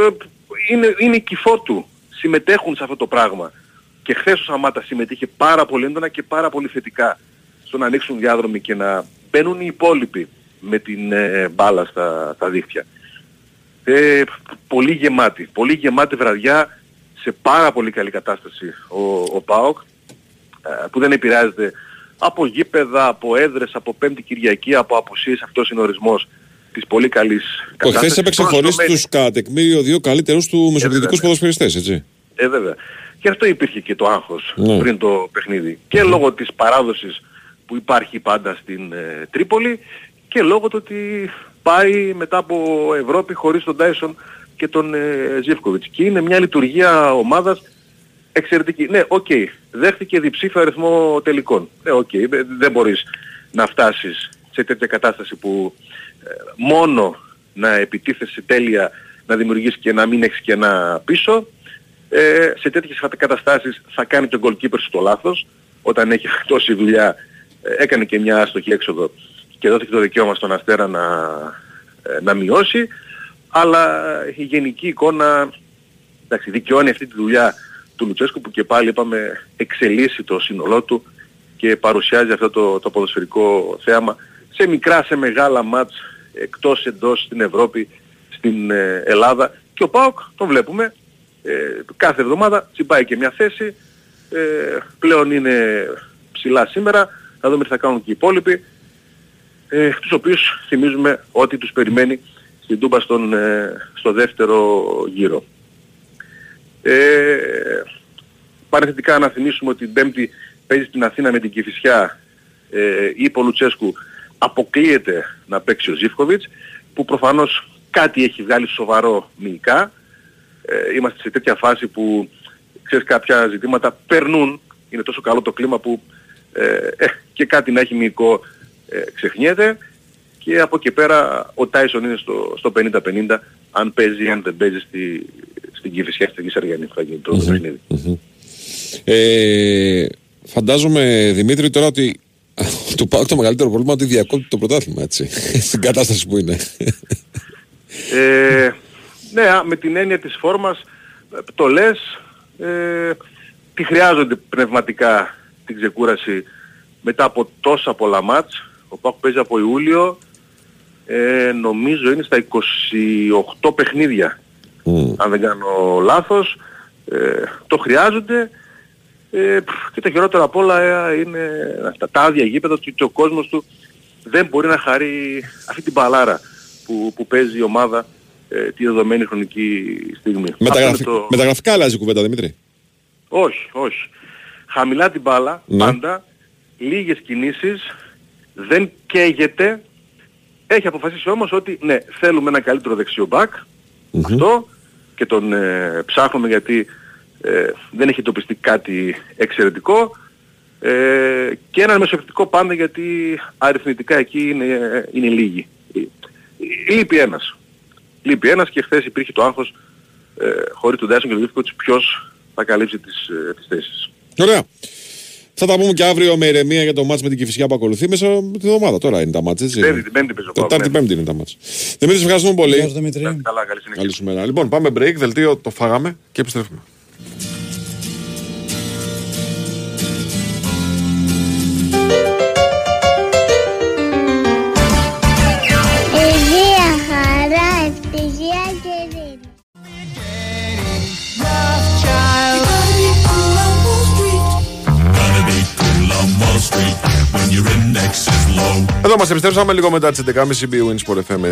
Ε, είναι, είναι η του. Συμμετέχουν σε αυτό το πράγμα. Και χθες ο Σαμάτα συμμετείχε πάρα πολύ έντονα και πάρα πολύ θετικά στο να ανοίξουν διάδρομοι και να μπαίνουν οι υπόλοιποι με την ε, μπάλα στα, στα δίχτυα. Ε, πολύ γεμάτη, πολύ γεμάτη βραδιά σε πάρα πολύ καλή κατάσταση ο, ο ΠΑΟΚ ε, που δεν επηρεάζεται από γήπεδα, από έδρες, από πέμπτη Κυριακή, από απουσίες, αυτός είναι ο ορισμός της πολύ καλής κατάστασης. Ο χθες έπαιξε χωρίς τους κατά τεκμήριο δύο καλύτερους του μεσοπαιδικούς ποδοσφαιριστές, έτσι. Ε, βέβαια. Και αυτό υπήρχε και το άγχος ναι. πριν το παιχνίδι. Και λόγω της παράδοσης που υπάρχει πάντα στην ε, Τρίπολη και λόγω του ότι πάει μετά από Ευρώπη χωρίς τον Τάισον και τον ε, Ζίβκοβιτς. Και είναι μια λειτουργία ομάδας εξαιρετική. Ναι, OK, okay, δέχτηκε διψήφιο αριθμό τελικών. Ναι, OK, okay, δεν μπορείς να φτάσεις σε τέτοια κατάσταση που ε, μόνο να επιτίθεσαι τέλεια να δημιουργείς και να μην έχεις και ένα πίσω. Ε, σε τέτοιες καταστάσεις θα κάνει τον goalkeeper στο λάθος. Όταν έχει τόση δουλειά ε, έκανε και μια άστοχη έξοδο και δόθηκε το δικαίωμα στον Αστέρα να, ε, να μειώσει. Αλλά η γενική εικόνα εντάξει, δικαιώνει αυτή τη δουλειά του Λουτσέσκου που και πάλι είπαμε εξελίσσει το σύνολό του και παρουσιάζει αυτό το, το ποδοσφαιρικό θέαμα σε μικρά, σε μεγάλα μάτς εκτός εντός στην Ευρώπη, στην ε, Ελλάδα. Και ο ΠΑΟΚ τον βλέπουμε ε, κάθε εβδομάδα τσιμπάει και μια θέση. Ε, πλέον είναι ψηλά σήμερα. Θα δούμε τι θα κάνουν και οι υπόλοιποι ε, τους οποίους θυμίζουμε ότι τους περιμένει στην Τούμπα στον, ε, στο δεύτερο γύρο. Ε, παραθετικά να θυμίσουμε ότι την Πέμπτη παίζει στην Αθήνα με την Κηφισιά ε, ή Πολουτσέσκου αποκλείεται να παίξει ο Ζίφκοβιτς που προφανώς κάτι έχει βγάλει σοβαρό μυϊκά. Ε, είμαστε σε τέτοια φάση που ξέρεις κάποια ζητήματα περνούν. Είναι τόσο καλό το κλίμα που ε, ε και κάτι να έχει μυϊκό ε, ξεχνιέται και από εκεί πέρα ο Τάισον είναι στο, στο 50-50 αν παίζει ή αν δεν παίζει στη, στην Κηφισιά στην Κυσαριανή που θα γίνει το παιχνιδι Ε, φαντάζομαι Δημήτρη τώρα ότι του πάω το μεγαλύτερο πρόβλημα ότι διακόπτει το πρωτάθλημα έτσι. Στην κατάσταση που είναι. Ε, ναι, με την έννοια της φόρμας το λες ε, τι χρειάζονται πνευματικά την ξεκούραση μετά από τόσα πολλά μάτς. Ο Πάκου παίζει από Ιούλιο, ε, νομίζω είναι στα 28 παιχνίδια. Αν δεν κάνω λάθος. Ε, το χρειάζονται. Ε, και το χειρότερο απ' όλα ε, είναι αυτά τα άδεια γήπεδα και ο κόσμος του δεν μπορεί να χαρεί αυτή την παλάρα που, που παίζει η ομάδα ε, τη δεδομένη χρονική στιγμή. Μεταγραφι... Το... Μεταγραφικά αλλάζει η κουβέντα Δημήτρη. Όχι, όχι. Χαμηλά την μπάλα, ναι. πάντα, λίγες κινήσεις, δεν καίγεται. Έχει αποφασίσει όμως ότι ναι, θέλουμε ένα καλύτερο δεξιό μπακ. Αυτό και τον ε, ψάχνουμε γιατί ε, δεν έχει τοπιστεί κάτι εξαιρετικό. Ε, και ένα μεσοευτικό πάντα γιατί αριθμητικά εκεί είναι, είναι λίγοι. Λείπει ένας. Λείπει ένας και χθες υπήρχε το άγχος ε, χωρίς τον Τάισον και τον Γύφκο ποιος θα καλύψει τις, ε, τις θέσεις. Ωραία. Θα τα πούμε και αύριο με ηρεμία για το μάτς με την Κηφισιά που ακολουθεί μέσα από τη εβδομάδα. Τώρα είναι τα μάτς, έτσι. Πέμπτη, πέμπτη παίζω Τετάρτη, ναι. πέμπτη είναι τα μάτς. Δημήτρη, σε ευχαριστούμε πολύ. Καλά, καλή συνέχεια. Καλή σου μέρα. Λοιπόν, πάμε break, δελτίο, το φάγαμε και επιστρέφουμε. Υγεία, χαρά, ευτυχία Εδώ μας επιστρέψαμε λίγο μετά τις 11.30 BWIN Sport FM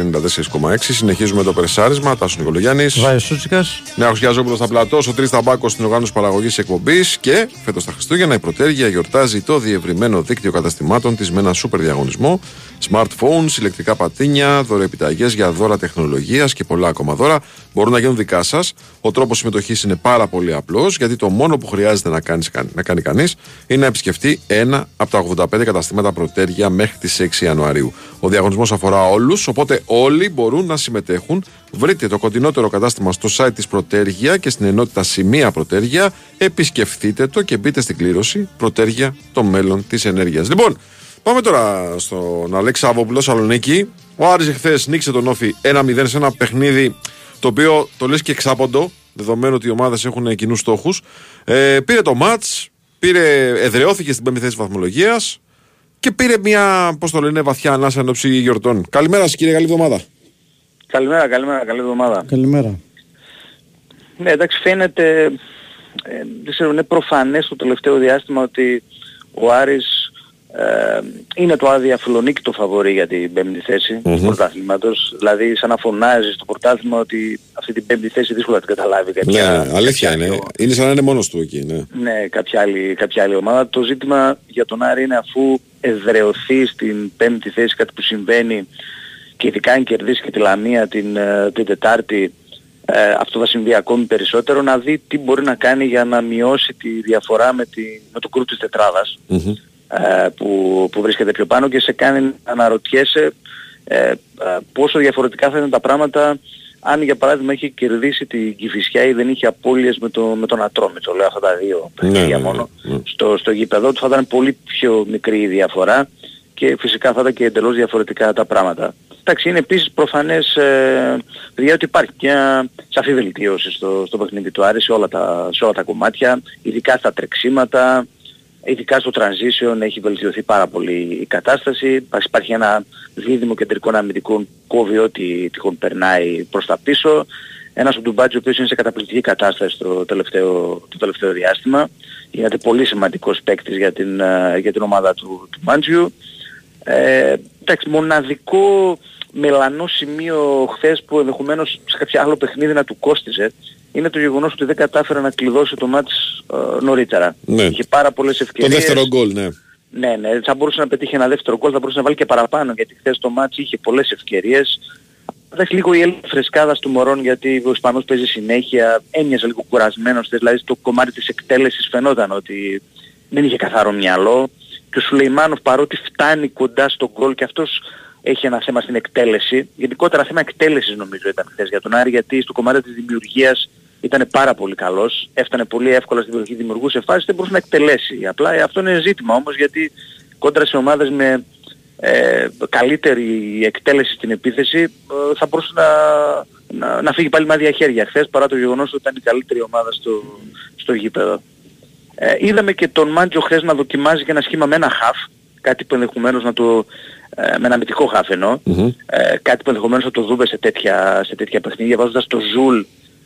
94,6. Συνεχίζουμε το περσάρισμα. Τάσος Νικολογιάννης. Βάιος Σούτσικας. Νέα Γιάζοπουλος στα πλατό. Ο Τρεις Ταμπάκος στην οργάνωση παραγωγής εκπομπής. Και φέτος τα Χριστούγεννα η Πρωτέργεια γιορτάζει το διευρυμένο δίκτυο καταστημάτων της με ένα σούπερ διαγωνισμό. Smartphones, ηλεκτρικά πατίνια, δωρεοπιταγέ για δώρα τεχνολογίας και πολλά ακόμα δώρα μπορούν να γίνουν δικά σας. Ο τρόπος συμμετοχής είναι πάρα πολύ απλός γιατί το μόνο που χρειάζεται να κάνεις, να κάνει κανείς είναι να επισκεφτεί ένα από τα 85 καταστήματα Πρωτέργεια μέχρι τις 6 Ιανουαρίου. Ο διαγωνισμός αφορά όλους, οπότε όλοι μπορούν να συμμετέχουν. Βρείτε το κοντινότερο κατάστημα στο site της Πρωτέργεια και στην ενότητα Σημεία Πρωτέργεια. Επισκεφτείτε το και μπείτε στην κλήρωση Πρωτέργεια το μέλλον της ενέργειας. Λοιπόν, πάμε τώρα στον Αλέξη Αβόπουλο Σαλονίκη. Ο Άρης χθε νίξε τον Όφη 1-0 σε ένα παιχνίδι το οποίο το λες και εξάποντο, δεδομένου ότι οι ομάδες έχουν κοινούς στόχους. Ε, πήρε το ματ, πήρε, εδρεώθηκε στην πέμπτη θέση βαθμολογίας και πήρε μια, πώς το λένε, βαθιά ανάσα ενόψη γιορτών. Καλημέρα σας, κύριε, καλή εβδομάδα. Καλημέρα, καλημέρα, καλή εβδομάδα. Καλημέρα. Ναι, εντάξει, φαίνεται, ε, δεν ξέρω, είναι προφανές το τελευταίο διάστημα ότι ο Άρης ε, είναι το αδιαφιλονίκητο φαβορή για την πέμπτη θέση Μμμ. του πρωτάθληματος. Δηλαδή σαν να φωνάζει στο πρωτάθλημα ότι αυτή την πέμπτη θέση δύσκολα την καταλάβει Ναι, κάποια, αλήθεια είναι. Είναι σαν να είναι μόνος του εκεί, ναι. ναι, κάποια, άλλη, κάποια άλλη ομάδα. Το ζήτημα για τον Άρη είναι αφού εδρεωθεί στην πέμπτη θέση κάτι που συμβαίνει και ειδικά αν κερδίσει και τη Λαμία την, ε, την Τετάρτη ε, αυτό θα συμβεί ακόμη περισσότερο να δει τι μπορεί να κάνει για να μειώσει τη διαφορά με, τη, με το κρουπ της τετράδας ε, που, που βρίσκεται πιο πάνω και σε κάνει να αναρωτιέσαι ε, ε, πόσο διαφορετικά θα είναι τα πράγματα αν για παράδειγμα είχε κερδίσει την Κηφισιά ή δεν είχε απώλειες με, το, με τον Ατρόμητο, λέω αυτά τα δύο παιχνίδια ναι, μόνο, στο, στο γήπεδο του. Θα ήταν πολύ πιο μικρή η διαφορά και φυσικά θα ήταν και εντελώς διαφορετικά τα πράγματα. Εντάξει, είναι επίσης προφανές ε, παιδιά ότι υπάρχει και μια σαφή βελτίωση στο, στο παιχνίδι του Άρη σε όλα, τα, σε όλα τα κομμάτια, ειδικά στα τρεξίματα, ειδικά στο transition έχει βελτιωθεί πάρα πολύ η κατάσταση. Υπάρχει ένα δίδυμο κεντρικών αμυντικών κόβει ό,τι τυχόν περνάει προς τα πίσω. Ένας ο Ντουμπάτζη ο οποίος είναι σε καταπληκτική κατάσταση το τελευταίο, το τελευταίο διάστημα. Γίνεται πολύ σημαντικός παίκτης για την, ε, για την ομάδα του, του Μάντζιου. Ε, εντάξει, μοναδικό μελανό σημείο χθες που ενδεχομένως σε κάποιο άλλο παιχνίδι να του κόστιζε είναι το γεγονός ότι δεν κατάφερε να κλειδώσει το μάτς ε, νωρίτερα. Ναι. Είχε πάρα πολλές Το ευκαιρίες. δεύτερο γκολ, ναι. Ναι, ναι, θα μπορούσε να πετύχει ένα δεύτερο γκολ, θα μπορούσε να βάλει και παραπάνω γιατί χθες το μάτς είχε πολλές ευκαιρίες. Εντάξει λίγο η έλλειψη φρεσκάδας του Μωρών γιατί ο Ισπανός παίζει συνέχεια, έμοιαζε λίγο κουρασμένος, δηλαδή στο κομμάτι της εκτέλεσης φαινόταν ότι δεν είχε καθαρό μυαλό και ο Σουλεϊμάνοφ παρότι φτάνει κοντά στο γκολ και αυτός έχει ένα θέμα στην εκτέλεση, γενικότερα θέμα εκτέλεσης νομίζω ήταν χθες για τον Άρη γιατί στο κομμάτι της δημιουργίας ήταν πάρα πολύ καλός, έφτανε πολύ εύκολα στην περιοχή, δημιουργούσε φάσεις, δεν μπορούσε να εκτελέσει. Απλά ε, αυτό είναι ζήτημα όμως γιατί κόντρα σε ομάδες με ε, καλύτερη εκτέλεση στην επίθεση ε, θα μπορούσε να, να, να φύγει πάλι με άδεια χέρια χθες παρά το γεγονός ότι ήταν η καλύτερη ομάδα στο, στο γήπεδο. Ε, είδαμε και τον Μάντζο χθες να δοκιμάζει και ένα σχήμα με ένα χαφ, κάτι που ενδεχομένως να το, ε, με ένα μυθικό χαφ εννοώ, ε, κάτι που ενδεχομένως θα το δούμε σε τέτοια, σε τέτοια παιχνίδια, βάζοντας το Ζουλ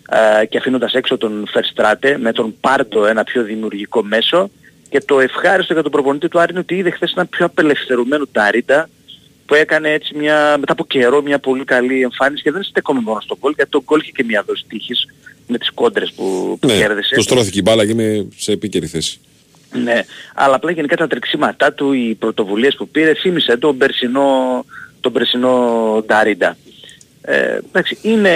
ε, και αφήνοντας έξω τον Φερστράτε με τον Πάρντο ένα πιο δημιουργικό μέσο και το ευχάριστο για τον προπονητή του Άρη είναι ότι είδε χθες ένα πιο απελευθερωμένο Νταρίντα που έκανε έτσι μια, μετά από καιρό μια πολύ καλή εμφάνιση και δεν στέκομαι μόνο στο γκολ γιατί το γκολ είχε και μια δόση τύχης με τις κόντρες που, που ναι. κέρδισε. Τους στρώθηκε η μπάλα και είμαι σε επίκαιρη θέση. Ναι, αλλά απλά γενικά τα τρεξίματά του, οι πρωτοβουλίες που πήρε, θύμισε τον περσινό, τον περσινό Ντάριντα. Ε, εντάξει, είναι,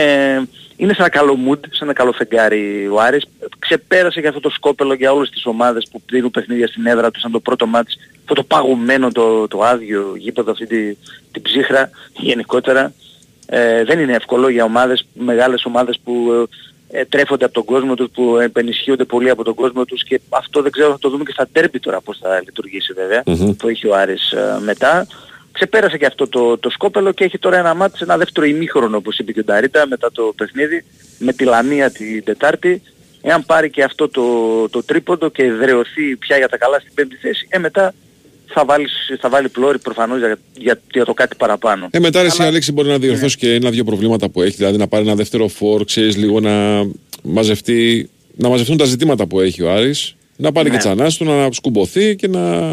είναι σε ένα καλό mood, σε ένα καλό φεγγάρι ο Άρης. Ξεπέρασε και αυτό το σκόπελο για όλες τις ομάδες που δίνουν παιχνίδια στην έδρα τους, σαν το πρώτο μάτς, αυτό το παγωμένο, το, το άδειο γήπεδο, αυτή τη, την ψύχρα γενικότερα. Ε, δεν είναι εύκολο για ομάδες, μεγάλες ομάδες που ε, τρέφονται από τον κόσμο τους, που επενισχύονται πολύ από τον κόσμο τους και αυτό δεν ξέρω θα το δούμε και στα τέρπι τώρα πώς θα λειτουργήσει βέβαια, Μμμ. που έχει ο Άρης ε, μετά. Ξεπέρασε και αυτό το, το σκόπελο και έχει τώρα ένα μάτι σε ένα δεύτερο ημίχρονο όπως είπε και ο Νταρίτα μετά το παιχνίδι με τη Λαμία την Τετάρτη. Εάν πάρει και αυτό το, το τρίποντο και εδρεωθεί πια για τα καλά στην πέμπτη θέση, ε, μετά θα βάλει, θα βάλει πλώρη προφανώς για, για, για το κάτι παραπάνω. Ε, μετά ρε, εσύ, Αλέξη μπορεί να διορθώσει και ένα-δύο προβλήματα που έχει. Δηλαδή να πάρει ένα δεύτερο φόρ, ξέρεις λίγο να μαζευτεί, να μαζευτούν τα ζητήματα που έχει ο Άρης, να πάρει Ναι. και τσανάς του, να σκουμποθεί και να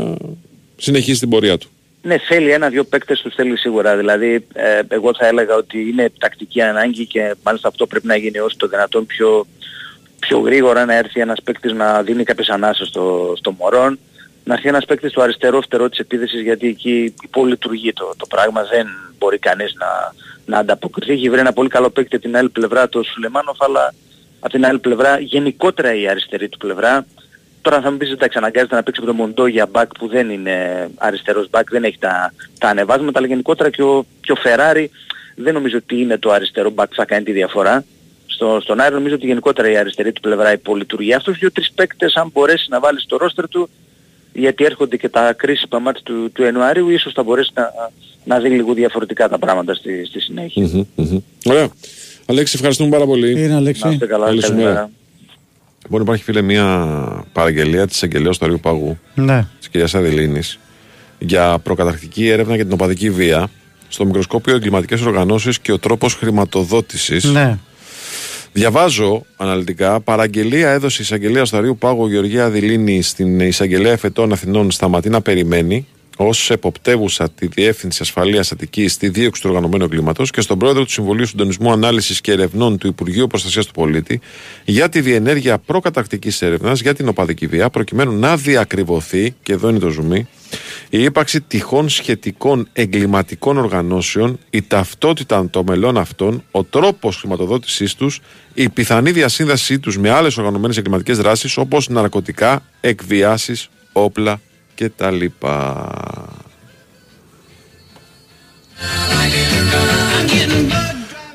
συνεχίσει την πορεία του. Ναι, θέλει ένα-δυο παίκτες τους θέλει σίγουρα. Δηλαδή, ε, εγώ θα έλεγα ότι είναι τακτική ανάγκη και μάλιστα αυτό πρέπει να γίνει όσο το δυνατόν πιο, πιο γρήγορα να έρθει ένας παίκτης να δίνει κάποιες ανάσες στο, στο Μωρόν. Να έρθει ένας παίκτης στο αριστερό φτερό της επίθεσης γιατί εκεί υπολειτουργεί το, το πράγμα. Δεν μπορεί κανείς να, να ανταποκριθεί. Έχει βρει ένα πολύ καλό παίκτη από την άλλη πλευρά το Σουλεμάνοφ αλλά από την άλλη πλευρά γενικότερα η αριστερή του πλευρά Τώρα θα μου πεις εντάξει αναγκάζεται να παίξει από τον Μοντό για back που δεν είναι αριστερός back, δεν έχει τα, τα ανεβάσματα, αλλά γενικότερα και ο, και ο Ferrari δεν νομίζω ότι είναι το αριστερό back που θα κάνει τη διαφορά. Στο, στον Άρη νομίζω ότι γενικότερα η αριστερή του πλευρά υπολειτουργεί. Αυτούς δύο-τρεις παίκτες αν μπορέσει να βάλεις στο ρόστερ του γιατί έρχονται και τα κρίσιμα μάτια του, του Ιανουαρίου ίσως θα μπορέσει να, να δει λίγο διαφορετικά τα πράγματα στη, στη συνέχεια. Ωραία. Αλέξη, ευχαριστούμε πάρα πολύ. Είναι Αλέξη; Να είστε καλά, Καλή σου καλημέρα. μέρα. Λοιπόν, υπάρχει φίλε μια παραγγελία της εισαγγελέα του Αρείου Πάγου, Ναι. της κυρίας Αδειλίνη, για προκαταρκτική έρευνα για την οπαδική βία στο μικροσκόπιο εγκληματικές οργανώσεις και ο τρόπος χρηματοδότησης. Ναι. Διαβάζω αναλυτικά. Παραγγελία έδωσε η εισαγγελέας του Αρείου Πάγου Γεωργία Αδειλίνη στην εισαγγελέα εφετών Αθηνών Σταματίνα Περιμένη ως εποπτεύουσα τη Διεύθυνση Ασφαλείας Αττικής στη δίωξη του οργανωμένου εγκλήματος και στον πρόεδρο του Συμβουλίου Συντονισμού Ανάλυσης και Ερευνών του Υπουργείου Προστασίας του Πολίτη για τη διενέργεια προκατακτικής έρευνας για την οπαδική βία, προκειμένου να διακριβωθεί, και εδώ είναι το ζουμί, η ύπαρξη τυχών σχετικών εγκληματικών οργανώσεων, η ταυτότητα των μελών αυτών, ο τρόπος χρηματοδότησής τους, η πιθανή διασύνδεσή τους με άλλες οργανωμένες εγκληματικές δράσεις όπως ναρκωτικά, εκβιάσεις, όπλα κτλ.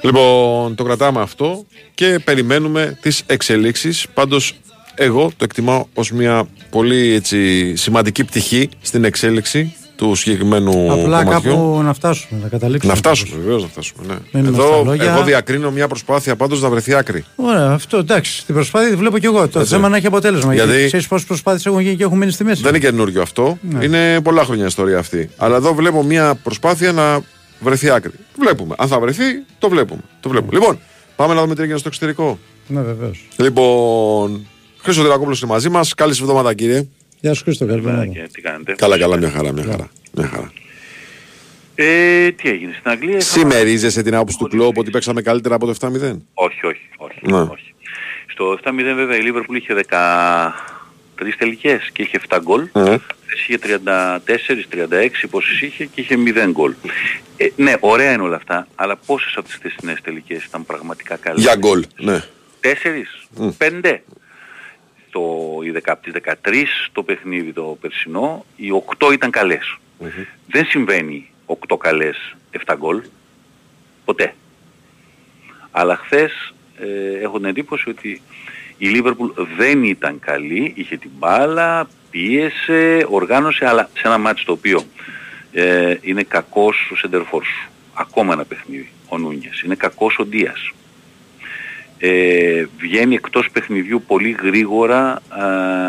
Λοιπόν, το κρατάμε αυτό και περιμένουμε τις εξελίξεις. Πάντως, εγώ το εκτιμάω ως μια πολύ έτσι, σημαντική πτυχή στην εξέλιξη του συγκεκριμένου Απλά κομματιού. κάπου να φτάσουμε, να καταλήξουμε. Να φτάσουμε, βεβαίως να φτάσουμε. Ναι. Μένουμε στα Εδώ, λόγια. εγώ διακρίνω μια προσπάθεια πάντως να βρεθεί άκρη. Ωραία, αυτό εντάξει. Την προσπάθεια τη βλέπω κι εγώ. Το Έτσι. θέμα να έχει αποτέλεσμα. Γιατί- Γιατί ξέρεις πόσες προσπάθειες έχουν γίνει και έχουν μείνει στη μέση. Δεν είναι καινούριο αυτό. Ναι. Είναι πολλά χρόνια ιστορία αυτή. Αλλά εδώ βλέπω μια προσπάθεια να βρεθεί άκρη. Βλέπουμε. Αν θα βρεθεί, το βλέπουμε. Το βλέπουμε. Λοιπόν, πάμε να δούμε τι έγινε στο εξωτερικό. Ναι, βεβαίως. Λοιπόν, Χρήστο Δρακόπουλο είναι μαζί μας. Καλή σας εβδομάδα, κύριε. Γεια σου Χρήστο, καλημέρα. Και τι κάνετε; Καλά, καλά, μια χαρά, μια χαρά. Μια χαρά. Ε, τι έγινε στην Αγγλία. είχαμε- Συμμερίζεσαι την άποψη του κλόπ ότι παίξαμε καλύτερα από το 7-0. Όχι, όχι, όχι. Ναι. όχι. Στο 7-0 βέβαια η Λίβερπουλ είχε 13 τελικές και είχε 7 γκολ. Ναι. Χθες είχε 34-36 πόσες είχε και είχε 0 γκολ. Ε, ναι, ωραία είναι όλα αυτά, αλλά πόσες από τις χθεσινές τελικές ήταν πραγματικά καλές; Για γκολ, ναι. Τέσσερις, πέντε. Το, οι 10, από τις 13 το παιχνίδι το περσινό, οι 8 ήταν καλές. Δεν συμβαίνει 8 καλές 7 γκολ. Ποτέ. Αλλά χθες ε, έχω την εντύπωση ότι η Λίβερπουλ δεν ήταν καλή, είχε την μπάλα, πίεσε, οργάνωσε, αλλά σε ένα μάτι το οποίο ε, είναι κακός ο Σεντερφόρ σου. Ακόμα ένα παιχνίδι, ο Νούνιες. Είναι κακός ο Ντίας. Ε, βγαίνει εκτός παιχνιδιού πολύ γρήγορα α,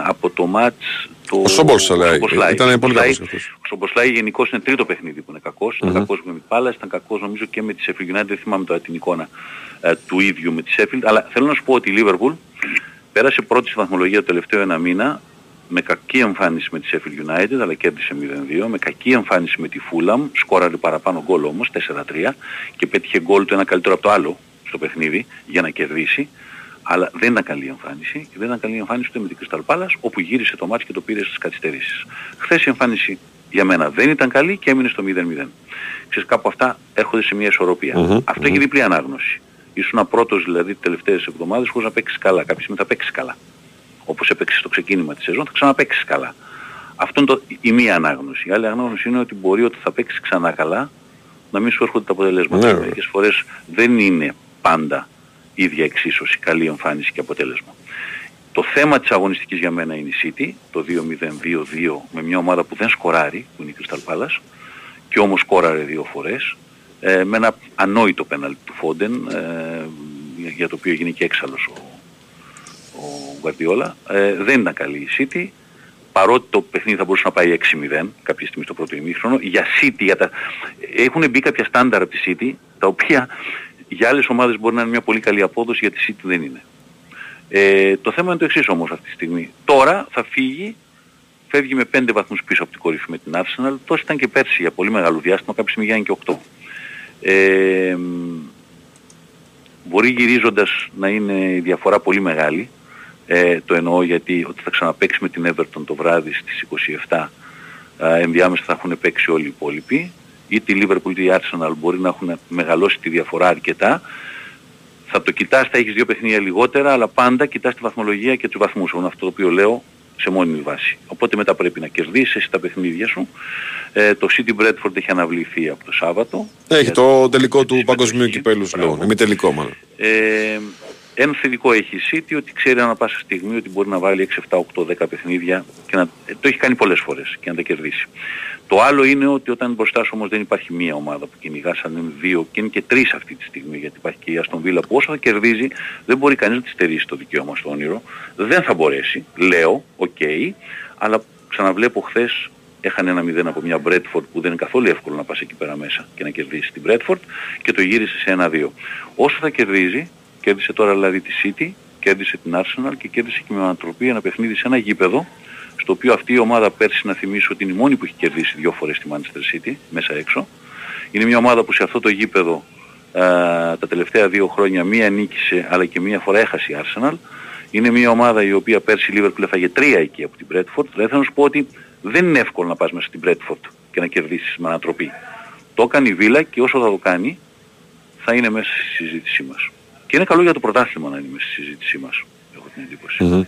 από το μάτς το Ο Σομποσλάι. Σομποσλάι. Ήταν πολύ Σομποσλάι- καλός αυτός. ο Σομποσλάι γενικώς είναι τρίτο παιχνίδι που είναι κακός. Μμμ. Ήταν κακός με την Πάλας, ήταν κακός νομίζω και με τη Sheffield United, δεν θυμάμαι τώρα την εικόνα ε, του ίδιου με τη Sheffield. Αλλά θέλω να σου πω ότι η Liverpool πέρασε πρώτη στη βαθμολογία το τελευταίο ένα μήνα με κακή εμφάνιση με τη Sheffield United, αλλά κέρδισε 0-2, με κακή εμφάνιση με τη Fulham, σκόραρε παραπάνω γκολ όμως, 4-3, και πέτυχε γκολ το ένα καλύτερο από το άλλο στο παιχνίδι για να κερδίσει, αλλά δεν ήταν καλή εμφάνιση, και δεν ήταν καλή εμφάνιση ούτε με την Crystal Palace, όπου γύρισε το μάτς και το πήρε στις καθυστερήσεις. Χθες η εμφάνιση για μένα δεν ήταν καλή και έμεινε στο 0-0. Ξέρεις, κάπου αυτά έρχονται σε μια ισορροπία. Μμμ, Αυτό έχει διπλή ανάγνωση. Ήσουν πρώτος δηλαδή τις τελευταίες εβδομάδες χωρίς να παίξεις καλά. Κάποια στιγμή θα παίξεις καλά. Όπως έπαιξες στο ξεκίνημα της σεζόν θα ξαναπαίξεις καλά. Αυτό είναι το, η μία ανάγνωση. Η άλλη ανάγνωση είναι ότι μπορεί ότι θα παίξεις ξανά καλά να μην σου έρχονται τα αποτελέσματα. Ναι, βέβαια. Μερικές φορές δεν είναι πάντα ίδια εξίσωση, καλή εμφάνιση και αποτέλεσμα. Το θέμα της αγωνιστικής για μένα είναι η City, το 2-0-2-2 με μια ομάδα που δεν σκοράρει, που είναι η Crystal Palace, και όμως σκόραρε δύο φορές, ε, με ένα ανόητο πέναλτι του Φόντεν, ε, για το οποίο έγινε και έξαλλος ο, ο Γκουαρδιόλα. Ε, δεν ήταν καλή η City, παρότι το παιχνίδι θα μπορούσε να πάει 6-0 κάποια στιγμή στο πρώτο ημίχρονο. Για City, για τα... έχουν μπει κάποια στάνταρ από τη City, τα οποία για άλλες ομάδες μπορεί να είναι μια πολύ καλή απόδοση, για τη City δεν είναι. Ε, το θέμα είναι το εξής όμως αυτή τη στιγμή. Τώρα θα φύγει φεύγει με 5 βαθμούς πίσω από την κορυφή με την Arsenal. Τόσο ήταν και πέρσι για πολύ μεγάλο διάστημα, κάποια στιγμή γιάνει και 8. Ε, μπορεί γυρίζοντας να είναι η διαφορά πολύ μεγάλη. Ε, το εννοώ γιατί ότι θα ξαναπαίξει με την Everton το βράδυ στις 27 ε, ενδιάμεσα θα έχουν παίξει όλοι οι υπόλοιποι. Είτε η Liverpool είτε η Arsenal μπορεί να έχουν μεγαλώσει τη διαφορά αρκετά. Θα το κοιτάς, θα έχεις δύο παιχνίδια λιγότερα, αλλά πάντα κοιτάς τη βαθμολογία και τους βαθμούς. Αυτό το οποίο λέω σε μόνιμη βάση. Οπότε μετά πρέπει να κερδίσεις τα παιχνίδια σου. Ε, το City Brentford έχει αναβληθεί από το Σάββατο. Έχει το τελικό του παγκοσμίου κυπέλλου λόγω. Ημιτελικό μάλλον. Ε, ένα θετικό έχει η City ότι ξέρει ανά πάσα στιγμή ότι μπορεί να βάλει 6, 7, 8, 10 παιχνίδια και να, ε, το έχει κάνει πολλές φορές και να τα κερδίσει. Το άλλο είναι ότι όταν μπροστά σου όμως δεν υπάρχει μία ομάδα που κυνηγάς, αν είναι δύο και είναι και τρεις αυτή τη στιγμή γιατί υπάρχει και η Αστον Βίλα που όσο θα κερδίζει δεν μπορεί κανείς να τη στερήσει το δικαίωμα στο όνειρο. Δεν θα μπορέσει, λέω, OK, okay, αλλά ξαναβλέπω χθες έχανε ένα 0 από μια Bradford που δεν είναι καθόλου εύκολο να πας εκεί πέρα μέσα και να κερδίσεις την Bradford και το γύρισες σε ένα-δύο. Όσο θα κερδίζει, κέρδισε τώρα δηλαδή τη City, κέρδισε την Arsenal και κέρδισε και με ανατροπή ένα παιχνίδι σε ένα γήπεδο στο οποίο αυτή η ομάδα πέρσι να θυμίσω ότι είναι η μόνη που έχει κερδίσει δύο φορές τη Manchester City μέσα έξω. Είναι μια ομάδα που σε αυτό το γήπεδο α, τα τελευταία δύο χρόνια μία νίκησε αλλά και μία φορά έχασε η Arsenal. Είναι μια ομάδα η οποία πέρσι η Liverpool έφαγε τρία εκεί από την Bradford. Δηλαδή θέλω να σου πω ότι δεν είναι εύκολο να πας μέσα στην Bradford και να κερδίσεις με ανατροπή. Το έκανε η Βίλα και όσο θα το κάνει θα είναι μέσα στη συζήτησή μας. Και είναι καλό για το πρωτάθλημα να είναι μέσα στη συζήτησή μας, έχω την εντύπωση.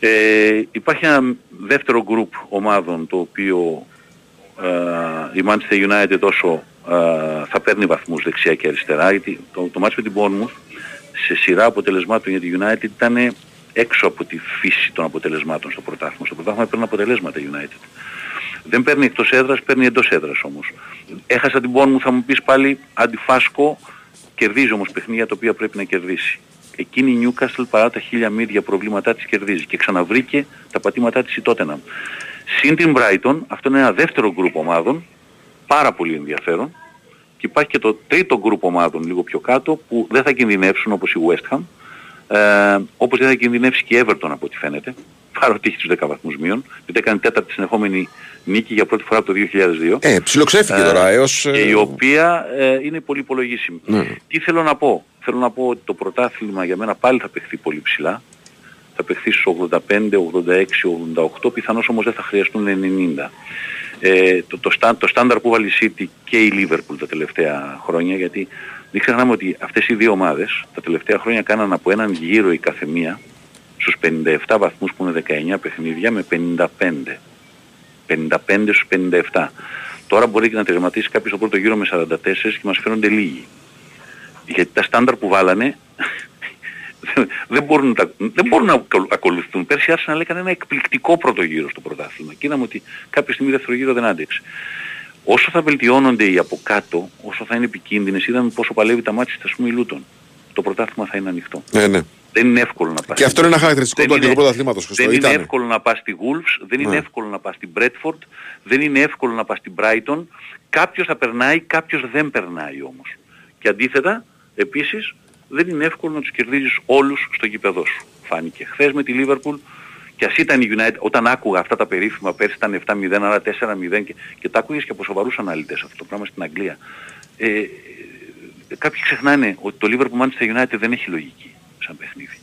Ε, υπάρχει ένα δεύτερο γκρουπ ομάδων το οποίο ε, η Manchester United όσο ε, θα παίρνει βαθμούς δεξιά και αριστερά γιατί το, το μάτς με την Bournemouth σε σειρά αποτελεσμάτων για τη United ήταν έξω από τη φύση των αποτελεσμάτων στο πρωτάθλημα. Στο πρωτάθλημα παίρνει αποτελέσματα United. Δεν παίρνει εκτός έδρας, παίρνει εντός έδρας όμως. Έχασα την Bournemouth θα μου πεις πάλι αντιφάσκο, κερδίζει όμως παιχνίδια τα οποία πρέπει να κερδίσει. Εκείνη η Newcastle παρά τα χίλια μύρια προβλήματά της κερδίζει και ξαναβρήκε τα πατήματά της η Tottenham. Συν την Brighton, αυτό είναι ένα δεύτερο γκρουπ ομάδων, πάρα πολύ ενδιαφέρον. Και υπάρχει και το τρίτο γκρουπ ομάδων λίγο πιο κάτω που δεν θα κινδυνεύσουν όπως η West Ham, ε, όπως δεν θα κινδυνεύσει και η Everton από ό,τι φαίνεται, παρότι έχει τους 10 βαθμούς μείων, γιατί έκανε τέταρτη συνεχόμενη νίκη για πρώτη φορά από το 2002. Ε, ψιλοξέφηκε τώρα έως... Και η οποία ε, είναι πολύ υπολογίσιμη. Ναι. Τι θέλω να πω; Θέλω να πω ότι το πρωτάθλημα για μένα πάλι θα παιχθεί πολύ ψηλά. Θα παιχθεί στους 85, 86, 88, πιθανώς όμως δεν θα χρειαστούν 90. Ε, το, το, το, το στάνταρ που βάλει η City και η Liverpool τα τελευταία χρόνια, γιατί δεν ξεχνάμε ότι αυτές οι δύο ομάδες τα τελευταία χρόνια κάναν από έναν γύρο η καθεμία στους 57 βαθμούς που είναι 19 παιχνίδια με 55. 55 στους 57. Τώρα μπορεί και να τερματίσει κάποιος στο πρώτο γύρο με 44 και μας φαίνονται λίγοι γιατί τα στάνταρ που βάλανε δεν μπορούν, να, δεν μπορούν να ακολουθούν. Πέρσι άρχισαν να έκανε ένα εκπληκτικό πρώτο γύρο στο πρωτάθλημα και είδαμε ότι κάποια στιγμή δεύτερο γύρο δεν άντεξε. Όσο θα βελτιώνονται οι από κάτω, όσο θα είναι επικίνδυνες, είδαμε πόσο παλεύει τα μάτια στα πούμε Λούτων. Το πρωτάθλημα θα είναι ανοιχτό. Ναι, ναι. Δεν είναι εύκολο να πας. Και αυτό είναι ένα χαρακτηριστικό του αγγλικού πρωταθλήματος. Δεν είναι εύκολο να πας στη Wolves, δεν είναι ναι. εύκολο να πας στην Bradford, δεν είναι εύκολο να πας στην Brighton. Κάποιος θα περνάει, κάποιος δεν περνάει όμως. Και αντίθετα, Επίσης δεν είναι εύκολο να τους κερδίζεις όλους στο γήπεδό σου. Φάνηκε χθες με τη Liverpool και ας ήταν η United, όταν άκουγα αυτά τα περίφημα πέρσι ήταν 7-0, άρα 4-0 και, και τα άκουγες και από σοβαρούς αναλυτές αυτό το πράγμα στην Αγγλία. Ε, κάποιοι ξεχνάνε ότι το Liverpool Manchester United δεν έχει λογική σαν παιχνίδι.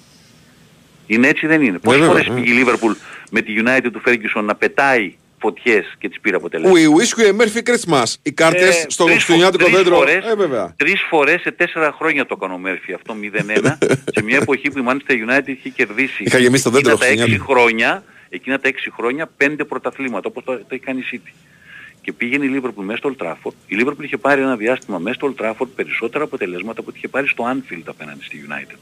Είναι έτσι δεν είναι. Πόσες φορές πήγε η Liverpool με τη United του Ferguson να πετάει φωτιές και τις πήρε αποτελέσματα. We wish you a Merry Christmas. Οι κάρτες ε, στο χριστουγεννιάτικο δέντρο. Φορές, ε, βέβαια. Τρεις φορές σε τέσσερα χρόνια το έκανε ο Μέρφυ αυτό 0-1 σε μια εποχή που η Manchester United είχε κερδίσει Είχα γεμίσει το δέντρο τα έξι χρόνια, εκείνα τα έξι χρόνια πέντε πρωταθλήματα όπως το, το έχει κάνει η City. Και πήγαινε η Liverpool μέσα στο Old Trafford. Η Liverpool είχε πάρει ένα διάστημα μέσα στο Old Trafford περισσότερα αποτελέσματα από ό,τι είχε πάρει στο Anfield απέναντι στη United.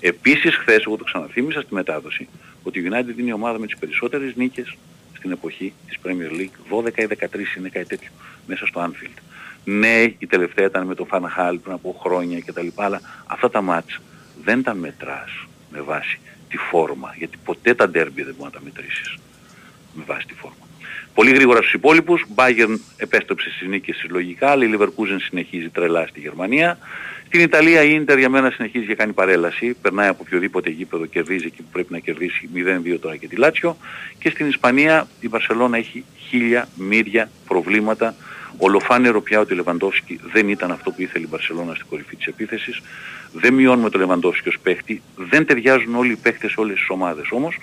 Επίσης χθες, εγώ το ξαναθύμισα στη μετάδοση, ότι η United είναι η ομάδα με τις περισσότερες νίκες στην εποχή της Premier League, 12 ή 13 είναι κάτι τέτοιο, μέσα στο Anfield. Ναι, η τελευταία ήταν με τον Φαναχάλ πριν από χρόνια κτλ. Αλλά αυτά τα μάτς δεν τα μετράς με βάση τη φόρμα, γιατί ποτέ τα ντέρμπι δεν μπορεί να τα μετρήσεις με βάση τη φόρμα. Πολύ γρήγορα στους υπόλοιπους, Bayern επέστρεψε στις νίκες της λογικά, η Leverkusen συνεχίζει τρελά στη Γερμανία. Στην Ιταλία η Ίντερ για μένα συνεχίζει και κάνει παρέλαση, περνάει από οποιοδήποτε γήπεδο, κερδίζει εκεί που πρέπει να κερδίσει 0-2 τώρα και τη Λάτσιο. Και στην Ισπανία η Βαρσελόνα έχει χίλια μύρια προβλήματα. Ολοφάνερο πια ότι ο Λεβαντόφσκι δεν ήταν αυτό που ήθελε η Βαρσελόνα στην κορυφή της επίθεσης. Δεν μειώνουμε το Λεβαντόφσκι ως παίχτη. Δεν ταιριάζουν όλοι οι παίχτες σε όλες τις ομάδες όμως.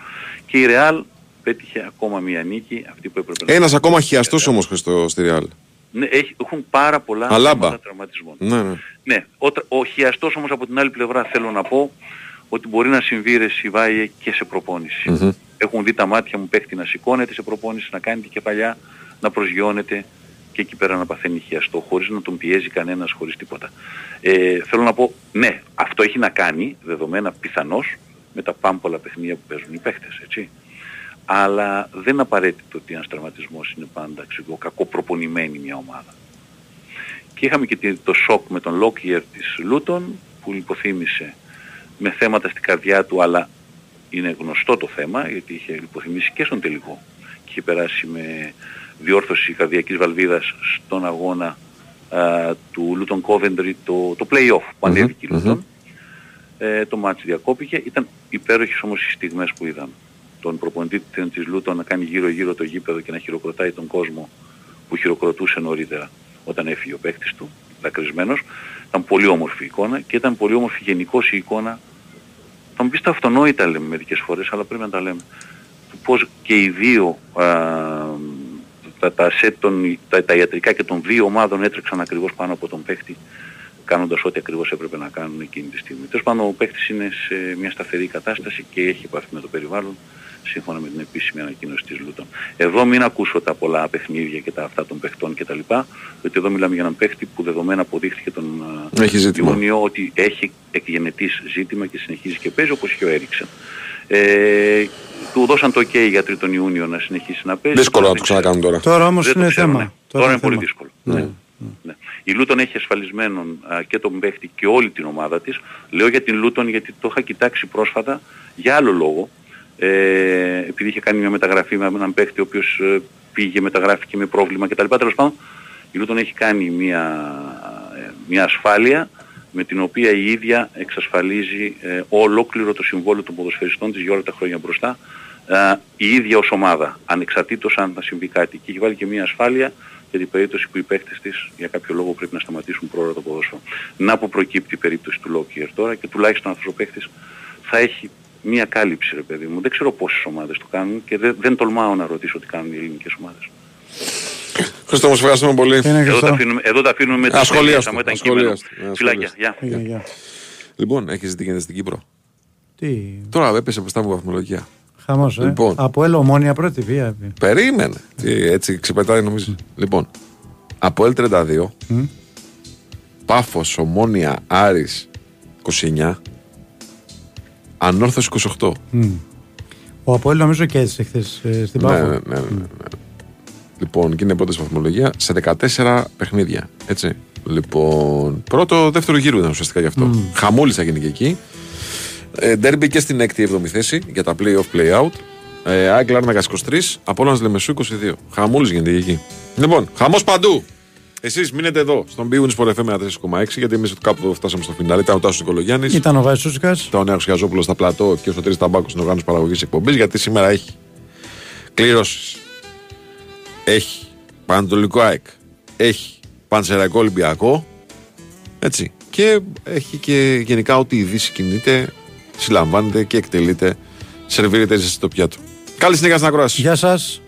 Και η Ρεάλ πέτυχε ακόμα μία νίκη, αυτή που έπρεπε να Ένας ακόμα χιαστός όμως Χριστό στη Real. Ναι, έχει, έχουν πάρα πολλά Αλάμπα. θέματα τραυματισμών. Ναι, ναι. Ναι, ο, τρα- ο χιαστός όμως από την άλλη πλευρά θέλω να πω ότι μπορεί να συμβεί ρε Σιβάιε και σε προπόνηση. Μμμ. Έχουν δει τα μάτια μου παίχτη να σηκώνεται σε προπόνηση, να κάνει την κεφαλιά, να προσγειώνεται και εκεί πέρα να παθαίνει χιαστό χωρίς να τον πιέζει κανένας, χωρίς τίποτα. Ε, θέλω να πω, ναι, αυτό έχει να κάνει, δεδομένα πιθανώς, με τα πάμπολα παιχνίδια που παίζουν οι παίχτες, έτσι. Αλλά δεν είναι απαραίτητο ότι ένας τραυματισμός είναι πάντα ξέρω, κακοπροπονημένη μια ομάδα. Και είχαμε και τη- το σοκ με τον Lockyer της Λούτον που λιποθύμησε με θέματα στην καρδιά του αλλά είναι γνωστό το θέμα γιατί είχε λιποθυμήσει και στον τελικό και είχε περάσει με διόρθωση καρδιακής βαλβίδας στον αγώνα α, του Λούτον Coventry το, το play-off που ανέβηκε η Λούτον. Ε, το μάτς διακόπηκε. Ήταν υπέροχες όμως οι στιγμές που είδαμε. Τον προπονητή της Λούτον να κάνει γύρω-γύρω το γήπεδο και να χειροκροτάει τον κόσμο που χειροκροτούσε νωρίτερα όταν έφυγε ο παίκτης του, δακρυσμένος. Ήταν πολύ όμορφη εικόνα και ήταν πολύ όμορφη γενικώς η εικόνα. Θα μου πεις τα αυτονόητα λέμε μερικές φορές, αλλά πρέπει να τα λέμε. Του πώς και οι δύο α, τα, τα, σετ των, τα, τα ιατρικά και των δύο ομάδων έτρεξαν ακριβώς πάνω από τον παίκτη κάνοντας ό,τι ακριβώς έπρεπε να κάνουν εκείνη τη στιγμή. Τέλος πάντων ο παίκτης είναι σε μια σταθερή κατάσταση και έχει επαφή με το περιβάλλον σύμφωνα με την επίσημη ανακοίνωση της Λούτων. Εδώ μην ακούσω τα πολλά παιχνίδια και τα αυτά των παιχτών κτλ. Γιατί εδώ μιλάμε για έναν παίχτη που δεδομένα αποδείχθηκε τον α, Έχει ζήτημα. Ιούνιο ότι έχει εκγενετής ζήτημα και συνεχίζει και παίζει όπως και ο Έριξεν. Ε, του δώσαν το ok για 3 τον Ιούνιο να συνεχίσει να παίζει. Δύσκολο να το ξανακάνουν τώρα. Τώρα όμως Δεν το είναι ξέρω, θέμα. ναι. Τώρα Τώρα, είναι είναι πολύ θέμα. δύσκολο. Ναι. Ναι. Η Λούτον έχει ασφαλισμένον α, και τον παίχτη και όλη την ομάδα της. Λέω για την Λούτον γιατί το είχα κοιτάξει πρόσφατα για άλλο λόγο. Ε, επειδή είχε κάνει μια μεταγραφή με έναν παίχτη ο οποίος ε, πήγε, μεταγράφηκε με πρόβλημα κτλ. Τέλος πάντων, η Λούτον έχει κάνει μια, ε, μια ασφάλεια με την οποία η ίδια εξασφαλίζει ε, ολόκληρο το συμβόλαιο των ποδοσφαιριστών της για όλα τα χρόνια μπροστά ε, η ίδια ως ομάδα, ανεξαρτήτως αν θα συμβεί κάτι. Και έχει βάλει και μια ασφάλεια για την περίπτωση που οι παίκτες της για κάποιο λόγο πρέπει να σταματήσουν πρόωρα το ποδόσφαιρο. Να που προκύπτει η περίπτωση του Λόκιερ τώρα και τουλάχιστον αυτός ο παίκτης θα έχει μια κάλυψη ρε παιδί μου. Δεν ξέρω πόσες ομάδες το κάνουν και δεν, δεν τολμάω να ρωτήσω τι κάνουν οι ελληνικές ομάδες. Χριστό μας ευχαριστούμε πολύ. Εδώ τα, αφήνουμε, εδώ τα αφήνουμε με το Ασχολίαστο, Σαμό, ήταν κείμενο. ασχολίαστο. Ναι, Φιλάκια, ασχολίαστο. γεια. Λοιπόν, έχεις δει τι γίνεται στην Κύπρο. Τι, Τώρα έπεσε μπροστά μου βαθμολογία. χαμός, ε. Λοιπόν. Από έλα ομόνια πρώτη βία. Περίμενε. Τι, έτσι ξεπετάει νομίζω. Λοιπόν, από L32, Μμ. Πάφος, Ομόνια, Άρης 29, Ανόρθωση 28. Μμ. Ο Αποέλ νομίζω και έτσι χθες ε, στην Ναι, Πάφο. ναι, ναι, ναι, ναι. Λοιπόν, και είναι πρώτη βαθμολογία σε 14 παιχνίδια. Έτσι. Λοιπόν, πρώτο, δεύτερο γύρο ήταν ουσιαστικά γι' αυτό. Μμ. Χαμούλης θα γίνει και εκεί. Ε, Ντέρμπι και στην 6η 7η θέση για τα play-off play-out. Ε, ΑΕΚ Λάρνακα 23, Απόλλωνας Λεμεσού 22. Χαμούλης γίνεται και εκεί. Λοιπόν, χαμός παντού. Εσείς μείνετε εδώ, στον Big Wins Sport FM 4,6 γιατί εμείς κάπου φτάσαμε στο φινάλε. Ήταν ο Τάσο Νικολογιάννης. Ήταν ο Βαϊσούσικας. Ήταν ο Νέο Χιαζόπουλο στα πλατό και ο Σωτήρης Ταμπάκος στην οργάνωση παραγωγής εκπομπής. Γιατί σήμερα έχει κλήρωση. Έχει Πανατολικό ΑΕΚ. Έχει Πανσεραϊκό Ολυμπιακό. Έτσι. Και έχει και γενικά ό,τι η Δύση κινείται, συλλαμβάνεται και εκτελείται, σερβίρεται στο πιάτο. Καλή συνέχεια στην ακρόαση. Γεια σας.